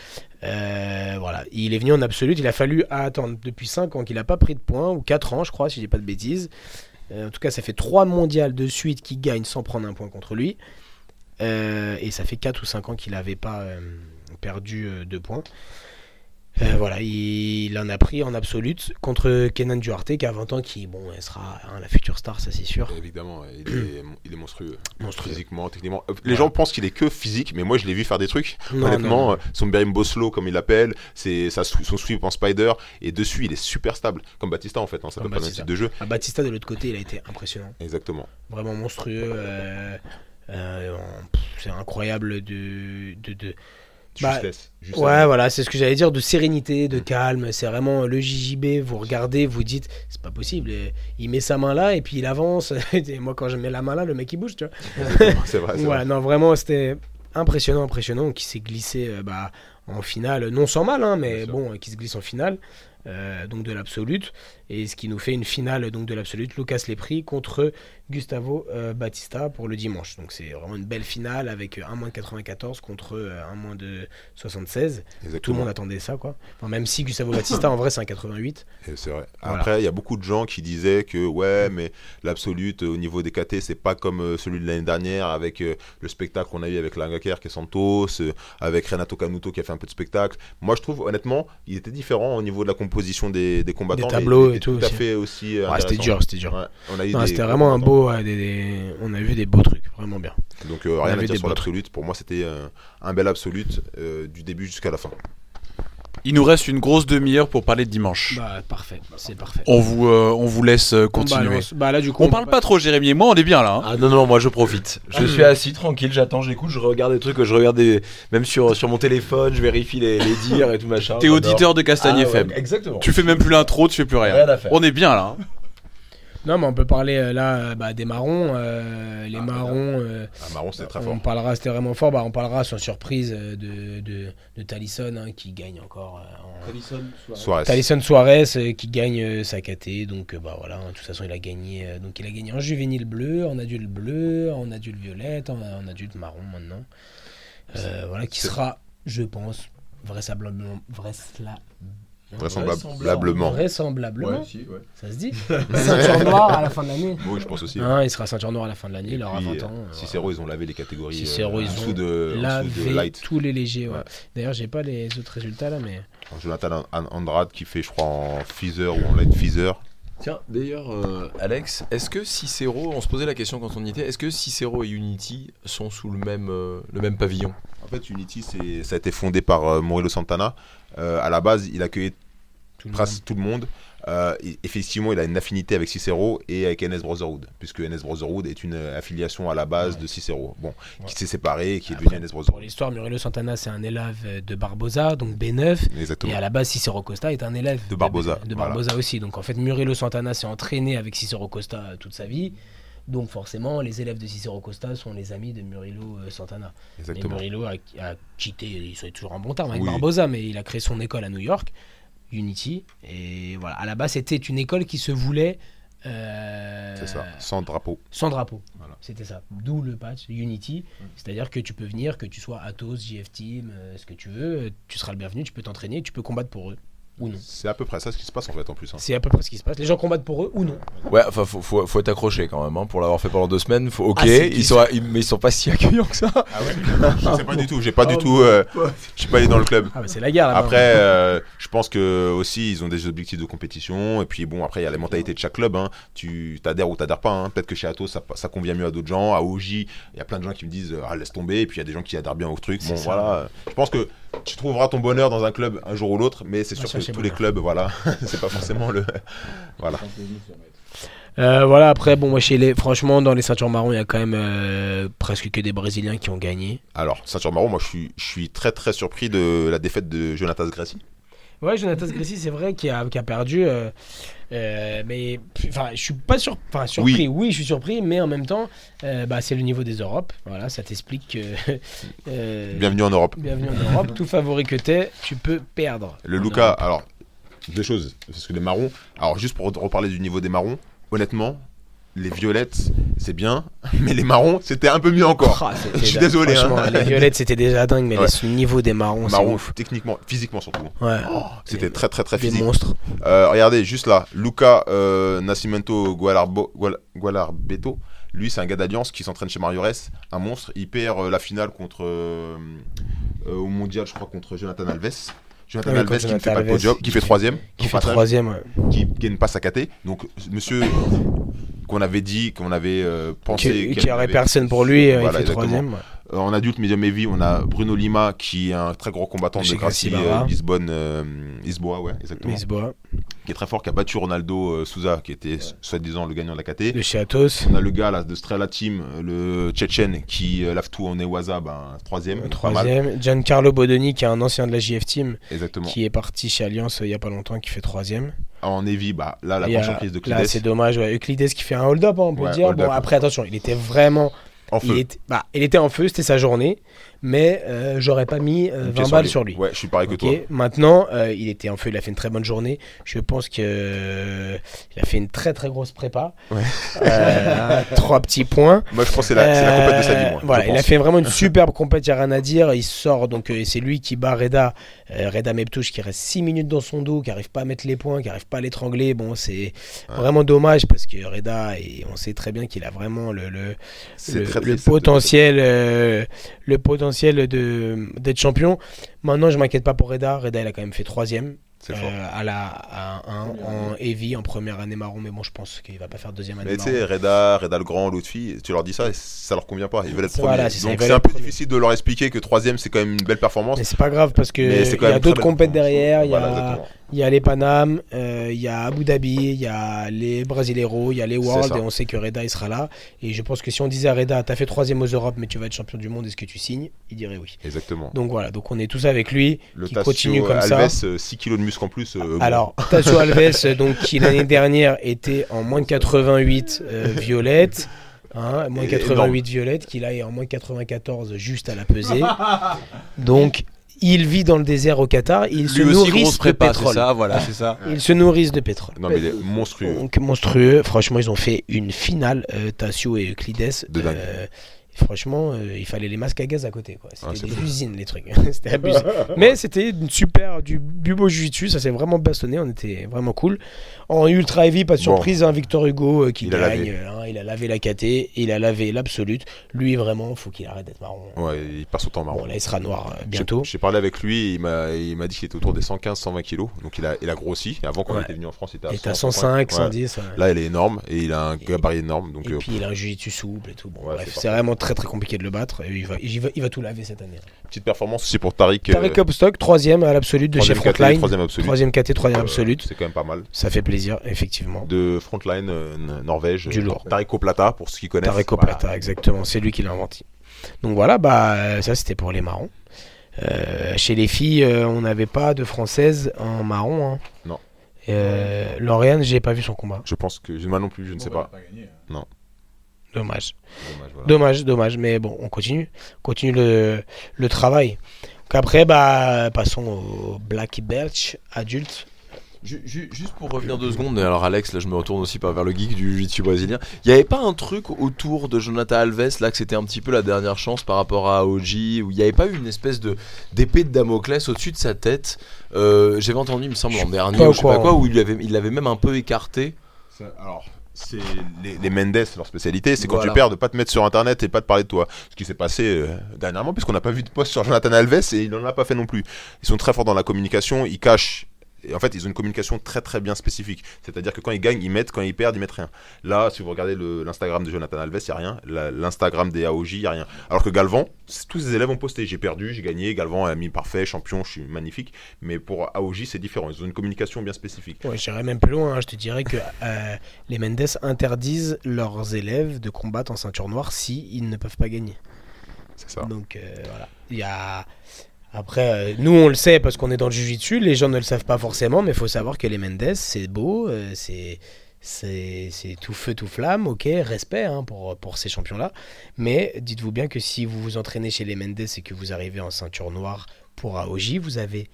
[SPEAKER 2] euh, voilà, il est venu en absolu. Il a fallu attendre depuis 5 ans qu'il n'a pas pris de points, ou 4 ans, je crois, si je dis pas de bêtises. Euh, en tout cas, ça fait 3 mondiales de suite qu'il gagne sans prendre un point contre lui. Et ça fait 4 ou 5 ans qu'il n'avait pas perdu 2 points. Euh, voilà, il, il en a pris en absolute contre Kenan Duarte qui a 20 ans, qui bon, elle sera hein, la future star, ça c'est sûr.
[SPEAKER 5] Évidemment, il est, il est monstrueux.
[SPEAKER 2] Monstrueux.
[SPEAKER 5] Physiquement, techniquement. Euh, Les gens pensent qu'il est que physique, mais moi je l'ai vu faire des trucs.
[SPEAKER 2] Non,
[SPEAKER 5] Honnêtement,
[SPEAKER 2] non.
[SPEAKER 5] euh, son Berim Boslo, comme il l'appelle, c'est son sweep en spider, et dessus il est super stable. Comme Batista en fait, hein, ça
[SPEAKER 2] Comme
[SPEAKER 5] peut pas
[SPEAKER 2] Batista.
[SPEAKER 5] type de jeu.
[SPEAKER 2] Ah, Batista de l'autre côté, il a été impressionnant.
[SPEAKER 5] Exactement.
[SPEAKER 2] Vraiment monstrueux. euh, euh, c'est incroyable de. de, de- Bah,
[SPEAKER 5] Justesse. Juste
[SPEAKER 2] Ouais, voilà, c'est ce que j'allais dire, de sérénité, de calme. C'est vraiment le JJB. Vous regardez, vous dites, c'est pas possible. et Il met sa main là et puis il avance. Et moi, quand je mets la main là, le mec il bouge, tu vois.
[SPEAKER 5] C'est vrai. c'est
[SPEAKER 2] Voilà,
[SPEAKER 5] vrai.
[SPEAKER 2] non, vraiment, c'était impressionnant, impressionnant. Qui s'est glissé euh, bah, en finale, non sans mal, hein, mais bon, euh, qui se glisse en finale. euh, donc de l'absolute et ce qui nous fait une finale donc de l'absolute Lucas Lepri contre Gustavo euh, Batista pour le dimanche donc c'est vraiment une belle finale avec euh, un moins de 94 contre euh, un moins de 76 tout le monde attendait ça quoi Enfin, même si Gustavo Batista en vrai c'est un 88
[SPEAKER 5] Et C'est vrai. Après, il y a beaucoup de gens qui disaient que ouais, mais l'absolute euh, au niveau des KT, c'est pas comme euh, celui de l'année dernière avec euh, le spectacle qu'on a eu avec Langaker qui est Santos, euh, avec Renato Canuto qui a fait un peu de spectacle. Moi, je trouve honnêtement, il était différent au niveau de la composition des, des combattants.
[SPEAKER 2] Des tableaux et tout
[SPEAKER 5] tout à
[SPEAKER 2] aussi.
[SPEAKER 5] fait aussi. euh,
[SPEAKER 2] Ouais, c'était dur c'était dur
[SPEAKER 5] Ouais,
[SPEAKER 2] c'était vraiment un beau ouais, des- des- on a vu des beaux trucs vraiment bien
[SPEAKER 5] Donc euh, rien à dire sur l'absolute. Pour moi, c'était euh, un bel absolute euh, du début jusqu'à la fin.
[SPEAKER 3] Il nous reste une grosse demi-heure pour parler de dimanche.
[SPEAKER 2] bah parfait c'est parfait
[SPEAKER 3] On vous, euh, on vous laisse euh,
[SPEAKER 2] On
[SPEAKER 3] continuer.
[SPEAKER 2] bah là du coup
[SPEAKER 3] On parle pas trop, Jérémy et moi, on est bien là. hein.
[SPEAKER 7] Ah non, non, moi je profite. Je suis assis tranquille, j'attends, j'écoute, je regarde des trucs, je regarde des... même sur, sur mon téléphone, je vérifie les, les dires et tout machin.
[SPEAKER 3] T'es auditeur de Castagne
[SPEAKER 7] Ah ouais,
[SPEAKER 3] FM.
[SPEAKER 7] Exactement.
[SPEAKER 3] Tu fais même plus l'intro, tu fais plus rien.
[SPEAKER 7] Rien à faire.
[SPEAKER 3] On est bien là. hein.
[SPEAKER 2] Non, mais on peut parler euh, là euh, bah, des marrons. euh, les
[SPEAKER 5] Ah,
[SPEAKER 2] marrons, euh,
[SPEAKER 5] Ah, Marron, c'était très
[SPEAKER 2] on
[SPEAKER 5] fort.
[SPEAKER 2] parlera, c'était vraiment fort. Bah, on parlera sans surprise de, de, de Talisson hein, qui gagne encore. euh, en-
[SPEAKER 5] Suarez.
[SPEAKER 2] Talisson Suarez euh, qui gagne euh, sa KT. Donc euh, bah voilà, hein, de toute façon il a gagné. euh, donc il a gagné en juvénile bleu, en adulte bleu, en adulte violette, en, en adulte marron maintenant. Euh, voilà, qui sera, je pense, vraisemblablement, vraisla-
[SPEAKER 5] Vraisemblablement.
[SPEAKER 2] vraisemblablement,
[SPEAKER 4] Ouais, si, ouais.
[SPEAKER 2] ça se dit, ceinture noire à la fin de l'année.
[SPEAKER 5] Oui, je pense aussi.
[SPEAKER 2] Hein, il sera ceinture noire à la fin de l'année, il aura
[SPEAKER 5] puis,
[SPEAKER 2] 20
[SPEAKER 5] euh,
[SPEAKER 2] ans. euh,
[SPEAKER 5] Cicero, ils ont lavé les catégories
[SPEAKER 2] Cicero,
[SPEAKER 5] euh,
[SPEAKER 2] ils
[SPEAKER 5] en
[SPEAKER 2] ont
[SPEAKER 5] en
[SPEAKER 2] lavé
[SPEAKER 5] dessous de light.
[SPEAKER 2] tous les légers. ouais.
[SPEAKER 5] Ouais.
[SPEAKER 2] D'ailleurs, j'ai pas les autres résultats là, mais
[SPEAKER 5] Jonathan An- Andrade qui fait, je crois, en Feather ou en light Feather.
[SPEAKER 7] Tiens, d'ailleurs, euh, Alex, est-ce que Cicero, on se posait la question quand on y était, est-ce que Cicero et Unity sont sous le même, euh, le même pavillon?
[SPEAKER 5] En fait, Unity, ça a été fondé par euh, Santana. Euh, à la base, il accueillait
[SPEAKER 2] tout le
[SPEAKER 5] presque tout le monde. Euh, effectivement, il a une affinité avec Cicero et avec NS Brotherhood, puisque NS Brotherhood est une euh, affiliation à la base de Cicero. Bon, qui s'est séparé et qui est devenu NS
[SPEAKER 2] Pour
[SPEAKER 5] Brotherhood.
[SPEAKER 2] l'histoire, Murilo Santana, c'est un élève euh, de Barbosa, donc B9.
[SPEAKER 5] Exactement.
[SPEAKER 2] Et à la base, Cicero Costa est un élève
[SPEAKER 5] De Barbosa,
[SPEAKER 2] De. Barbosa aussi. Donc en fait, Murilo Santana s'est entraîné avec Cicero Costa toute sa vie. Donc forcément, les élèves de Cicero Costa sont les amis de Murilo Santana.
[SPEAKER 5] Exactement.
[SPEAKER 2] Et Murillo a, a quitté, il serait toujours en bon terme avec
[SPEAKER 5] Oui.
[SPEAKER 2] Barbosa, mais il a créé son école à New York, Unity. Et voilà, à la base, c'était une école qui se voulait. euh,
[SPEAKER 5] C'est ça, sans drapeau.
[SPEAKER 2] Sans drapeau.
[SPEAKER 5] Voilà.
[SPEAKER 2] C'était ça. D'où le patch Unity. C'est-à-dire que tu peux venir, que tu sois Atos, JF Team, euh, ce que tu veux, tu seras le bienvenu, tu peux t'entraîner, tu peux combattre pour eux. Ou non.
[SPEAKER 5] C'est à peu près ça ce qui se passe en fait en plus. hein.
[SPEAKER 2] C'est à peu près ce qui se passe. Les gens combattent pour eux ou non.
[SPEAKER 4] Ouais, enfin, faut, faut, faut être accroché quand même. hein, pour l'avoir fait pendant deux semaines, faut, ok,
[SPEAKER 2] Ah,
[SPEAKER 4] ils sont, ils- mais ils sont pas si accueillants que ça.
[SPEAKER 5] Ah ouais Je sais pas du tout, j'ai pas du tout. euh, Je suis pas allé dans le club.
[SPEAKER 2] Ah bah c'est la guerre.
[SPEAKER 5] Après, euh, je pense que aussi ils ont des objectifs de compétition et puis bon après il y a la mentalité de chaque club. Hein. Tu t'adhères ou t'adhères pas. Hein. Peut-être que chez Atos ça, ça convient mieux à d'autres gens. À OJ, il y a plein de gens qui me disent ah laisse tomber et puis il y a des gens qui adhèrent bien au truc. Bon
[SPEAKER 2] ça.
[SPEAKER 5] voilà, je pense que tu trouveras ton bonheur dans un club un jour ou l'autre, mais c'est
[SPEAKER 2] Va
[SPEAKER 5] sûr que tous les clubs voilà, c'est pas forcément le voilà.
[SPEAKER 2] Euh, voilà, après, bon, moi, chez les... franchement, dans les ceintures marron, il y a quand même euh, presque que des Brésiliens qui ont gagné.
[SPEAKER 5] Alors ceinture marron, moi je suis je suis très très surpris de la défaite de Jonathan Gracie.
[SPEAKER 2] Ouais, Jonathan Gressi, c'est vrai qu'il a, perdu. euh, euh, mais enfin, je suis pas sur... surpris. Oui. je suis surpris, mais en même temps, euh, bah, c'est le niveau des Europes. Voilà, ça t'explique que.
[SPEAKER 5] Bienvenue en Europe.
[SPEAKER 2] bienvenue en Europe. Tout favori que t'es, tu peux perdre.
[SPEAKER 5] Le Luca, alors, deux choses. Parce que les marrons, alors juste pour reparler du niveau des marrons, honnêtement, les violettes, c'est bien, mais les marrons, c'était un peu mieux encore.
[SPEAKER 2] Ah,
[SPEAKER 5] Je suis désolé, hein.
[SPEAKER 2] Les violettes, c'était déjà dingue, mais
[SPEAKER 5] Ouais.
[SPEAKER 2] le niveau des marrons, c'est
[SPEAKER 5] marrons,
[SPEAKER 2] ouf.
[SPEAKER 5] techniquement, physiquement surtout.
[SPEAKER 2] Ouais.
[SPEAKER 5] C'était très très très
[SPEAKER 2] des
[SPEAKER 5] physique.
[SPEAKER 2] monstres.
[SPEAKER 5] Euh, regardez, juste là, Luca euh, Nascimento Gualarbo- Gual- Gualarbeto, lui c'est un gars d'Alliance qui s'entraîne chez Mariores, un monstre. Il perd euh, la finale contre au mondial, je crois, contre Jonathan Alves. Jonathan Alves qui ne fait pas de podium, qui
[SPEAKER 2] qui
[SPEAKER 5] fait troisième,
[SPEAKER 2] Qui fait troisième, ouais.
[SPEAKER 5] qui gagne pas sa caté. Donc monsieur qu'on avait dit, qu'on avait euh, pensé
[SPEAKER 2] Qui,
[SPEAKER 5] qu'il
[SPEAKER 2] qui aurait
[SPEAKER 5] avait-
[SPEAKER 2] personne pour lui, euh,
[SPEAKER 5] Voilà,
[SPEAKER 2] il fait troisième.
[SPEAKER 5] Euh, en adulte medium heavy, on a Bruno Lima qui est un très gros combattant de Gracie, euh, Lisbonne, euh, Lisboa, ouais, exactement.
[SPEAKER 2] Lisboa.
[SPEAKER 5] Qui est très fort, qui a battu Ronaldo euh, Souza, qui était soi-disant le gagnant de la KT.
[SPEAKER 2] De chez Athos.
[SPEAKER 5] On a le gars là, de Strela Team, euh, le Tchétchène, qui euh, lave tout en Ewaza, ben, troisième.
[SPEAKER 2] Troisième. Giancarlo Bodoni, qui est un ancien de la JF Team,
[SPEAKER 5] Exactement.
[SPEAKER 2] qui est parti chez Alliance il y a pas longtemps, qui fait troisième.
[SPEAKER 5] En Heavy, bah, là, la
[SPEAKER 2] euh,
[SPEAKER 5] surprise de
[SPEAKER 2] Là,
[SPEAKER 5] Clides.
[SPEAKER 2] c'est dommage. Ouais. Euclides qui fait un hold-up, hein, on peut
[SPEAKER 5] Ouais,
[SPEAKER 2] dire. Bon, après, attention, il était vraiment.
[SPEAKER 5] En
[SPEAKER 2] Il était, bah, il était en feu, c'était sa journée. Mais euh, j'aurais pas mis euh,
[SPEAKER 5] Une pièce
[SPEAKER 2] 20 balles
[SPEAKER 5] les-
[SPEAKER 2] sur lui.
[SPEAKER 5] Ouais, je suis pareil que toi.
[SPEAKER 2] Maintenant, euh, il était en feu, il a fait une très bonne journée. Je pense que euh, a fait une très très grosse prépa.
[SPEAKER 5] Ouais.
[SPEAKER 2] Euh, trois petits points.
[SPEAKER 5] Moi, je pense que c'est la, la compète de sa vie, moi.
[SPEAKER 2] Voilà,
[SPEAKER 5] je
[SPEAKER 2] il a fait vraiment une superbe compète, il n'y a rien à dire. Il sort, donc c'est lui qui bat Reda, Reda Meptouche, qui reste 6 minutes dans son dos, qui n'arrive pas à mettre les points, qui n'arrive pas à l'étrangler. Bon, c'est vraiment dommage parce que Reda, et on sait très bien qu'il a vraiment le, le,
[SPEAKER 5] C'est très
[SPEAKER 2] le potentiel, euh, le potentiel de d'être champion. Maintenant, je m'inquiète pas pour Reda. Reda, il a quand même fait troisième.
[SPEAKER 5] C'est
[SPEAKER 2] euh,
[SPEAKER 5] fort.
[SPEAKER 2] à la à un, en heavy en première année marron mais bon je pense qu'il va pas faire deuxième année
[SPEAKER 5] Mais tu
[SPEAKER 2] marron
[SPEAKER 5] sais, Reda, Reda le grand, l'autre fille, tu leur dis ça et ça leur convient pas. Ils veulent être
[SPEAKER 2] Voilà,
[SPEAKER 5] premiers.
[SPEAKER 2] ils
[SPEAKER 5] Donc c'est un peu
[SPEAKER 2] premiers.
[SPEAKER 5] difficile de leur expliquer que troisième c'est quand même une belle performance.
[SPEAKER 2] mais c'est pas grave parce que il y a d'autres compètes
[SPEAKER 5] performance.
[SPEAKER 2] derrière il y
[SPEAKER 5] Voilà,
[SPEAKER 2] a
[SPEAKER 5] exactement.
[SPEAKER 2] Il y a les Panam euh, il y a Abu Dhabi il y a les Brasileiros il y a les Worlds et on sait que Reda il sera là et je pense que si on disait à Reda t'as fait troisième aux Europes mais tu vas être champion du monde est-ce que tu signes? Il dirait oui
[SPEAKER 5] Exactement.
[SPEAKER 2] donc voilà donc on est tous avec lui
[SPEAKER 5] Le
[SPEAKER 2] qui
[SPEAKER 5] Tassio
[SPEAKER 2] continue comme ça.
[SPEAKER 5] Alves, euh, 6 kilos de muscle en plus. euh, bon.
[SPEAKER 2] Alors, Tasso Alves, donc, qui l'année dernière était en moins de 88 euh, violette. Hein, moins
[SPEAKER 5] Et-
[SPEAKER 2] 88 violette, qui là est en moins 94 juste à la pesée. Donc, il vit dans le désert au Qatar. Il se
[SPEAKER 3] grosse
[SPEAKER 2] de pétrole.
[SPEAKER 3] ça, voilà, c'est ça.
[SPEAKER 2] Ils se nourrissent de pétrole.
[SPEAKER 5] Non, mais il est monstrueux.
[SPEAKER 2] Donc, monstrueux. Franchement, ils ont fait une finale, euh, Tassio et Euclides.
[SPEAKER 5] De dingue.
[SPEAKER 2] Euh, franchement, euh, il fallait les masques à gaz à côté. C'était
[SPEAKER 5] Ah, c'est
[SPEAKER 2] des usines, les trucs. C'était abusé. Mais c'était une super, du, beau jiu-jitsu. Ça s'est vraiment bastonné. On était vraiment cool. En ultra heavy, pas de
[SPEAKER 5] Bon.
[SPEAKER 2] surprise, hein, Victor Hugo euh, qui
[SPEAKER 5] Il a
[SPEAKER 2] gagne.
[SPEAKER 5] lavé.
[SPEAKER 2] euh, hein, il a lavé la KT, il a lavé l'absolute. Lui, vraiment, faut qu'il arrête d'être marron.
[SPEAKER 5] Ouais, il passe son temps marron.
[SPEAKER 2] Bon, là, il sera noir euh, bientôt.
[SPEAKER 5] J'ai parlé avec lui, il m'a il m'a dit qu'il était autour des 115-120 kilos. Donc il a, il a grossi. Avant qu'on
[SPEAKER 2] Ouais.
[SPEAKER 5] était venu en France, il était à
[SPEAKER 2] Il est à
[SPEAKER 5] 105,
[SPEAKER 2] 105,
[SPEAKER 5] ouais.
[SPEAKER 2] 110. ouais.
[SPEAKER 5] Là, il est énorme et il a un gabarit énorme. Donc
[SPEAKER 2] Et puis il a un jiu-jitsu souple et tout. Bon, bref,
[SPEAKER 5] c'est
[SPEAKER 2] vraiment très très compliqué de le battre. Et il, va, il, va, il va tout laver cette année.
[SPEAKER 5] petite performance aussi pour Tariq. euh,
[SPEAKER 2] Tarek Hopstock, troisième à l'absolute de chez Frontline.
[SPEAKER 5] troisième absolu.
[SPEAKER 2] Troisième KT, troisième
[SPEAKER 5] Euh,
[SPEAKER 2] absolute.
[SPEAKER 5] C'est quand même pas mal.
[SPEAKER 2] Ça fait plaisir, effectivement.
[SPEAKER 5] De Frontline euh, Norvège.
[SPEAKER 2] Du lourd.
[SPEAKER 5] Tariq Plata, pour ceux qui connaissent. Voilà.
[SPEAKER 2] Plata, exactement. C'est lui qui l'a inventé. Donc voilà, bah ça c'était pour les marrons. Euh, chez les filles, euh, on n'avait pas de française en marron. hein.
[SPEAKER 5] Non.
[SPEAKER 2] Euh, Lauriane, j'ai pas vu son combat.
[SPEAKER 5] Je pense que. Moi non plus, je ne sais pas.
[SPEAKER 2] Dommage.
[SPEAKER 5] Dommage, voilà.
[SPEAKER 2] Dommage, dommage. Mais bon, on continue. On continue le, le travail. Donc après, bah, passons au Black Belch adulte.
[SPEAKER 7] Ju- ju- Juste pour revenir deux secondes, et alors Alex, là je me retourne aussi vers le geek du jiu-jitsu brésilien. Il n'y avait pas un truc autour de Jonathan Alves, là que c'était un petit peu la dernière chance par rapport à OG, où il n'y avait pas eu une espèce de d'épée de Damoclès au-dessus de sa tête? Euh, J'avais entendu, il me semble, l'an dernier, ou je sais pas quoi, où il l'avait il l'avait même un peu écarté.
[SPEAKER 5] Ça- Alors, c'est les, les Mendes, leur spécialité, c'est quand tu perds de pas te mettre sur internet et pas de parler de toi. Ce qui s'est passé euh, dernièrement, puisqu'on n'a pas vu de post sur Jonathan Alves et il n'en a pas fait non plus. Ils sont très forts dans la communication, ils cachent. Et en fait, ils ont une communication très très bien spécifique. C'est-à-dire que quand ils gagnent, ils mettent, quand ils perdent, ils mettent rien. Là, si vous regardez l'Instagram de Jonathan Alves, il n'y a rien. L'Instagram des AOJ, il n'y a rien. Alors que Galvan, tous ses élèves ont posté j'ai perdu, j'ai gagné, Galvan a mis parfait, champion, je suis magnifique. Mais pour AOJ, c'est différent. Ils ont une communication bien spécifique.
[SPEAKER 2] Ouais, j'irais même plus loin. hein. Je te dirais que euh, les Mendes interdisent leurs élèves de combattre en ceinture noire si ils ne peuvent pas gagner.
[SPEAKER 5] C'est ça.
[SPEAKER 2] Donc euh, voilà. Il y a. Après, euh, nous on le sait parce qu'on est dans le jujitsu, les gens ne le savent pas forcément, mais il faut savoir que les Mendes, c'est beau, euh, c'est. C'est tout feu, tout flamme, ok, respect hein, pour, pour ces champions-là. Mais dites-vous bien que si vous vous entraînez chez les Mendes et que vous arrivez en ceinture noire pour AOJ, vous n'avez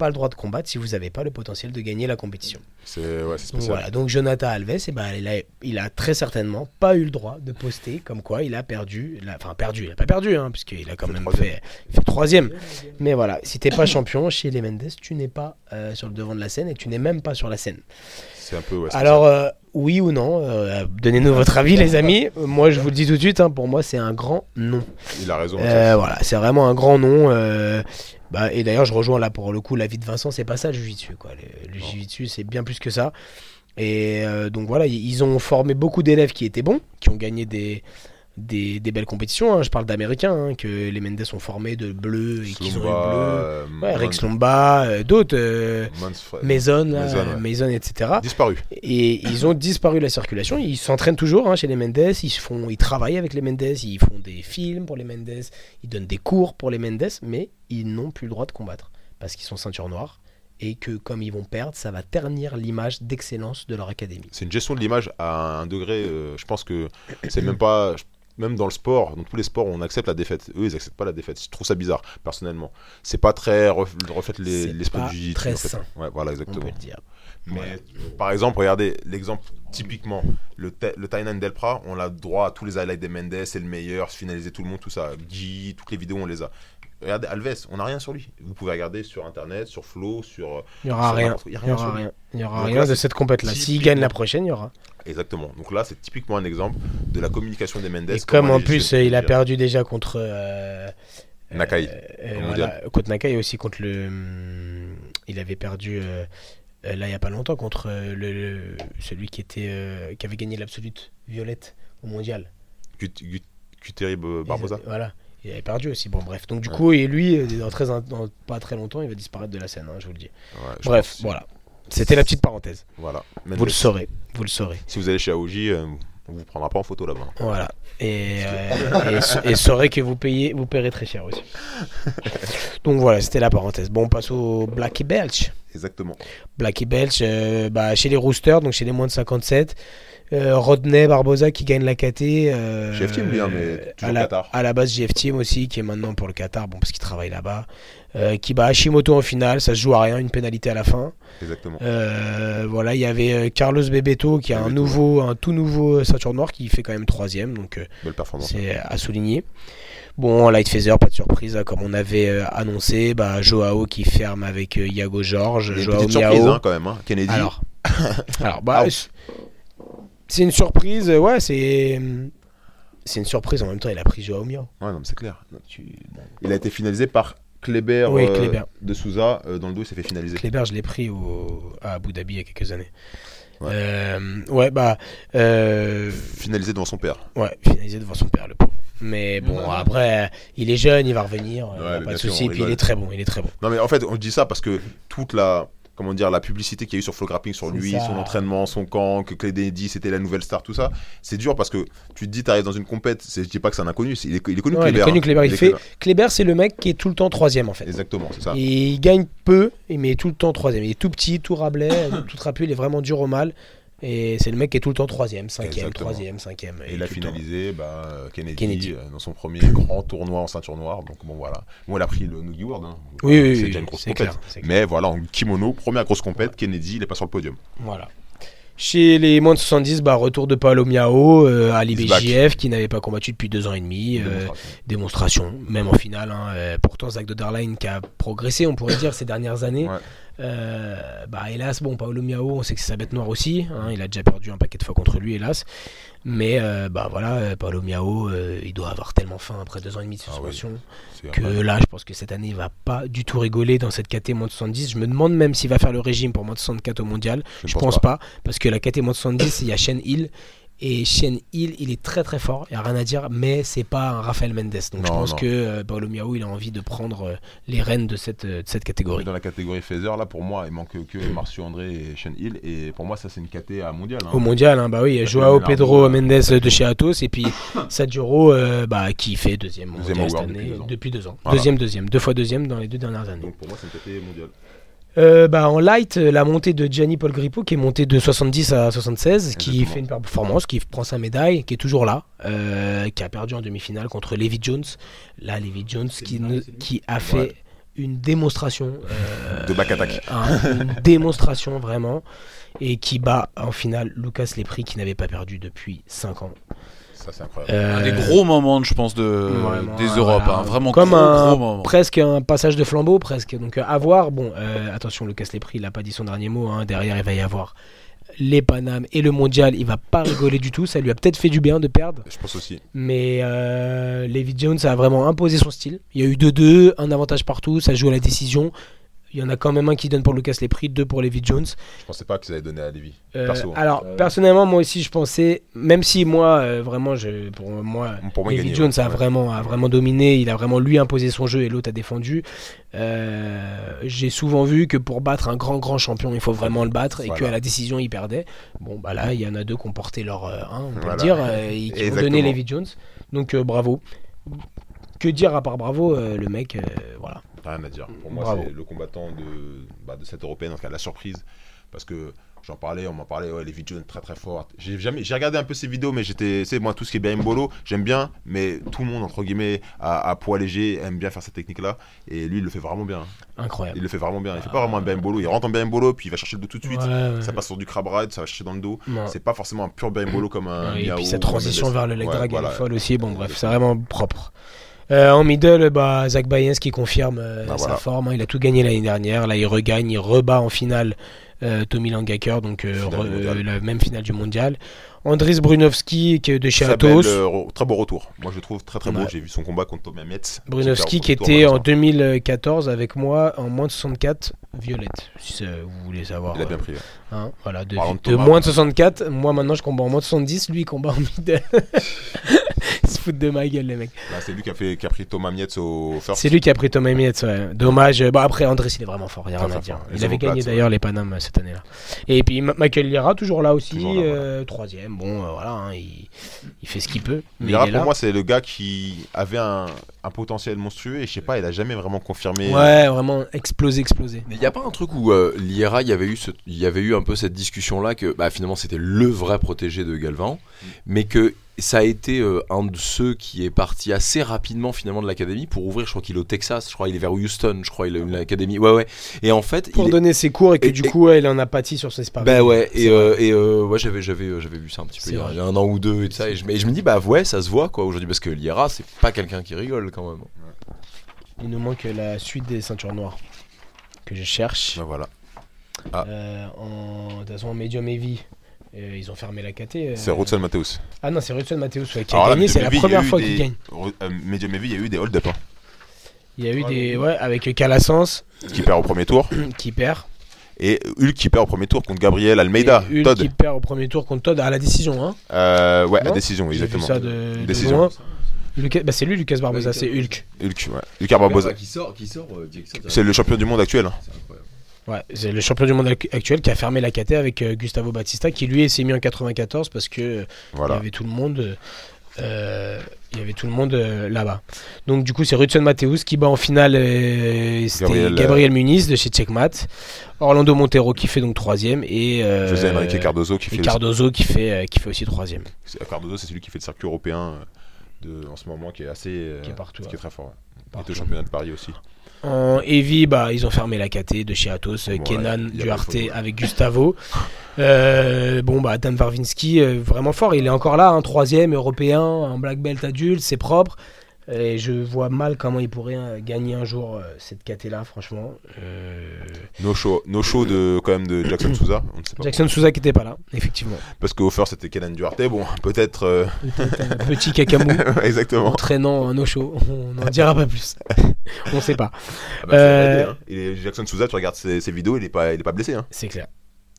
[SPEAKER 2] pas le droit de combattre si vous n'avez pas le potentiel de gagner la compétition.
[SPEAKER 5] C'est ouais,
[SPEAKER 2] Donc voilà, donc Jonathan Alves, eh ben, il, a, il a très certainement pas eu le droit de poster comme quoi il a perdu, enfin perdu, il a pas perdu, hein, puisqu'il a quand
[SPEAKER 5] fait
[SPEAKER 2] même
[SPEAKER 5] troisième.
[SPEAKER 2] fait, fait troisième. Mais voilà, si t'es pas champion chez les Mendes, tu n'es pas euh, sur le devant de la scène et tu n'es même pas sur la scène.
[SPEAKER 5] C'est un peu. ouais.
[SPEAKER 2] Alors, euh, oui ou non, euh, donnez-nous votre avis les amis. Moi je vous le dis tout de suite, hein, pour moi c'est un grand non.
[SPEAKER 5] il a raison.
[SPEAKER 2] Voilà, c'est vraiment un grand nom. Bah, et d'ailleurs, je rejoins là pour le coup l'avis de Vincent, c'est pas ça le jiu-jitsu. Quoi. Le, c'est bien plus que ça. Et euh, donc voilà, ils ont formé beaucoup d'élèves qui étaient bons, qui ont gagné des, des, des belles compétitions. hein. Je parle d'Américains, hein, que les Mendes ont formé de bleus et qu'ils ont eu bleu.
[SPEAKER 5] euh,
[SPEAKER 2] Ouais, Rex Lomba, euh, d'autres, euh, Mason, là,
[SPEAKER 5] Mason, ouais.
[SPEAKER 2] Etc.
[SPEAKER 5] Disparu.
[SPEAKER 2] Et ils ont disparu de la circulation. Ils s'entraînent toujours hein, chez les Mendes. Ils, se font, ils travaillent avec les Mendes. Ils font des films pour les Mendes. Ils donnent des cours pour les Mendes. Mais ils n'ont plus le droit de combattre. Parce qu'ils sont ceinture noire. Et que comme ils vont perdre, ça va ternir l'image d'excellence de leur académie.
[SPEAKER 5] C'est une gestion de l'image à un degré. euh, je pense que c'est même pas. Même dans le sport, dans tous les sports, on accepte la défaite. Eux, ils acceptent pas la défaite. Je trouve ça bizarre, personnellement. C'est pas très ref- reflète les- l'esprit
[SPEAKER 2] pas
[SPEAKER 5] du
[SPEAKER 2] très
[SPEAKER 5] en fait.
[SPEAKER 2] sain.
[SPEAKER 5] Ouais, voilà,
[SPEAKER 2] On peut
[SPEAKER 5] exactement.
[SPEAKER 2] le dire.
[SPEAKER 5] Mais par exemple, regardez l'exemple typiquement le, le Tainan Delpra, on a droit à tous les highlights des Mendes, c'est le meilleur, finaliser tout le monde, tout ça. Guy, toutes les vidéos, on les a. Regardez Alves, on n'a rien sur lui. Vous pouvez regarder sur internet, sur Flow, sur.
[SPEAKER 2] Il n'y aura rien.
[SPEAKER 5] Il
[SPEAKER 2] n'y aura rien. Il y aura rien
[SPEAKER 5] là,
[SPEAKER 2] de cette compète-là. S'ils
[SPEAKER 5] typiquement-
[SPEAKER 2] gagnent la prochaine, il y aura.
[SPEAKER 5] Exactement. Donc là, c'est typiquement un exemple de la communication des Mendes.
[SPEAKER 2] Et comme en plus, euh, il a perdu déjà contre. euh,
[SPEAKER 5] Nakai,
[SPEAKER 2] euh, euh,
[SPEAKER 5] au
[SPEAKER 2] voilà, contre Nakai et aussi contre le. hum, Il avait perdu euh, euh, là il n'y a pas longtemps contre euh, le, le- celui qui était euh, qui avait gagné l'absolute violette au mondial.
[SPEAKER 5] Euh, Barbosa.
[SPEAKER 2] Voilà. Il avait perdu aussi. Bon bref. Donc du coup et lui euh, dans, très, dans pas très longtemps il va disparaître de la scène. hein, je vous le dis.
[SPEAKER 5] Ouais,
[SPEAKER 2] Bref voilà. C'était la petite parenthèse.
[SPEAKER 5] Voilà.
[SPEAKER 2] Vous le saurez. Vous le saurez.
[SPEAKER 5] Si vous allez chez AOJ, euh, on vous prendra pas en photo là-bas.
[SPEAKER 2] Voilà. Et, euh, et, sa- et saurez que vous payez, vous paierez très cher aussi. Donc voilà, c'était la parenthèse. Bon, on passe au Blackie Belch.
[SPEAKER 5] Exactement.
[SPEAKER 2] Blackie Belch, euh, bah, chez les Roosters, donc chez les moins de 57. Euh, Rodney Barbosa qui gagne la KT. Euh,
[SPEAKER 5] GF Team, bien, mais toujours
[SPEAKER 2] à la,
[SPEAKER 5] Qatar.
[SPEAKER 2] à la base GF Team aussi, qui est maintenant pour le Qatar, bon, parce qu'il travaille là-bas. Euh, qui bat Hashimoto en finale, ça se joue à rien, une pénalité à la fin.
[SPEAKER 5] Exactement.
[SPEAKER 2] Euh, voilà, il y avait euh, Carlos Bebeto qui a un nouveau, un tout nouveau ceinture noire qui fait quand même troisième, donc euh,
[SPEAKER 5] Belle performance.
[SPEAKER 2] c'est à souligner. Bon, Light Feather, pas de surprise, hein, comme on avait euh, annoncé, bah, Joao qui ferme avec euh, Iago
[SPEAKER 5] une
[SPEAKER 2] Joao
[SPEAKER 5] petite surprise
[SPEAKER 2] Miao.
[SPEAKER 5] hein, quand même. hein. Kennedy.
[SPEAKER 2] Alors, alors bah. C'est- une surprise, euh, ouais, c'est c'est une surprise en même temps. Il a pris Joao Miao.
[SPEAKER 5] Ouais, non, mais c'est clair.
[SPEAKER 2] Tu-
[SPEAKER 5] Il a été finalisé par Kleber,
[SPEAKER 2] Oui,
[SPEAKER 5] euh, de Souza. euh, dans le dos, il s'est fait finaliser.
[SPEAKER 2] Kleber, je l'ai pris au, à Abu Dhabi il y a quelques années.
[SPEAKER 5] Ouais.
[SPEAKER 2] Euh, ouais, bah, euh,
[SPEAKER 5] Finalisé devant son père.
[SPEAKER 2] ouais, finalisé devant son père, le pauvre. Mais bon, après, euh, il est jeune, il va revenir, euh,
[SPEAKER 5] Ouais,
[SPEAKER 2] pas de souci. Puis il est très bon, il est très bon.
[SPEAKER 5] Non, mais en fait, on dit ça parce que toute la. Comment dire, la publicité qu'il y a eu sur Flow Grappling sur lui,
[SPEAKER 2] ça.
[SPEAKER 5] son entraînement, son camp, que Kennedy c'était la nouvelle star, tout ça, c'est dur parce que tu te dis, t'arrives dans une compète, c'est- je dis pas que c'est un inconnu, c'est- il est, il est connu
[SPEAKER 2] Ouais, il
[SPEAKER 5] Kleber.
[SPEAKER 2] est connu. Kleber. Il,
[SPEAKER 5] est
[SPEAKER 2] fait.
[SPEAKER 5] Kleber,
[SPEAKER 2] c'est le mec qui est tout le temps troisième en fait.
[SPEAKER 5] Exactement, c'est ça.
[SPEAKER 2] Et il gagne peu, mais tout le temps troisième. Il est tout petit, tout rablais, tout trapu. Il est vraiment dur au mal. Et c'est le mec qui est tout le temps troisième, cinquième, troisième, cinquième.
[SPEAKER 5] Et il a finalisé bah, euh, Kennedy,
[SPEAKER 2] Kennedy.
[SPEAKER 5] euh, dans son premier grand tournoi en ceinture noire. Donc bon voilà. Bon, il a pris le Noogie World. hein.
[SPEAKER 2] Oui, oui,
[SPEAKER 5] c'est
[SPEAKER 2] oui,
[SPEAKER 5] déjà une grosse compète.
[SPEAKER 2] clair.
[SPEAKER 5] Mais voilà, en kimono, première grosse compète, Kennedy, il est pas sur le podium.
[SPEAKER 2] Voilà. Chez les moins de 70, bah, retour de Paolo Miao euh, à l'IBJF qui n'avait pas combattu depuis deux ans et demi. euh,
[SPEAKER 5] Démonstration.
[SPEAKER 2] même en finale. hein, euh, pourtant, Zach Doderlein qui a progressé, on pourrait dire, ces dernières années.
[SPEAKER 5] Ouais.
[SPEAKER 2] Euh, bah, hélas, bon, Paolo Miao, on sait que c'est sa bête noire aussi. hein, il a déjà perdu un paquet de fois contre lui, hélas. Mais euh, bah voilà, Paolo Miao, euh, il doit avoir tellement faim après deux ans et demi de
[SPEAKER 5] Ah oui.
[SPEAKER 2] suspension que
[SPEAKER 5] vrai.
[SPEAKER 2] là, je pense que cette année, il va pas du tout rigoler dans cette KT moins de 70. Je me demande même s'il va faire le régime pour moins de 64 au mondial. Je, pense, pas. parce que la KT moins de 70, il y a Shen Hill. Et Shen Hill, il est très très fort, il n'y a rien à dire, mais c'est pas un Rafael Mendes. Donc je pense
[SPEAKER 5] non.
[SPEAKER 2] que euh, Paolo Miao, il a envie de prendre euh, les rênes de cette, euh, de cette catégorie.
[SPEAKER 5] Dans la catégorie Feather, là pour moi, il manque que Marcio André et Sean Hill. Et pour moi, ça c'est une KT à mondial. hein.
[SPEAKER 2] Au mondial, hein, bah oui, il y a
[SPEAKER 5] Parce
[SPEAKER 2] Joao Pedro Mendes de chez Atos et puis Sadjuro euh, bah, qui fait deuxième
[SPEAKER 5] Deuxième
[SPEAKER 2] mondial cette année,
[SPEAKER 5] depuis deux ans.
[SPEAKER 2] depuis deux ans.
[SPEAKER 5] Voilà.
[SPEAKER 2] Deuxième, deuxième, deux fois deuxième dans les deux dernières années.
[SPEAKER 5] Donc pour moi, c'est une KT mondiale.
[SPEAKER 2] Euh, bah, en light, euh, la montée de Gianni Paul Grippo qui est monté de 70 à 76, qui fait une performance, qui prend sa médaille, qui est toujours là, euh, qui a perdu en demi-finale contre Levi Jones. Là, Levi Jones qui, ne- qui a fait
[SPEAKER 5] Ouais.
[SPEAKER 2] une démonstration. euh,
[SPEAKER 5] De back attack.
[SPEAKER 2] un- une démonstration vraiment. Et qui bat en finale Lucas Lepri qui n'avait pas perdu depuis 5 ans.
[SPEAKER 5] Ça, c'est incroyable.
[SPEAKER 2] Euh,
[SPEAKER 3] Un des gros moments, je pense, de,
[SPEAKER 2] Vraiment,
[SPEAKER 3] des
[SPEAKER 2] voilà.
[SPEAKER 3] Europes. hein. Vraiment
[SPEAKER 2] Comme
[SPEAKER 3] gros,
[SPEAKER 2] un-
[SPEAKER 3] gros moment.
[SPEAKER 2] presque un passage de flambeau, presque. Donc euh, à voir. Bon, euh, attention, Lucas Lepri, il n'a pas dit son dernier mot. hein. Derrière, il va y avoir les Panam et le Mondial. Il va pas rigoler du tout. Ça lui a peut-être fait du bien de perdre.
[SPEAKER 5] Je pense aussi.
[SPEAKER 2] Mais euh, Levi Jones a vraiment imposé son style. Il y a eu 2-2, un avantage partout. Ça joue à la décision. Il y en a quand même un qui donne pour Lucas Lepri, deux pour Levi Jones.
[SPEAKER 5] Je pensais pas qu'ils allaient donner à Lévi.
[SPEAKER 2] Euh,
[SPEAKER 5] Perso. hein.
[SPEAKER 2] alors, personnellement, moi aussi, je pensais, même si moi, euh, vraiment, je, pour moi,
[SPEAKER 5] Pour gagnait,
[SPEAKER 2] Jones
[SPEAKER 5] ouais.
[SPEAKER 2] a, vraiment, a vraiment dominé, il a vraiment lui imposé son jeu et l'autre a défendu. Euh, J'ai souvent vu que pour battre un grand, grand champion, il faut vraiment le battre et
[SPEAKER 5] Voilà.
[SPEAKER 2] qu'à la décision, il perdait. Bon, bah là, il y en a deux qui ont porté leur. euh, hein, on peut
[SPEAKER 5] Voilà.
[SPEAKER 2] le dire, euh, et qui ont donné Levi Jones. Donc, euh, bravo. Que dire à part bravo, euh, le mec, euh,
[SPEAKER 5] Rien à dire. Pour moi, c'est le combattant de, bah, de cette européenne, en tout cas la surprise. Parce que j'en parlais, on m'en parlait, ouais, les vidéos très très fortes. J'ai jamais, j'ai regardé un peu ces vidéos, mais j'étais, c'est moi tout ce qui est bien bolo, j'aime bien, mais tout le monde entre guillemets à, à poids léger aime bien faire cette technique-là, et lui il le fait vraiment bien.
[SPEAKER 2] Incroyable.
[SPEAKER 5] Il le fait vraiment bien. Il fait pas vraiment un bien bolo, il rentre en bien bolo, puis il va chercher le dos tout de suite.
[SPEAKER 2] Ouais, ouais.
[SPEAKER 5] Ça passe sur du crab ride, ça va chercher dans le dos. C'est pas forcément un pur bien bolo comme un.
[SPEAKER 2] Et
[SPEAKER 5] Miao
[SPEAKER 2] puis sa transition vers le leg drag elle
[SPEAKER 5] voilà.
[SPEAKER 2] est folle aussi. Bon, bref, c'est vraiment propre. Euh, en middle, bah, Zach Bayens qui confirme euh,
[SPEAKER 5] Ah,
[SPEAKER 2] sa
[SPEAKER 5] voilà.
[SPEAKER 2] forme. hein. il a tout gagné l'année dernière. Là, il regagne, il rebat en finale euh, Tommy Langaker, donc re- la même finale du mondial. Andris Brunovski qui est de chez
[SPEAKER 5] Très
[SPEAKER 2] Atos.
[SPEAKER 5] très beau retour. Moi je le trouve très très beau.
[SPEAKER 2] Ouais.
[SPEAKER 5] J'ai vu son combat contre Thomas Mietz.
[SPEAKER 2] Brunovski
[SPEAKER 5] Super
[SPEAKER 2] qui était en
[SPEAKER 5] malheureusement.
[SPEAKER 2] 2014 avec moi en moins de 64 violette, si vous voulez savoir.
[SPEAKER 5] Il a bien pris.
[SPEAKER 2] hein, voilà, de, moins de 64. Moi maintenant je combat en moins de 70, lui il combat en middle. Ils se foutent de ma gueule les mecs.
[SPEAKER 5] Là, c'est lui qui a, fait, qui a pris Thomas Mietz au first.
[SPEAKER 2] C'est lui qui a pris Thomas Mietz, ouais. Dommage. Bon, après, Andrés, il est vraiment fort, il a
[SPEAKER 5] Très,
[SPEAKER 2] rien à
[SPEAKER 5] très
[SPEAKER 2] dire.
[SPEAKER 5] fort.
[SPEAKER 2] Il
[SPEAKER 5] Les
[SPEAKER 2] avait gagné d'ailleurs les Panam euh, cette année-là. Et puis Michael Lira, toujours là aussi,
[SPEAKER 5] Toujours là,
[SPEAKER 2] euh, troisième. Bon, euh, voilà, hein, il, il fait ce qu'il peut. Mais
[SPEAKER 5] Lira, pour
[SPEAKER 2] là.
[SPEAKER 5] moi, c'est le gars qui avait un, un potentiel monstrueux et je sais pas, il a jamais vraiment confirmé.
[SPEAKER 2] Ouais, vraiment explosé, explosé.
[SPEAKER 7] Mais il n'y a pas un truc où euh, l'IRA, il y avait eu ce- il y avait eu un peu cette discussion là que bah, finalement c'était le vrai protégé de Galvan, mais que ça a été euh, un de ceux qui est parti assez rapidement finalement de l'académie pour ouvrir. Je crois qu'il est au Texas, je crois il est vers Houston, je crois il a une académie. Ouais ouais. Et en fait,
[SPEAKER 2] Pour
[SPEAKER 7] il est-
[SPEAKER 2] donner ses cours et que
[SPEAKER 7] et-
[SPEAKER 2] du
[SPEAKER 7] et-
[SPEAKER 2] coup, ouais, il en a pâti sur ses sparring.
[SPEAKER 7] bah ouais, et, euh, et euh, ouais, j'avais, j'avais, j'avais vu ça un petit peu il y, a,
[SPEAKER 2] vrai.
[SPEAKER 7] un an ou deux et tout ça, et je, me dis, bah ouais, ça se voit quoi aujourd'hui, parce que l'IRA, c'est pas quelqu'un qui rigole quand même.
[SPEAKER 2] Il nous manque la suite des ceintures noires que je cherche.
[SPEAKER 5] Ben voilà. Ah.
[SPEAKER 2] Euh, en, de toute façon, en medium heavy, euh, ils ont fermé la KT. euh.
[SPEAKER 5] C'est Rutsel Mateus.
[SPEAKER 2] Ah non, c'est Matthews ouais, qui a
[SPEAKER 5] là,
[SPEAKER 2] gagné. C'est la première fois
[SPEAKER 5] des-
[SPEAKER 2] qu'il gagne.
[SPEAKER 5] Euh, Medium Heavy, il y a eu des hold-up hein,
[SPEAKER 2] Il y a eu des. Ouais, avec Calassens
[SPEAKER 5] qui perd au premier tour
[SPEAKER 2] qui perd.
[SPEAKER 5] et Hulk qui perd au premier tour contre Gabriel Almeida.
[SPEAKER 2] Et Hulk
[SPEAKER 5] Todd.
[SPEAKER 2] qui perd au premier tour contre Todd à la décision. Hein.
[SPEAKER 5] Euh, ouais,
[SPEAKER 2] Non
[SPEAKER 5] à décision, exactement.
[SPEAKER 2] ça de, de
[SPEAKER 5] Décision.
[SPEAKER 2] Lucas- bah, c'est lui, Lucas Barbosa, c'est. Hulk.
[SPEAKER 5] Hulk, ouais. Lucas Barbosa.
[SPEAKER 4] Qui sort, qui sort, euh,
[SPEAKER 5] C'est le champion du monde actuel.
[SPEAKER 4] C'est incroyable.
[SPEAKER 2] Ouais, c'est le champion du monde ac- actuel qui a fermé la KT avec euh, Gustavo Batista, qui lui s'est mis en 94 parce que euh, il y
[SPEAKER 5] Voilà.
[SPEAKER 2] avait tout le monde. Euh, Il y avait tout le monde euh, là-bas. Donc du coup, c'est Rudson Mateus qui bat en finale. euh, C'était
[SPEAKER 5] Gabriel,
[SPEAKER 2] Gabriel, Muniz de chez Checkmat. Orlando Montero qui fait donc troisième et
[SPEAKER 5] José Enrique Cardozo qui
[SPEAKER 2] et
[SPEAKER 5] fait.
[SPEAKER 2] Cardozo qui fait qui fait aussi troisième.
[SPEAKER 5] Cardozo, c'est celui qui fait le circuit européen de, en ce moment qui est assez.
[SPEAKER 2] Qui est partout,
[SPEAKER 5] Qui
[SPEAKER 2] ouais.
[SPEAKER 5] est très fort. ouais.
[SPEAKER 2] Partout.
[SPEAKER 5] au championnat de Paris aussi.
[SPEAKER 2] En Heavy, bah, ils ont fermé la KT de chez Atos, euh,
[SPEAKER 5] Bon,
[SPEAKER 2] Kenan
[SPEAKER 5] ouais,
[SPEAKER 2] Duarte avec Gustavo. Euh, bon, bah, Dan Varvinsky, euh, vraiment fort. Il est encore là, un troisième européen, un black belt adulte, c'est propre. Et je vois mal comment il pourrait euh, gagner un jour euh, cette KT là, franchement. Euh,
[SPEAKER 5] No show, no show de, quand même de Jackson Souza. On ne sait pas.
[SPEAKER 2] Jackson Souza qui était pas là, effectivement.
[SPEAKER 5] Parce qu'au first c'était Kenan Duarte. Bon, peut-être. euh,
[SPEAKER 2] petit cacamou
[SPEAKER 5] Exactement.
[SPEAKER 2] entraînant un no-show. On n'en dira pas plus. On sait pas.
[SPEAKER 5] Ah bah,
[SPEAKER 2] Euh,
[SPEAKER 5] hein. Jackson Souza, tu regardes ses, ses vidéos, il est pas, il est pas blessé. Hein.
[SPEAKER 2] C'est clair.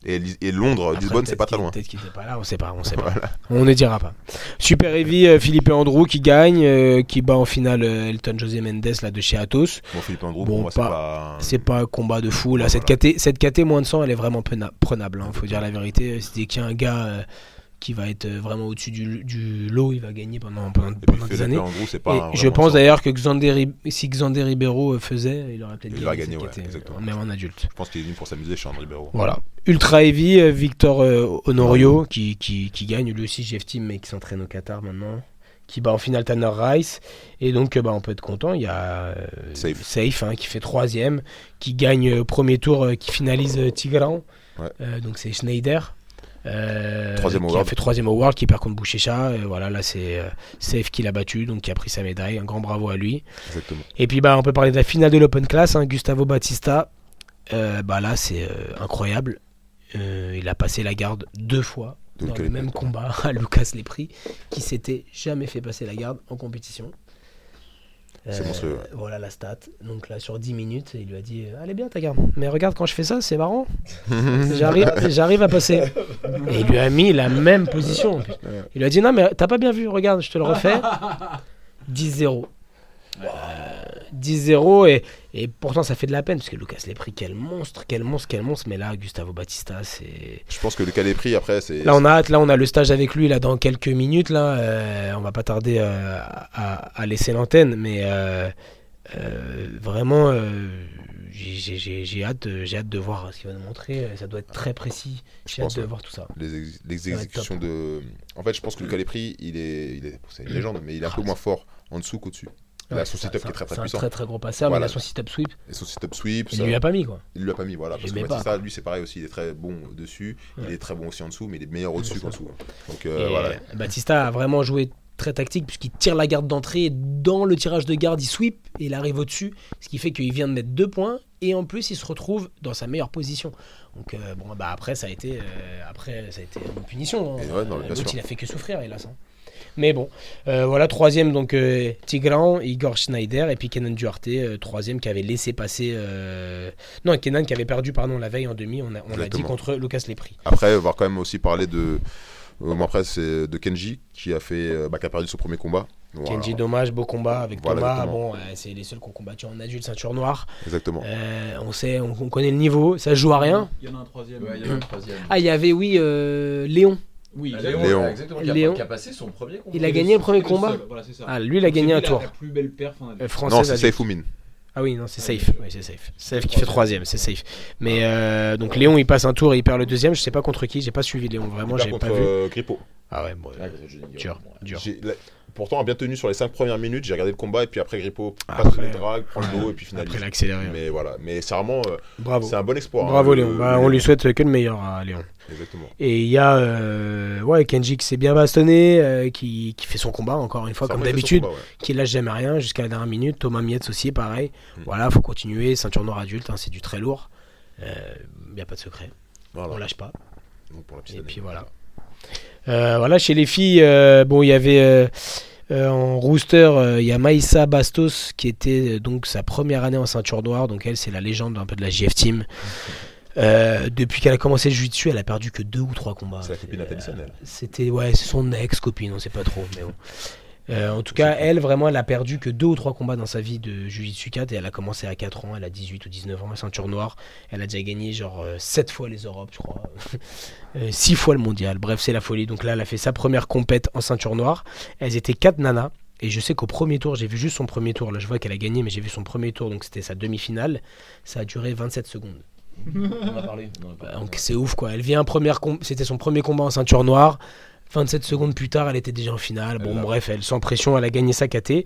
[SPEAKER 5] Et, Londres,
[SPEAKER 2] Après,
[SPEAKER 5] Lisbonne, c'est pas très loin.
[SPEAKER 2] Peut-être qu'il était pas là, on sait pas, on sait pas. On ne dira pas. Super Heavy, euh, Philippe Andrew qui gagne, euh, qui bat en finale euh, Elton José Mendes là de chez Atos.
[SPEAKER 5] Bon, Philippe Andrew,
[SPEAKER 2] Bon,
[SPEAKER 5] c'est
[SPEAKER 2] pas-
[SPEAKER 5] pas.
[SPEAKER 2] C'est pas un combat de fou là. Cette. KT, cette KT moins de 100, elle est vraiment prenable. Hein, faut dire la vérité. C'est qu'il y a un gars euh, qui va être euh, vraiment au-dessus du, du lot, il va gagner pendant, pendant, pendant des années.
[SPEAKER 5] Pas.
[SPEAKER 2] Et je pense d'ailleurs que Xander, si Xander Ribeiro euh, faisait, il aurait peut-être gagné.
[SPEAKER 5] gagner, ouais,
[SPEAKER 2] KT,
[SPEAKER 5] exactement.
[SPEAKER 2] Même en adulte.
[SPEAKER 5] Je pense qu'il est venu pour s'amuser chez André Ribeiro.
[SPEAKER 2] Voilà. Ultra Heavy, euh, Victor euh, Honorio qui, qui, qui gagne, lui aussi GF Team, mais qui s'entraîne au Qatar maintenant. Qui bat en finale Tanner Rice. Et donc, euh, bah, on peut être content. Il y a euh,
[SPEAKER 5] Safe.
[SPEAKER 2] hein, qui fait troisième, qui gagne premier tour, euh, qui finalise euh, Tigran.
[SPEAKER 5] Ouais.
[SPEAKER 2] Euh, donc, c'est Schneider. Euh,
[SPEAKER 5] Troisième
[SPEAKER 2] qui a fait troisième au World, qui perd contre Bouchécha. Et voilà, là, c'est euh, Safe qui l'a battu, donc qui a pris sa médaille. Un grand bravo à lui.
[SPEAKER 5] Exactement.
[SPEAKER 2] Et puis bah on peut parler de la finale de l'Open Class, hein, Gustavo Batista. Euh, bah là c'est euh, incroyable. Euh, il a passé la garde deux fois dans le même combat à Lucas Lepri, qui s'était jamais fait passer la garde en compétition.
[SPEAKER 5] C'est
[SPEAKER 2] Euh,
[SPEAKER 5] monstrueux, ouais.
[SPEAKER 2] Voilà la stat. Donc là sur 10 minutes, il lui a dit euh, Allez bien ta garde, mais regarde quand je fais ça, c'est marrant. J'arrive, j'arrive à passer. Et il lui a mis la même position. Il lui a dit Non, mais t'as pas bien vu, regarde, je te le refais. 10-0. Euh, 10-0 et, et pourtant ça fait de la peine parce que Lucas Lepri, quel monstre, quel monstre, quel monstre. Mais là, Gustavo Batista, c'est.
[SPEAKER 5] Je pense que le Calépris, après, c'est.
[SPEAKER 2] Là, on a hâte. Là, on a le stage avec lui là dans quelques minutes. Là, Euh, on va pas tarder euh, à, à laisser l'antenne, mais euh, vraiment, j'ai- hâte, de- j'ai hâte de voir ce qu'il va nous montrer. Ça doit être très précis. J'ai hâte de voir tout ça.
[SPEAKER 5] les, ex- les exécutions de. En fait, je pense que le Calépris, il est, il est, c'est une légende, mais il est un peu
[SPEAKER 2] Ah,
[SPEAKER 5] moins fort en dessous qu'au-dessus. Il a
[SPEAKER 2] Ouais,
[SPEAKER 5] son
[SPEAKER 2] c'est
[SPEAKER 5] sit-up
[SPEAKER 2] ça,
[SPEAKER 5] qui est très très
[SPEAKER 2] c'est un
[SPEAKER 5] puissant.
[SPEAKER 2] très très gros passeur, mais
[SPEAKER 5] Voilà.
[SPEAKER 2] il a son sit-up sweep.
[SPEAKER 5] Et sweep,
[SPEAKER 2] Il
[SPEAKER 5] ça-
[SPEAKER 2] lui a pas mis quoi.
[SPEAKER 5] il lui a pas mis, voilà.
[SPEAKER 2] Il
[SPEAKER 5] Parce que Batista, lui, c'est pareil aussi. Il est très bon dessus. Il est très bon aussi en dessous, mais il est meilleur au-dessus qu'en dessous. Donc euh, voilà.
[SPEAKER 2] Batista a vraiment joué très tactique puisqu'il tire la garde d'entrée dans le tirage de garde, il sweep et il arrive au-dessus, ce qui fait qu'il vient de mettre deux points et en plus il se retrouve dans sa meilleure position. Donc euh, bon bah après ça a été euh, après ça a été une punition. hein.
[SPEAKER 5] Ouais, non,
[SPEAKER 2] il a fait que souffrir hélas. hein. Mais bon, euh, voilà troisième donc euh, Tigran, Igor Schneider et puis Kenan Duarte euh, troisième qui avait laissé passer euh, non Kenan qui avait perdu pardon la veille en demi on a, on a dit contre Lucas Lepri.
[SPEAKER 5] Après, on va quand même aussi parler de. euh, bon, après, c'est de Kenji qui a fait, euh, bah, qui a perdu son premier combat.
[SPEAKER 2] Kenji dommage, beau combat avec
[SPEAKER 5] Voilà,
[SPEAKER 2] Thomas.
[SPEAKER 5] exactement.
[SPEAKER 2] Bon, euh, c'est les seuls qui ont combattu en adulte ceinture noire.
[SPEAKER 5] Exactement.
[SPEAKER 2] Euh, on sait, on, on connaît le niveau, ça se joue à rien.
[SPEAKER 3] Il y en a un troisième.
[SPEAKER 4] Ouais, il y a le troisième.
[SPEAKER 2] Ah, il y avait oui euh, Léon.
[SPEAKER 3] Oui,
[SPEAKER 4] Ah,
[SPEAKER 3] Léon.
[SPEAKER 4] Léon, exactement, qui a,
[SPEAKER 2] Léon.
[SPEAKER 4] qui a passé son premier combat.
[SPEAKER 2] Il a gagné le premier combat.
[SPEAKER 3] Voilà, c'est ça.
[SPEAKER 2] Ah, lui il a gagné un
[SPEAKER 3] lui,
[SPEAKER 2] tour.
[SPEAKER 3] La, la plus belle perf.
[SPEAKER 2] Euh, français
[SPEAKER 5] Non, c'est
[SPEAKER 2] adulte. Ah oui, non, c'est safe. Oui, c'est safe. Safe qui fait troisième, c'est safe. Mais euh, donc Léon il passe un tour et il perd le deuxième. Je sais pas contre qui, j'ai pas suivi Léon vraiment,
[SPEAKER 5] Il
[SPEAKER 2] j'ai
[SPEAKER 5] perd
[SPEAKER 2] pas
[SPEAKER 5] contre
[SPEAKER 2] vu.
[SPEAKER 5] euh, Grippo.
[SPEAKER 2] Ah ouais,
[SPEAKER 4] l'ai dit,
[SPEAKER 2] dur, dur.
[SPEAKER 5] La- Pourtant, a bien tenu sur les 5 premières minutes. J'ai regardé le combat et puis après, Grippo
[SPEAKER 2] Après,
[SPEAKER 5] passe les drags, prend le dos et puis finalise.
[SPEAKER 2] Après l'accéléré.
[SPEAKER 5] Mais voilà, mais c'est vraiment, euh,
[SPEAKER 2] Bravo.
[SPEAKER 5] c'est un bon exploit. hein,
[SPEAKER 2] Bravo
[SPEAKER 5] le-
[SPEAKER 2] Léon. Bah,
[SPEAKER 5] le-
[SPEAKER 2] on lui souhaite que le meilleur à Léon.
[SPEAKER 5] Exactement.
[SPEAKER 2] Et il y a euh, ouais, Kenji qui s'est bien bastonné, euh, qui, qui fait son combat encore une fois,
[SPEAKER 5] Ça
[SPEAKER 2] comme d'habitude,
[SPEAKER 5] ouais.
[SPEAKER 2] qui lâche jamais rien jusqu'à la dernière minute. Thomas Mietz aussi, pareil.
[SPEAKER 5] Mm.
[SPEAKER 2] Voilà, faut continuer. Ceinture noire adulte, hein, c'est du très lourd. Il n'y a pas de secret.
[SPEAKER 5] Voilà.
[SPEAKER 2] On lâche pas.
[SPEAKER 5] Donc, pour la petite
[SPEAKER 2] Et
[SPEAKER 5] année.
[SPEAKER 2] puis voilà. Euh, voilà, chez les filles, euh, bon, il y avait euh, euh, en rooster, euh, il y a Maïssa Bastos qui était euh, donc sa première année en ceinture noire. Donc elle, c'est la légende un peu de la JF Team. Euh, depuis qu'elle a commencé le jiu-jitsu, elle a perdu que deux ou trois combats.
[SPEAKER 5] C'est la copine
[SPEAKER 2] Euh. C'était ouais, son ex copine, on sait pas trop, mais bon. Euh, en tout cas, elle, vraiment, elle a perdu que deux ou trois combats dans sa vie de Jiu-Jitsu 4 et elle a commencé à 4 ans, elle a 18 ou 19 ans, ceinture noire. Elle a déjà gagné genre 7 fois les Europes, je crois. 6 fois le mondial. Bref, c'est la folie. Donc là, elle a fait sa première compète en ceinture noire. Elles étaient 4 nanas. Et je sais qu'au premier tour, j'ai vu juste son premier tour. Là, je vois qu'elle a gagné, mais j'ai vu son premier tour, donc c'était sa demi-finale. Ça a duré 27 secondes.
[SPEAKER 4] On a parlé.
[SPEAKER 2] Donc c'est ouf quoi. Elle vient première com- c'était son premier combat en ceinture noire. 27 secondes plus tard, elle était déjà en finale. Bon bref, elle sans pression, elle a gagné sa KT.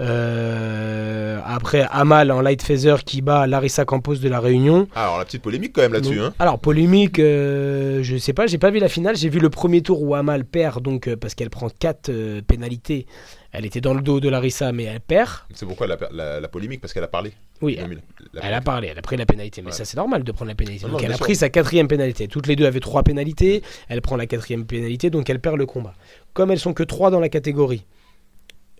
[SPEAKER 2] Euh, après Amal en light feather qui bat Larissa Campos de la Réunion.
[SPEAKER 5] Ah, alors la petite polémique quand même là-dessus. Hein.
[SPEAKER 2] Alors polémique, euh, je sais pas, j'ai pas vu la finale, j'ai vu le premier tour où Amal perd donc euh, parce qu'elle prend 4 pénalités. Elle était dans le dos de Larissa mais elle perd.
[SPEAKER 5] C'est pourquoi la, la- la polémique Parce qu'elle a parlé.
[SPEAKER 2] Oui,
[SPEAKER 5] la-
[SPEAKER 2] Elle a parlé, elle a pris la pénalité, mais
[SPEAKER 5] Ouais.
[SPEAKER 2] ça c'est normal de prendre la pénalité.
[SPEAKER 5] Non,
[SPEAKER 2] donc
[SPEAKER 5] non,
[SPEAKER 2] elle a
[SPEAKER 5] sûr.
[SPEAKER 2] pris sa quatrième pénalité. Toutes les deux avaient trois pénalités, elle prend la quatrième pénalité, donc elle perd le combat. Comme elles sont que trois dans la catégorie,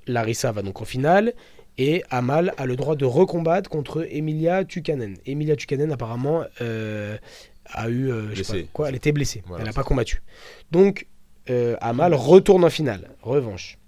[SPEAKER 2] Larissa va donc en finale et Amal a le droit de recombattre contre Emilia Tukanen. Emilia Tukanen apparemment euh, a eu, euh, je sais pas quoi, elle était blessée,
[SPEAKER 5] Voilà,
[SPEAKER 2] elle n'a pas combattu. Donc euh, Amal retourne en finale, revanche.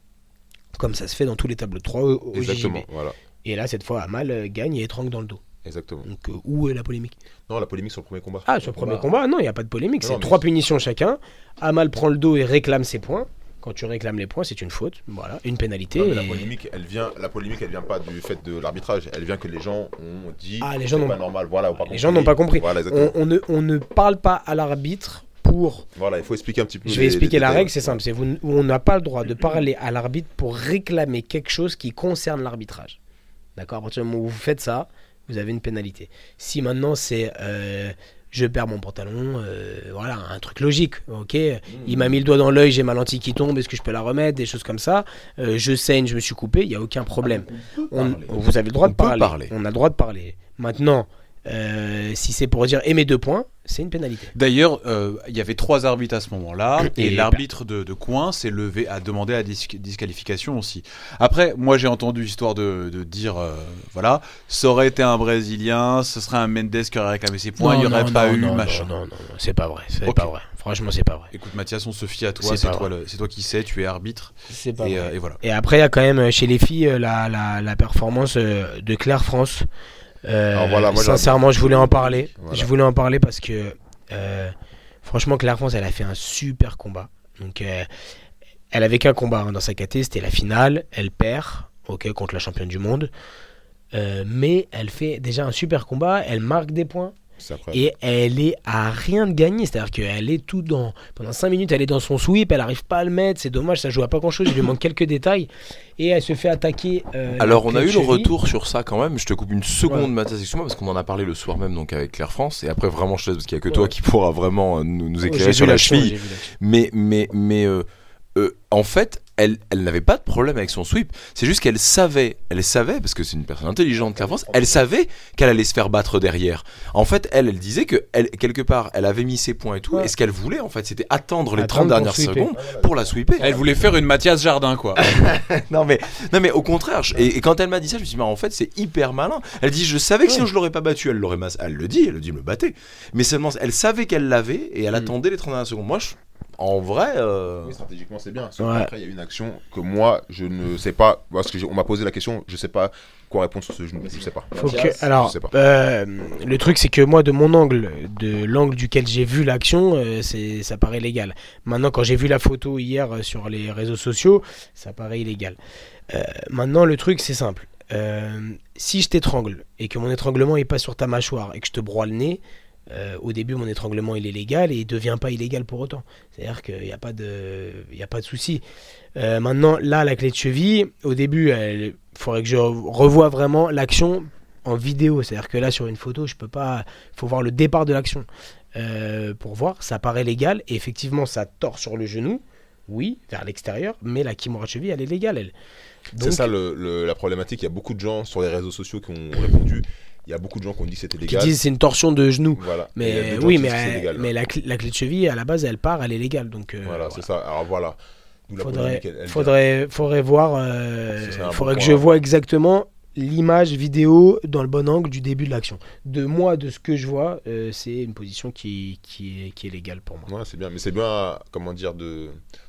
[SPEAKER 2] Comme ça se fait dans tous les tableaux de 3 au, au
[SPEAKER 5] Exactement, voilà.
[SPEAKER 2] Et là, cette fois, Amal euh, gagne et étrangle dans le dos.
[SPEAKER 5] Exactement.
[SPEAKER 2] Donc, euh, où est la polémique?
[SPEAKER 5] Non, la polémique sur le premier combat.
[SPEAKER 2] Ah, sur le premier combat, non, il n'y a pas de polémique. C'est trois punitions chacun. Amal prend le dos et réclame ses points. Quand tu réclames les points, c'est une faute. Voilà, une pénalité.
[SPEAKER 5] Non, la polémique, elle vient, la polémique, elle vient pas du fait de l'arbitrage. Elle vient que les gens ont dit.
[SPEAKER 2] Ah, les gens n'ont-
[SPEAKER 5] pas normal. Voilà, ou pas
[SPEAKER 2] Les gens n'ont pas compris.
[SPEAKER 5] Voilà.
[SPEAKER 2] On, on ne, on ne parle pas à l'arbitre pour.
[SPEAKER 5] Voilà, il faut expliquer un petit peu.
[SPEAKER 2] Je
[SPEAKER 5] les-
[SPEAKER 2] vais expliquer
[SPEAKER 5] les
[SPEAKER 2] la règle, c'est simple. C'est vous, on n'a pas le droit de parler à l'arbitre pour réclamer quelque chose qui concerne l'arbitrage. D'accord À partir du moment où vous faites ça, vous avez une pénalité. Si maintenant c'est euh, je perds mon pantalon, euh, voilà, un truc logique, ok Il m'a mis le doigt dans l'œil, j'ai ma lentille qui tombe, est-ce que je peux la remettre Des choses comme ça. Euh, je saigne, je me suis coupé, il n'y a aucun problème. On- vous avez le droit
[SPEAKER 7] On
[SPEAKER 2] de parler.
[SPEAKER 7] parler.
[SPEAKER 2] On a le droit de parler. Maintenant, euh, si c'est pour dire et mes deux points, c'est une pénalité.
[SPEAKER 3] D'ailleurs, euh, il y avait trois arbitres à ce moment-là, et,
[SPEAKER 2] Et-
[SPEAKER 3] l'arbitre de, de coin s'est levé à demander la dis- disqualification aussi. Après, moi j'ai entendu histoire de, de dire, euh, voilà, ça aurait été un Brésilien, ce serait un Mendes qui aurait réclamé ses points, il n'y aurait
[SPEAKER 2] non,
[SPEAKER 3] pas
[SPEAKER 2] non,
[SPEAKER 3] eu
[SPEAKER 2] non,
[SPEAKER 3] machin.
[SPEAKER 2] Non, non, non, c'est pas vrai. C'est pas vrai. Franchement, c'est pas vrai.
[SPEAKER 3] Écoute Mathias, on se fie à toi,
[SPEAKER 2] C'est
[SPEAKER 3] toi, toi qui sais, tu es arbitre,
[SPEAKER 2] C'est pas
[SPEAKER 3] et,
[SPEAKER 2] vrai.
[SPEAKER 3] et voilà.
[SPEAKER 2] Et après, il y a quand même chez les filles la, la, la performance de Claire France. Euh,
[SPEAKER 5] Alors voilà, moi, j'ai un-
[SPEAKER 2] sincèrement, je voulais en parler.
[SPEAKER 5] Voilà.
[SPEAKER 2] Je voulais en parler parce que, euh, franchement, Claire France, elle a fait un super combat. Donc, euh, elle avait qu'un combat hein, dans sa KT, c'était la finale. Elle perd, ok, contre la championne du monde. Euh, mais elle fait déjà un super combat. Elle marque des points. Et elle est à rien de gagner, c'est-à-dire qu'elle est tout dans. Pendant 5 minutes, elle est dans son sweep, elle arrive pas à le mettre, c'est dommage, ça joue à pas grand-chose, il lui manque quelques détails. Et elle se fait attaquer. euh,
[SPEAKER 7] Alors, on a eu le retour sur ça quand même. Je te coupe une seconde,
[SPEAKER 2] Ouais.
[SPEAKER 7] Mathias, excuse-moi, parce qu'on en a parlé le soir même donc avec Claire France. Et après, vraiment, je te laisse parce qu'il n'y a que
[SPEAKER 2] Ouais.
[SPEAKER 7] toi qui pourra vraiment euh, nous, nous
[SPEAKER 2] Oh,
[SPEAKER 7] éclairer sur la cheville. Mais, mais, mais euh, euh, en fait, elle, elle n'avait pas de problème avec son sweep. C'est juste qu'elle savait, elle savait, parce que c'est une personne intelligente, Claire France, elle savait qu'elle allait se faire battre derrière. En fait, elle, elle disait que elle, quelque part, elle avait mis ses points et tout.
[SPEAKER 2] Ouais.
[SPEAKER 7] Et ce qu'elle voulait, en fait, c'était attendre les
[SPEAKER 2] Attendre
[SPEAKER 7] 30
[SPEAKER 2] pour
[SPEAKER 7] dernières
[SPEAKER 2] sweeper.
[SPEAKER 7] secondes pour la sweeper.
[SPEAKER 3] Elle voulait faire une Mathias Jardin, quoi.
[SPEAKER 7] non mais non mais au contraire je- et, et quand elle m'a dit ça je me suis dit mais en fait c'est hyper malin elle dit je savais que sinon je l'aurais pas battu elle l'aurait mas- elle le dit elle le dit me battait mais seulement elle savait qu'elle l'avait et elle
[SPEAKER 3] Mm.
[SPEAKER 7] attendait les 30 dernières secondes moi je- en vrai euh,
[SPEAKER 5] Oui, stratégiquement, c'est bien. Sauf
[SPEAKER 2] Ouais.
[SPEAKER 5] qu'après, il y a une action que moi, je ne sais pas. Parce que on m'a posé la question, je sais pas quoi répondre sur ce genou. Je sais pas.
[SPEAKER 2] Faut
[SPEAKER 5] Je
[SPEAKER 2] que, alors,
[SPEAKER 5] sais pas.
[SPEAKER 2] euh, le truc c'est que moi, de mon angle, de l'angle duquel j'ai vu l'action, euh, c'est, ça paraît légal. Maintenant, quand j'ai vu la photo hier sur les réseaux sociaux, ça paraît illégal. Euh, maintenant, le truc c'est simple. Euh, si je t'étrangle et que mon étranglement est pas sur ta mâchoire et que je te broie le nez, euh, au début mon étranglement il est légal et il devient pas illégal pour autant. C'est-à-dire qu'il n'y a pas de, il y a pas de souci. Euh, maintenant, là, la clé de cheville, au début, il faudrait que je revoie vraiment l'action en vidéo. C'est-à-dire que là, sur une photo, je peux pas. Il faut voir le départ de l'action euh, pour voir. Ça paraît légal. Et effectivement, ça tord sur le genou. Oui, vers l'extérieur. Mais la kimura de cheville, elle est légale, elle.
[SPEAKER 5] C'est ça le- le- la problématique. Il y a beaucoup de gens sur les réseaux sociaux qui ont répondu. Il y a beaucoup de gens qui ont dit que c'était
[SPEAKER 2] Qui
[SPEAKER 5] légal.
[SPEAKER 2] disent c'est une torsion de genou.
[SPEAKER 5] Voilà.
[SPEAKER 2] Mais oui,
[SPEAKER 5] qui
[SPEAKER 2] mais,
[SPEAKER 5] légal.
[SPEAKER 2] mais la, clé, la clé de cheville, à la base, elle part, elle est légale. Donc, euh,
[SPEAKER 5] Voilà,
[SPEAKER 2] voilà.
[SPEAKER 5] c'est ça. Alors voilà.
[SPEAKER 2] Faudrait,
[SPEAKER 5] polémique, elle- elle
[SPEAKER 2] faudrait, faudrait voir. euh,
[SPEAKER 5] bon
[SPEAKER 2] faudrait que je
[SPEAKER 5] à
[SPEAKER 2] vois exactement l'image vidéo dans le bon angle du début de l'action. De moi, de ce que je vois, euh, c'est une position qui, qui, est, qui est légale pour moi.
[SPEAKER 5] Ouais, c'est bien, mais c'est bien, comment dire, de,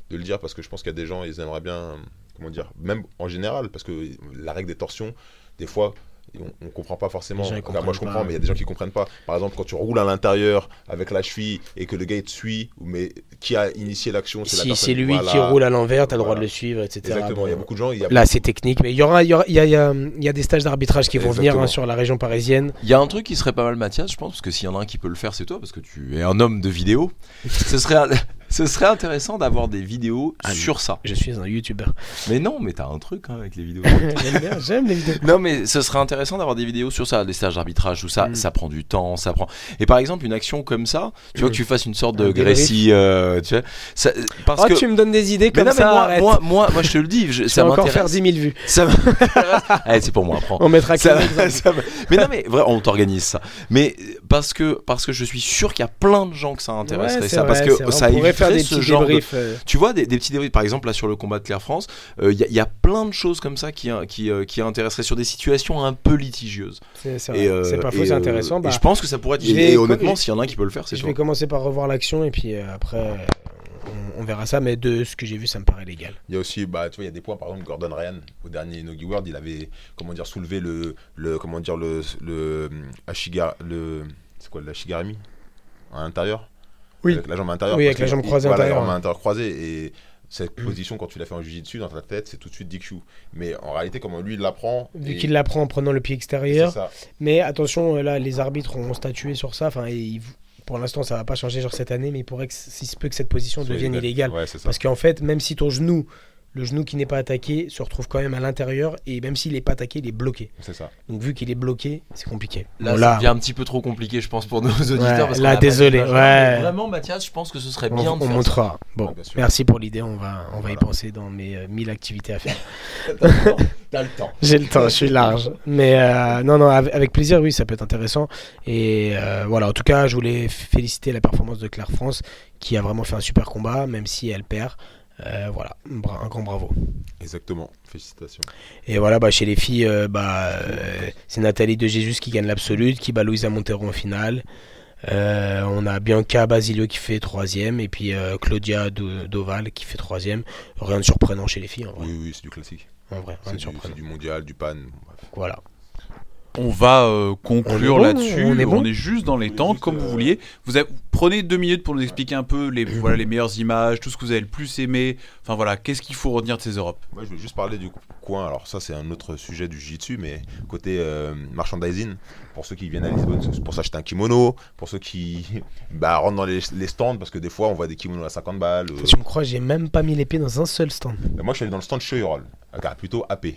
[SPEAKER 5] de le dire parce que je pense qu'il y a des gens, ils aimeraient bien comment dire, même en général, parce que la règle des torsions, des fois, on, on comprend pas forcément. Enfin, moi, je comprends,
[SPEAKER 2] pas.
[SPEAKER 5] mais il y a des gens qui comprennent pas. Par exemple, quand tu roules à l'intérieur avec la cheville et que le gars il te suit, mais qui a initié l'action, c'est la
[SPEAKER 2] Si c'est lui
[SPEAKER 5] Voilà.
[SPEAKER 2] qui roule à l'envers, t'as le droit de le suivre, etc.
[SPEAKER 5] Exactement. Il y a beaucoup de gens. Il y a
[SPEAKER 2] Là, c'est technique, mais il y aura, il y aura- il y a, il y a- il y a des stages d'arbitrage qui vont venir hein, sur la région parisienne.
[SPEAKER 4] Il y a un truc qui serait pas mal, Mathias, je pense, parce que s'il y en a un qui peut le faire, c'est toi, parce que tu es un homme de vidéo. ce, serait, ce serait intéressant d'avoir des vidéos
[SPEAKER 2] Ah,
[SPEAKER 4] sur ça.
[SPEAKER 2] Je suis un youtubeur.
[SPEAKER 4] Mais non, mais t'as un truc hein, avec les vidéos.
[SPEAKER 2] J'aime bien, j'aime les vidéos.
[SPEAKER 4] Non, mais ce serait intéressant d'avoir des vidéos sur ça, des stages d'arbitrage, tout ça.
[SPEAKER 2] Mm.
[SPEAKER 4] Ça prend du temps, ça prend. Et par exemple, une action comme ça, tu vois
[SPEAKER 2] Mm.
[SPEAKER 4] que tu fasses une sorte de. Grécie, euh, tu sais, ça- parce
[SPEAKER 2] Oh,
[SPEAKER 4] que.
[SPEAKER 2] tu me donnes des idées
[SPEAKER 4] Mais
[SPEAKER 2] comme
[SPEAKER 4] mais
[SPEAKER 2] ça,
[SPEAKER 4] moi,
[SPEAKER 2] arrête.
[SPEAKER 4] moi, moi, moi, je te le dis, je- ça
[SPEAKER 2] vas encore faire
[SPEAKER 4] m'intéresse.
[SPEAKER 2] 10 000 vues.
[SPEAKER 4] Ça m'intéresse. Allez, c'est pour moi, prends.
[SPEAKER 2] On mettra
[SPEAKER 4] Ça- ça mais non, mais vrai, on t'organise ça. Mais parce que, parce que je suis sûr qu'il y a plein de gens que ça intéresserait
[SPEAKER 2] Ouais,
[SPEAKER 4] ça.
[SPEAKER 2] vrai,
[SPEAKER 4] parce que ça
[SPEAKER 2] pourrait faire des
[SPEAKER 4] ce de.
[SPEAKER 2] euh,
[SPEAKER 4] Tu vois, des, des petits débriefs, par exemple, là sur le combat de Claire France, il y, a- y a plein de choses comme ça qui, qui, euh, qui intéresseraient sur des situations un peu litigieuses.
[SPEAKER 2] C'est
[SPEAKER 4] euh,
[SPEAKER 2] pas faux, c'est
[SPEAKER 4] euh,
[SPEAKER 2] intéressant.
[SPEAKER 4] et
[SPEAKER 2] Bah,
[SPEAKER 4] je pense que ça pourrait être. et honnêtement, s'il y en a un qui peut le faire, c'est
[SPEAKER 2] je
[SPEAKER 4] toi.
[SPEAKER 2] vais commencer par revoir l'action et puis euh, après, euh, on, on verra ça. Mais de ce que j'ai vu, ça me paraît légal.
[SPEAKER 5] Il y a aussi, bah, tu vois, il y a des points, par exemple, Gordon Ryan, au dernier Nogi World, il avait, comment dire, soulevé le, le comment dire, le, le, Ashiga, le, c'est quoi, l'Ashigarami à l'intérieur
[SPEAKER 2] Oui.
[SPEAKER 5] Avec la jambe intérieure.
[SPEAKER 2] Oui, avec la jambe croisée
[SPEAKER 5] voilà,
[SPEAKER 2] intérieure.
[SPEAKER 5] la jambe intérieure croisée, et cette position, quand tu l'as fait en jiu-jitsu, dans ta tête, c'est tout de suite DQ. Mais en réalité, comment lui, il l'apprend.
[SPEAKER 2] Vu
[SPEAKER 5] et-
[SPEAKER 2] qu'il l'apprend en prenant le pied extérieur. Mais attention, euh, là, les arbitres ont statué sur ça. Enfin, ils- pour l'instant, ça va pas changer genre cette année, mais il pourrait que si se peut que cette position
[SPEAKER 5] Soit
[SPEAKER 2] devienne
[SPEAKER 5] illégal.
[SPEAKER 2] illégale.
[SPEAKER 5] Ouais.
[SPEAKER 2] Parce qu'en fait, même si ton genou, le genou qui n'est pas attaqué, se retrouve quand même à l'intérieur, et même s'il n'est pas attaqué, il est bloqué.
[SPEAKER 5] C'est ça.
[SPEAKER 2] Donc vu qu'il est bloqué, c'est compliqué.
[SPEAKER 4] Là,
[SPEAKER 2] Bon,
[SPEAKER 4] ça devient un petit peu trop compliqué, je pense, pour nos auditeurs.
[SPEAKER 2] Ouais,
[SPEAKER 4] parce
[SPEAKER 2] là, désolé, ouais.
[SPEAKER 4] Vraiment, Mathias, je pense que ce serait
[SPEAKER 2] on,
[SPEAKER 4] bien
[SPEAKER 2] on
[SPEAKER 4] de faire
[SPEAKER 2] montrera. Bon,
[SPEAKER 5] Ouais,
[SPEAKER 2] merci pour l'idée, on va, on va y penser dans mes euh, 1000 activités à faire.
[SPEAKER 4] T'as le temps.
[SPEAKER 2] J'ai le temps, je suis large. Mais euh, non, non, avec, avec plaisir, oui, ça peut être intéressant. Et euh, voilà, en tout cas, je voulais féliciter la performance de Claire France, qui a vraiment fait un super combat, même si elle perd. Euh, voilà, un grand bravo.
[SPEAKER 5] Exactement. Félicitations.
[SPEAKER 2] Et voilà, bah, chez les filles, euh, bah, euh, c'est Nathalie de Jésus qui gagne l'absolute, qui bat Louisa Montero en finale. On a Bianca Basilio qui fait troisième, et puis Claudia Do- Doval qui fait troisième. Rien de surprenant chez les filles, en vrai.
[SPEAKER 5] Oui, oui, c'est du classique.
[SPEAKER 2] En vrai, rien de
[SPEAKER 5] du,
[SPEAKER 2] surprenant.
[SPEAKER 5] c'est du mondial, du pan. bref.
[SPEAKER 2] Voilà.
[SPEAKER 3] On va euh, conclure
[SPEAKER 2] On est bon,
[SPEAKER 3] là-dessus.
[SPEAKER 2] on est bon.
[SPEAKER 3] juste dans les temps, comme
[SPEAKER 5] euh,
[SPEAKER 3] vous vouliez. Vous avez- prenez deux minutes pour nous expliquer un peu les, voilà, les meilleures images, tout ce que vous avez le plus aimé. Enfin voilà, qu'est-ce qu'il faut retenir de ces Europes?
[SPEAKER 5] Moi, je vais juste parler du coin. Alors, ça, c'est un autre sujet du jiu-jitsu, mais côté euh, merchandising, pour ceux qui viennent à Lisbonne, c'est pour s'acheter un kimono, pour ceux qui bah, rentrent dans les, les stands, parce que des fois, on voit des kimonos à 50 balles. euh.
[SPEAKER 2] Tu me crois, j'ai même pas mis les pieds dans un seul stand.
[SPEAKER 5] Bah, moi, je suis allé dans le stand Shoyoroll, ah, plutôt AP.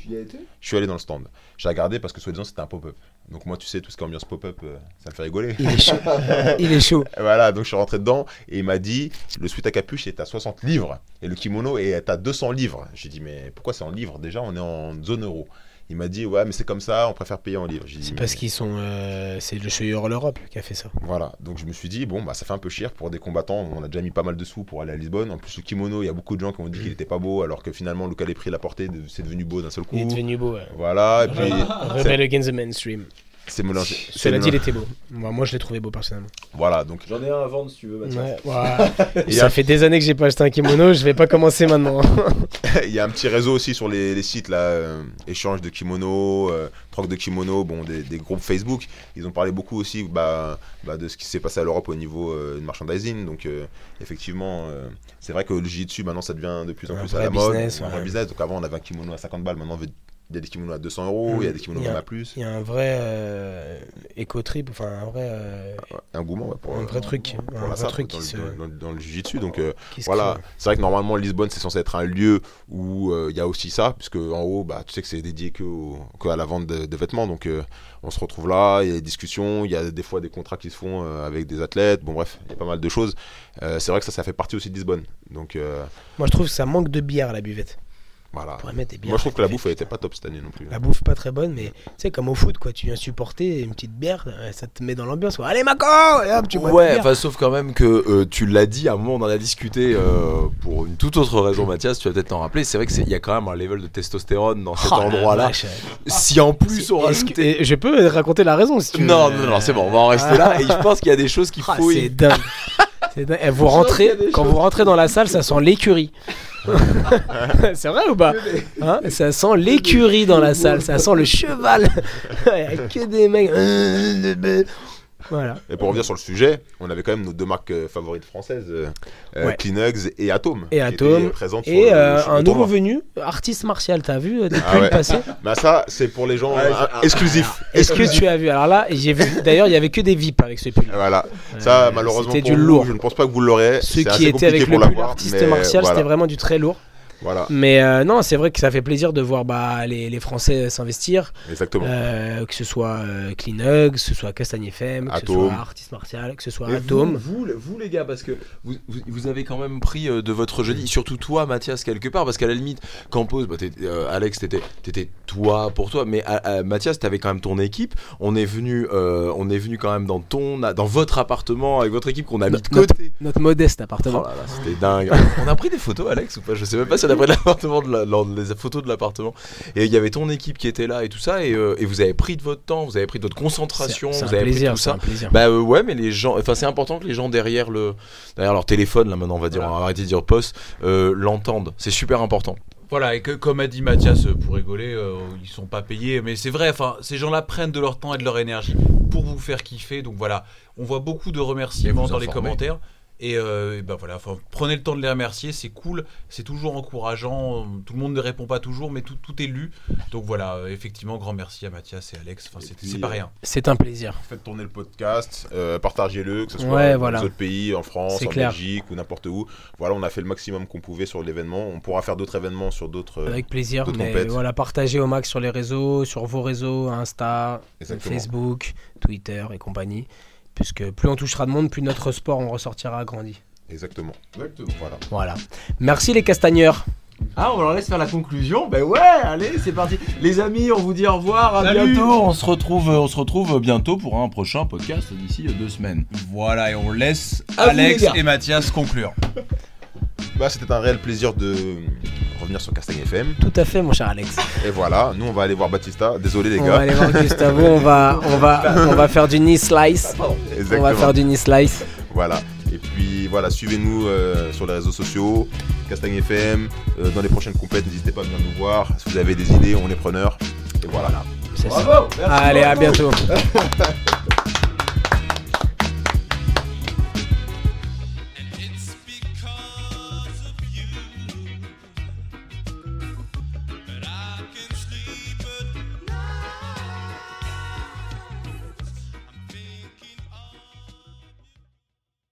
[SPEAKER 5] Je suis allé dans le stand. J'ai regardé parce que soi-disant, c'était un pop-up. Donc, moi, tu sais, tout ce qui est ambiance pop-up, euh, ça me fait rigoler.
[SPEAKER 2] Il est chaud. Il est chaud.
[SPEAKER 5] Voilà, donc je suis rentré dedans et il m'a dit le sweat à capuche est à 60 livres et le kimono est à 200 livres. J'ai dit mais pourquoi c'est en livres? Déjà on est en zone euro. Il m'a dit ouais mais c'est comme ça, on préfère payer en dit,
[SPEAKER 2] C'est
[SPEAKER 5] mais-
[SPEAKER 2] parce qu'ils sont. euh, c'est le Chauilleur l'Europe qui a fait ça.
[SPEAKER 5] Voilà, donc je me suis dit bon bah ça fait un peu cher pour des combattants. On a déjà mis pas mal de sous pour aller à Lisbonne. En plus le kimono, il y a beaucoup de gens qui ont dit qu'il était pas beau alors que finalement Luca Lepri l'a porté, de- c'est devenu beau d'un seul coup.
[SPEAKER 2] Il est devenu beau. ouais.
[SPEAKER 5] Voilà, et puis
[SPEAKER 2] Rebel against the mainstream.
[SPEAKER 5] C'est mélangé. c'est
[SPEAKER 2] Cela dit, il était beau. Moi, moi, je l'ai trouvé beau personnellement.
[SPEAKER 5] Voilà, donc
[SPEAKER 4] J'en ai un à vendre si tu veux,
[SPEAKER 2] Ouais, ouais.
[SPEAKER 5] Et
[SPEAKER 2] ça
[SPEAKER 5] un-
[SPEAKER 2] fait des années que j'ai pas acheté un kimono. Je vais pas commencer maintenant.
[SPEAKER 5] il y a un petit réseau aussi sur les, les sites là, euh, échange de kimonos, euh, troc de kimonos, bon, des, des groupes Facebook. Ils ont parlé beaucoup aussi bah, bah, de ce qui s'est passé à l'Europe au niveau euh, de merchandising. Donc euh, effectivement, euh, c'est vrai que le jiu-jitsu maintenant ça devient de plus en
[SPEAKER 2] Un
[SPEAKER 5] plus à la mode,
[SPEAKER 2] business,
[SPEAKER 5] un vrai business. Donc avant on avait un kimono à 50 balles, maintenant on veut- y a des kimonos à 200 euros, il y a des kimonos
[SPEAKER 2] Il
[SPEAKER 5] même à plus.
[SPEAKER 2] Il y a un vrai euh, éco-trip, enfin un vrai, euh,
[SPEAKER 5] Un gourmand ouais, pour,
[SPEAKER 2] un vrai truc,
[SPEAKER 5] pour
[SPEAKER 2] un
[SPEAKER 5] la
[SPEAKER 2] vrai truc
[SPEAKER 5] dans,
[SPEAKER 2] qui
[SPEAKER 5] le-
[SPEAKER 2] se,
[SPEAKER 5] dans, dans- dans le jiu-jitsu. Donc euh, Voilà, c'est vrai que normalement Lisbonne c'est censé être un lieu où euh, il y a aussi ça, puisque en haut, bah, tu sais que c'est dédié que, au- que à la vente de, de vêtements, donc euh, on se retrouve là, il y a des discussions, il y a des fois des contrats qui se font avec des athlètes, bon bref, il y a pas mal de choses. C'est vrai que ça, ça fait partie aussi de Lisbonne, donc
[SPEAKER 2] Moi, je trouve que ça manque de bière à la buvette.
[SPEAKER 5] Voilà.
[SPEAKER 2] On pourrait mettre des bières.
[SPEAKER 5] Moi je trouve que la bouffe elle était pas top cette année non plus.
[SPEAKER 2] La bouffe pas très bonne, mais tu sais, comme au foot, quoi, tu viens supporter une petite bière, euh, ça te met dans l'ambiance. quoi. Allez, Mako Et hop, tu bois ta
[SPEAKER 4] Ouais, enfin, sauf quand même que euh, tu l'as dit, à un moment on en a discuté euh, pour une toute autre raison, Mathias, tu vas peut-être t'en rappeler. C'est vrai qu'il y a quand même un level de testostérone dans cet
[SPEAKER 2] Oh,
[SPEAKER 4] endroit-là. Si en plus on
[SPEAKER 2] que- et je peux raconter la raison si tu veux.
[SPEAKER 4] Non, non, non, c'est bon, on va en rester là. Et je pense qu'il y a des choses qu'il
[SPEAKER 2] Ah,
[SPEAKER 4] faut.
[SPEAKER 2] c'est dingue. C'est dingue. Et vous rentrez, quand
[SPEAKER 4] choses
[SPEAKER 2] vous rentrez dans la salle, ça sent l'écurie. c'est vrai ou pas Hein Ça sent l'écurie dans la salle, ça sent le cheval. Il y a que des mecs. Voilà.
[SPEAKER 5] Et pour revenir sur le sujet, on avait quand même nos deux marques euh, favorites françaises, euh, euh,
[SPEAKER 2] Ouais.
[SPEAKER 5] Kleenex et Atom.
[SPEAKER 2] Et Atom. Et
[SPEAKER 5] le-
[SPEAKER 2] euh,
[SPEAKER 5] sur le
[SPEAKER 2] un nouveau venu, artiste martial, t'as vu depuis
[SPEAKER 5] Ah ouais.
[SPEAKER 2] le passé
[SPEAKER 5] Bah ça, c'est pour les gens euh,
[SPEAKER 6] c'est-
[SPEAKER 5] exclusifs.
[SPEAKER 2] Est-ce que tu as vu? Alors là, j'ai vu. D'ailleurs, il y avait que des VIP avec ce pull.
[SPEAKER 5] Voilà. Ça,
[SPEAKER 2] Euh,
[SPEAKER 5] malheureusement,
[SPEAKER 2] c'était du
[SPEAKER 5] vous,
[SPEAKER 2] lourd.
[SPEAKER 5] je ne pense pas que vous l'aurez.
[SPEAKER 2] Ceux
[SPEAKER 5] C'est
[SPEAKER 2] qui étaient avec le pull artiste martial,
[SPEAKER 5] voilà.
[SPEAKER 2] c'était vraiment du très lourd.
[SPEAKER 5] Voilà,
[SPEAKER 2] Mais euh, non, c'est vrai que ça fait plaisir de voir bah, les, les Français s'investir,
[SPEAKER 5] exactement.
[SPEAKER 2] euh, que ce soit euh, Clean que ce soit Castagne FM, que ce
[SPEAKER 5] Atom.
[SPEAKER 2] soit Artiste Martial, que ce soit
[SPEAKER 4] Et
[SPEAKER 2] Atom.
[SPEAKER 4] Vous, vous, vous, les gars, parce que vous, vous, vous avez quand même pris de votre jeudi, surtout toi Mathias quelque part, parce qu'à la limite, Campos, bah, t'es- euh, Alex, t'étais, t'étais toi pour toi, mais euh, Mathias, t'avais quand même ton équipe. On est venu, euh, on est venu quand même dans ton, dans votre appartement avec votre équipe qu'on a mis de
[SPEAKER 2] Notre-
[SPEAKER 4] côté.
[SPEAKER 2] Notre modeste
[SPEAKER 4] Oh
[SPEAKER 2] appartement.
[SPEAKER 4] là là, c'était dingue. on a pris des photos, Alex, ou pas? Je sais même pas si de l'appartement, de la- la- les photos de l'appartement. Et il y avait ton équipe qui était là et tout ça, et, euh, et vous avez pris de votre temps, vous avez pris de votre concentration,
[SPEAKER 2] C'est- c'est
[SPEAKER 4] vous
[SPEAKER 2] un
[SPEAKER 4] avez
[SPEAKER 2] plaisir,
[SPEAKER 4] pris tout
[SPEAKER 2] c'est
[SPEAKER 4] ça.
[SPEAKER 2] un plaisir.
[SPEAKER 4] Bah euh, ouais, mais les gens, enfin c'est important que les gens derrière le, derrière leur téléphone, là maintenant on va dire, on va arrêter de dire poste, euh, l'entendent. C'est super important.
[SPEAKER 3] Voilà, et que, comme a dit Mathias, pour rigoler, euh, ils sont pas payés, mais c'est vrai, enfin, ces gens-là prennent de leur temps et de leur énergie pour vous faire kiffer, donc voilà, on voit beaucoup de remerciements dans les commentaires, et, euh, et ben voilà, enfin, prenez le temps de les remercier, c'est cool, c'est toujours encourageant, tout le monde ne répond pas toujours, mais tout, tout est lu, donc voilà, euh, effectivement, grand merci à Mathias et Alex, enfin, c'est pas
[SPEAKER 5] euh,
[SPEAKER 3] rien.
[SPEAKER 2] C'est un plaisir.
[SPEAKER 5] Faites tourner le podcast, euh, partagez-le, que ce soit
[SPEAKER 2] Ouais,
[SPEAKER 5] dans
[SPEAKER 2] voilà.
[SPEAKER 5] les autres pays, en France, en
[SPEAKER 2] clair.
[SPEAKER 5] Belgique ou n'importe où. Voilà, on a fait le maximum qu'on pouvait sur l'événement. On pourra faire d'autres événements sur d'autres. euh,
[SPEAKER 2] Avec plaisir.
[SPEAKER 5] d'autres
[SPEAKER 2] Mais
[SPEAKER 5] compètes.
[SPEAKER 2] voilà, partagez au max sur les réseaux, sur vos réseaux, Insta,
[SPEAKER 5] Exactement.
[SPEAKER 2] Facebook, Twitter et compagnie. Puisque plus on touchera de monde, plus notre sport en ressortira agrandi.
[SPEAKER 5] Exactement. Voilà.
[SPEAKER 2] Voilà. Merci les castagneurs.
[SPEAKER 4] Ah, on leur laisse faire la conclusion. Ben ouais, allez, c'est parti. Les amis, on vous dit au revoir, à bientôt. On se retrouve, on se retrouve bientôt pour un prochain podcast d'ici deux semaines.
[SPEAKER 3] Voilà, et on laisse
[SPEAKER 4] À
[SPEAKER 3] Alex et Mathias conclure.
[SPEAKER 5] Bah, c'était un réel plaisir de revenir sur Castagne FM.
[SPEAKER 2] Tout à fait, mon cher Alex.
[SPEAKER 5] Et voilà, nous on va aller voir Batista. Désolé les
[SPEAKER 2] On
[SPEAKER 5] gars.
[SPEAKER 2] va aller voir Gustavo. On va, on va, on va faire du knee slice. On
[SPEAKER 5] Exactement.
[SPEAKER 2] va faire du knee slice.
[SPEAKER 5] Voilà. Et puis voilà, suivez-nous euh, sur les réseaux sociaux, Castagne FM. Euh, dans les prochaines compètes, n'hésitez pas à venir nous voir. Si vous avez des idées, on est preneurs. Et voilà.
[SPEAKER 2] C'est ça.
[SPEAKER 4] Bravo. merci
[SPEAKER 2] Allez, à bientôt.